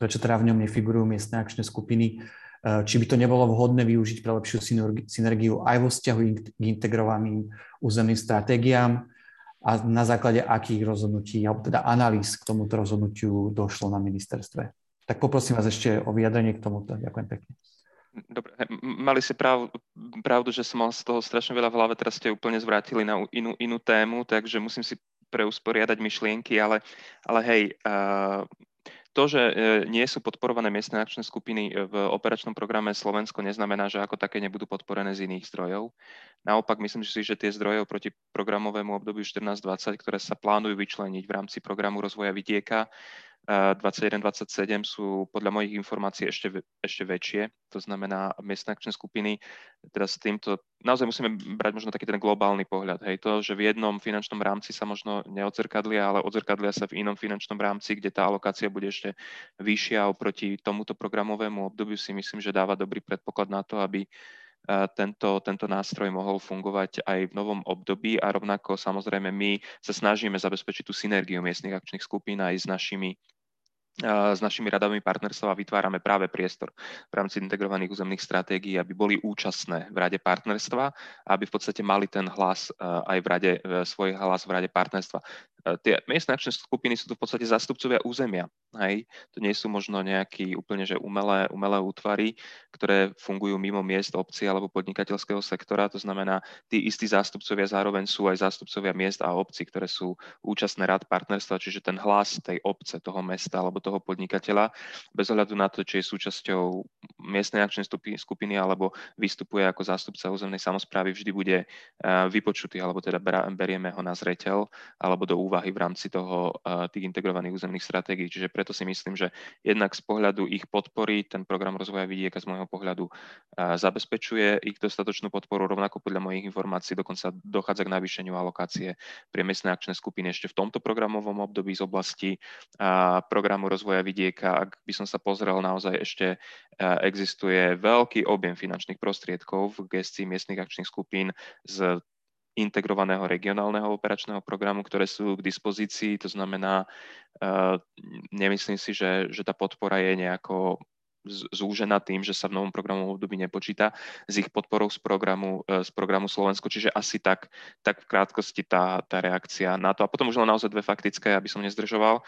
prečo teda v ňom nefigurujú miestne akčné skupiny, uh, či by to nebolo vhodné využiť pre lepšiu synergiu aj vo vzťahu k integrovaným územným stratégiám, a na základe akých rozhodnutí, alebo teda analýz k tomuto rozhodnutiu došlo na ministerstve. Tak poprosím vás ešte o vyjadrenie k tomuto. Ďakujem pekne. Dobre, mali si prav, pravdu, že som mal z toho strašne veľa v hlave, teraz ste úplne zvrátili na inú, inú tému, takže musím si preusporiadať myšlienky, ale, ale hej, uh, to, že e, nie sú podporované miestne akčné skupiny v operačnom programe Slovensko, neznamená, že ako také nebudú podporené z iných zdrojov. Naopak, myslím si, že tie zdroje oproti programovému obdobiu 14-20, ktoré sa plánujú vyčleniť v rámci programu rozvoja vidieka, 21-27 sú podľa mojich informácií ešte, ešte väčšie. To znamená, miestne akčné skupiny, teda s týmto, naozaj musíme brať možno taký ten globálny pohľad. Hej, to, že v jednom finančnom rámci sa možno neodzrkadlia, ale odzrkadlia sa v inom finančnom rámci, kde tá alokácia bude ešte vyššia oproti tomuto programovému obdobiu si myslím, že dáva dobrý predpoklad na to, aby tento, tento nástroj mohol fungovať aj v novom období a rovnako samozrejme my sa snažíme zabezpečiť tú synergiu miestnych akčných skupín aj s našimi s našimi radami partnerstva vytvárame práve priestor v rámci integrovaných územných stratégií, aby boli účastné v rade partnerstva a aby v podstate mali ten hlas aj v rade, svoj hlas v rade partnerstva. tie miestne akčné skupiny sú to v podstate zástupcovia územia. Hej? To nie sú možno nejaké úplne že umelé, umelé útvary, ktoré fungujú mimo miest, obcí alebo podnikateľského sektora. To znamená, tí istí zástupcovia zároveň sú aj zástupcovia miest a obcí, ktoré sú účastné rád partnerstva, čiže ten hlas tej obce, toho mesta alebo toho podnikateľa, bez ohľadu na to, či je súčasťou miestnej akčnej skupiny alebo vystupuje ako zástupca územnej samozprávy, vždy bude vypočutý, alebo teda berieme ho na zreteľ alebo do úvahy v rámci toho tých integrovaných územných stratégií. Čiže preto si myslím, že jednak z pohľadu ich podpory ten program rozvoja vidieka z môjho pohľadu zabezpečuje ich dostatočnú podporu, rovnako podľa mojich informácií dokonca dochádza k navýšeniu alokácie pre miestne akčné skupiny ešte v tomto programovom období z oblasti programu rozvoja vidieka. Ak by som sa pozrel, naozaj ešte existuje veľký objem finančných prostriedkov v gestii miestnych akčných skupín z integrovaného regionálneho operačného programu, ktoré sú k dispozícii. To znamená, uh, nemyslím si, že, že tá podpora je nejako zúžená tým, že sa v novom programovom období nepočíta s ich podporou z programu, e, z programu Slovensko, čiže asi tak, tak v krátkosti tá, tá reakcia na to. A potom už len naozaj dve faktické, aby som nezdržoval.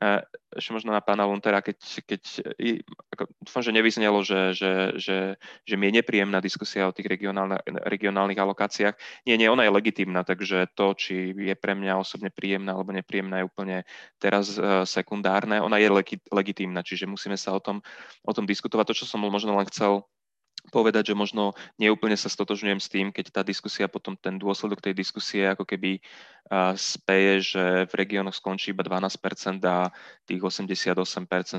E, ešte možno na pána Luntera, keď, keď ako, dúfam, že nevyznelo, že, že, že, že mi je nepríjemná diskusia o tých regionálnych alokáciách. Nie, nie, ona je legitímna, takže to, či je pre mňa osobne príjemná alebo nepríjemná, je úplne teraz uh, sekundárne. Ona je legi, legitímna, čiže musíme sa o tom, o tom diskutovať. To, čo som možno len chcel povedať, že možno neúplne sa stotožňujem s tým, keď tá diskusia, potom ten dôsledok tej diskusie ako keby speje, že v regiónoch skončí iba 12% a tých 88%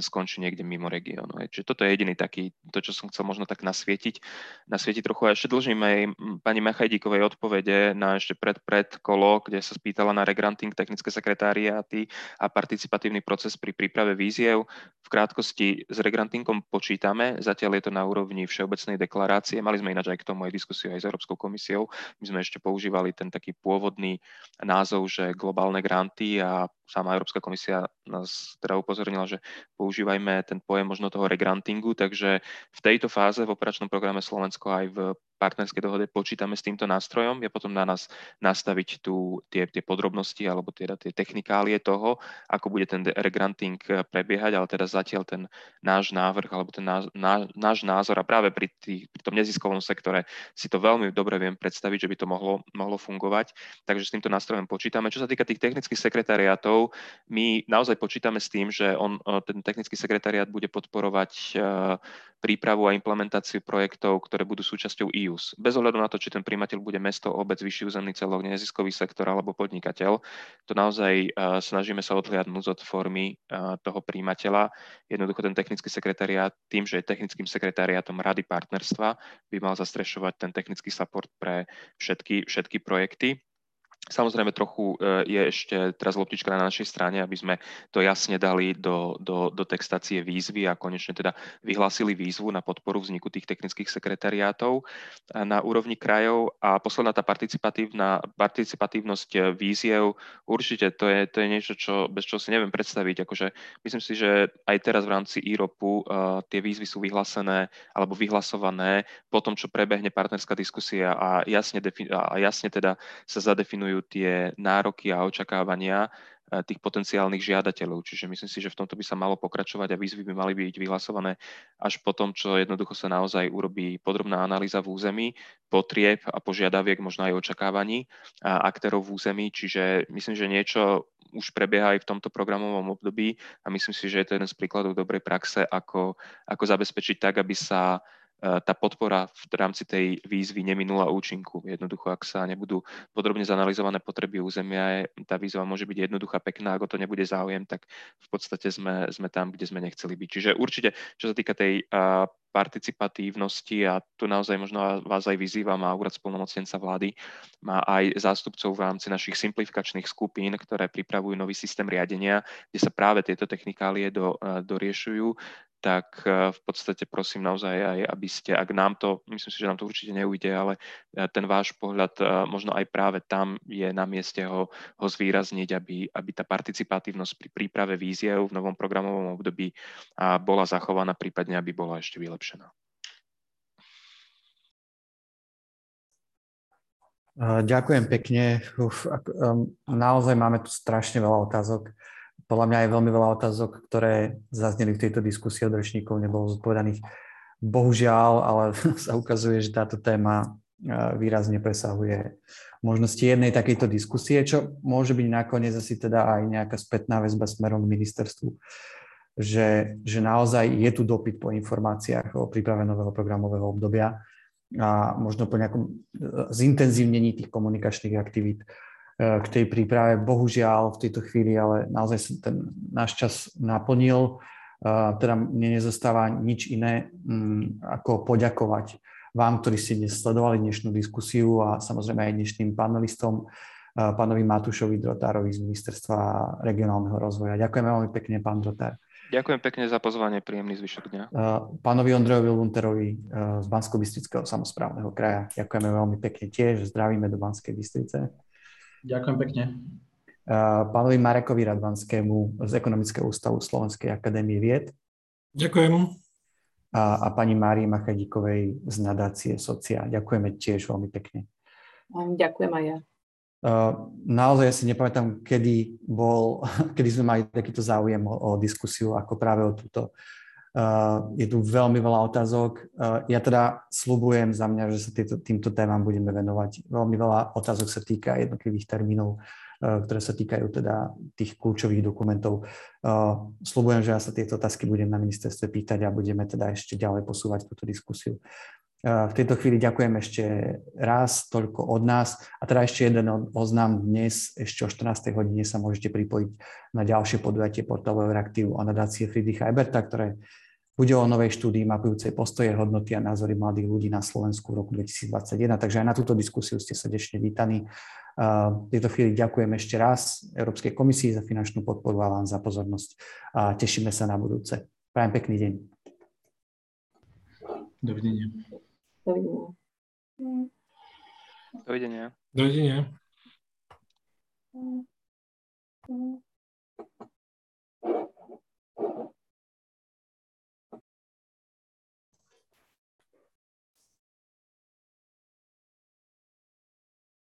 skončí niekde mimo regiónu. Čiže toto je jediný taký, to, čo som chcel možno tak nasvietiť, nasvietiť trochu. A ešte dlžím aj pani Machajdíkovej odpovede na ešte pred, pred kolo, kde sa spýtala na regranting technické sekretariáty a participatívny proces pri príprave víziev. V krátkosti s regrantingom počítame, zatiaľ je to na úrovni všeobecnej deklarácie. Mali sme ináč aj k tomu aj diskusiu aj s Európskou komisiou. My sme ešte používali ten taký pôvodný názov, že globálne granty a sama Európska komisia nás teda upozornila, že používajme ten pojem možno toho regrantingu, takže v tejto fáze v operačnom programe Slovensko aj v partnerskej dohode počítame s týmto nástrojom, je potom na nás nastaviť tu tie, tie podrobnosti alebo teda tie technikálie toho, ako bude ten regranting prebiehať, ale teda zatiaľ ten náš návrh alebo ten náš, náš názor a práve pri, tých, pri tom neziskovom sektore si to veľmi dobre viem predstaviť, že by to mohlo, mohlo fungovať, takže s týmto nástrojom počítame. Čo sa týka tých technických sekretariátov, my naozaj počítame s tým, že on, ten technický sekretariát bude podporovať prípravu a implementáciu projektov, ktoré budú súčasťou IUS. Bez ohľadu na to, či ten príjmateľ bude mesto, obec, vyšší územný celok, neziskový sektor alebo podnikateľ, to naozaj uh, snažíme sa odhliadnúť od formy toho príjmateľa. Jednoducho ten technický sekretariát, tým, že je technickým sekretariátom Rady partnerstva, by mal zastrešovať ten technický support pre všetky, všetky projekty. Samozrejme, trochu e, je ešte teraz loptička na našej strane, aby sme to jasne dali do, do, do textácie výzvy a konečne teda vyhlásili výzvu na podporu vzniku tých technických sekretariátov na úrovni krajov. A posledná tá participatívna, participatívnosť e, víziev, určite to je, to je niečo, čo, bez čoho si neviem predstaviť. Akože myslím si, že aj teraz v rámci IROPu uh, tie výzvy sú vyhlásené alebo vyhlasované po tom, čo prebehne partnerská diskusia a jasne, defi- a jasne teda sa zadefinujú definujú tie nároky a očakávania eh, tých potenciálnych žiadateľov. Čiže myslím si, že v tomto by sa malo pokračovať a výzvy by mali byť vyhlasované až po tom, čo jednoducho sa naozaj urobí podrobná analýza v území, potrieb a požiadaviek, možno aj očakávaní a aktérov v území. Čiže myslím, že niečo už prebieha aj v tomto programovom období a myslím si, že je to jeden z príkladov dobrej praxe, ako, ako zabezpečiť tak, aby sa E, tá podpora v rámci tej výzvy neminula účinku. Jednoducho, ak sa nebudú podrobne zanalizované potreby územia, tá výzva môže byť jednoduchá, pekná, ako to nebude záujem, tak v podstate sme, sme tam, kde sme nechceli byť. Čiže určite, čo sa týka tej uh, participatívnosti a tu naozaj možno vás aj vyzývam a úrad spolnomocnenca vlády má aj zástupcov v rámci našich simplifikačných skupín, ktoré pripravujú nový systém riadenia, kde sa práve tieto technikálie do, uh, doriešujú tak eh, v podstate prosím naozaj aj, aby ste, ak nám to, myslím si, že nám to určite neujde, ale eh, ten váš pohľad eh, možno aj práve tam je na mieste ho, ho zvýrazniť, aby, aby tá participatívnosť pri príprave víziev v novom programovom období bola zachovaná, prípadne aby bola ešte vylepšená. Ďakujem pekne. Uf, naozaj máme tu strašne veľa otázok. Podľa mňa je veľmi veľa otázok, ktoré zazneli v tejto diskusii od rečníkov, nebolo zodpovedaných. Bohužiaľ, ale sa ukazuje, že táto téma výrazne presahuje možnosti jednej takejto diskusie, čo môže byť nakoniec asi teda aj nejaká spätná väzba smerom k ministerstvu, že, že naozaj je tu dopyt po informáciách o príprave nového programového obdobia a možno po nejakom e, zintenzívnení tých komunikačných aktivít k tej príprave. Bohužiaľ v tejto chvíli, ale naozaj sa ten náš čas naplnil. E, teda mne nezostáva nič iné, mm, ako poďakovať vám, ktorí ste dnes sledovali dnešnú diskusiu a samozrejme aj dnešným panelistom, pánovi Matúšovi Drotárovi z Ministerstva regionálneho rozvoja. Ďakujeme veľmi pekne, pán Drotár. Ďakujem pekne za pozvanie, príjemný zvyšok dňa. Pánovi Ondrejovi Lunterovi z bansko bystrického samozprávneho kraja. Ďakujeme veľmi pekne tiež, zdravíme do Banskej Bystrice. Ďakujem pekne. Pánovi Marekovi Radvanskému z Ekonomického ústavu Slovenskej akadémie vied. Ďakujem a, a pani Márii Machadíkovej z nadácie Socia. Ďakujeme tiež veľmi pekne. Ďakujem aj ja. naozaj ja si nepamätám, kedy, bol, kedy sme mali takýto záujem o, o diskusiu ako práve o túto. Uh, je tu veľmi veľa otázok. Uh, ja teda slubujem za mňa, že sa týto, týmto témam budeme venovať. Veľmi veľa otázok sa týka jednotlivých termínov Eh, ktoré sa týkajú teda tých kľúčových dokumentov. Eh, Slubujem, že ja sa tieto otázky budem na ministerstve pýtať a budeme teda ešte ďalej posúvať túto diskusiu. Eh, v tejto chvíli ďakujem ešte raz toľko od nás a teda ešte jeden oznám dnes, ešte o 14. hodine sa môžete pripojiť na ďalšie podujatie portálu Euraktiv a nadácie Friedricha Eberta, ktoré bude o novej štúdii mapujúcej postoje, hodnoty a názory mladých ľudí na Slovensku v roku 2021. Takže aj na túto diskusiu ste srdečne vítaní. V tejto chvíli ďakujem ešte raz Európskej komisii za finančnú podporu a vám za pozornosť a tešíme sa na budúce. Prajem pekný deň. Dovidenia. Dovidenia. Dovidenia. Dovidenia.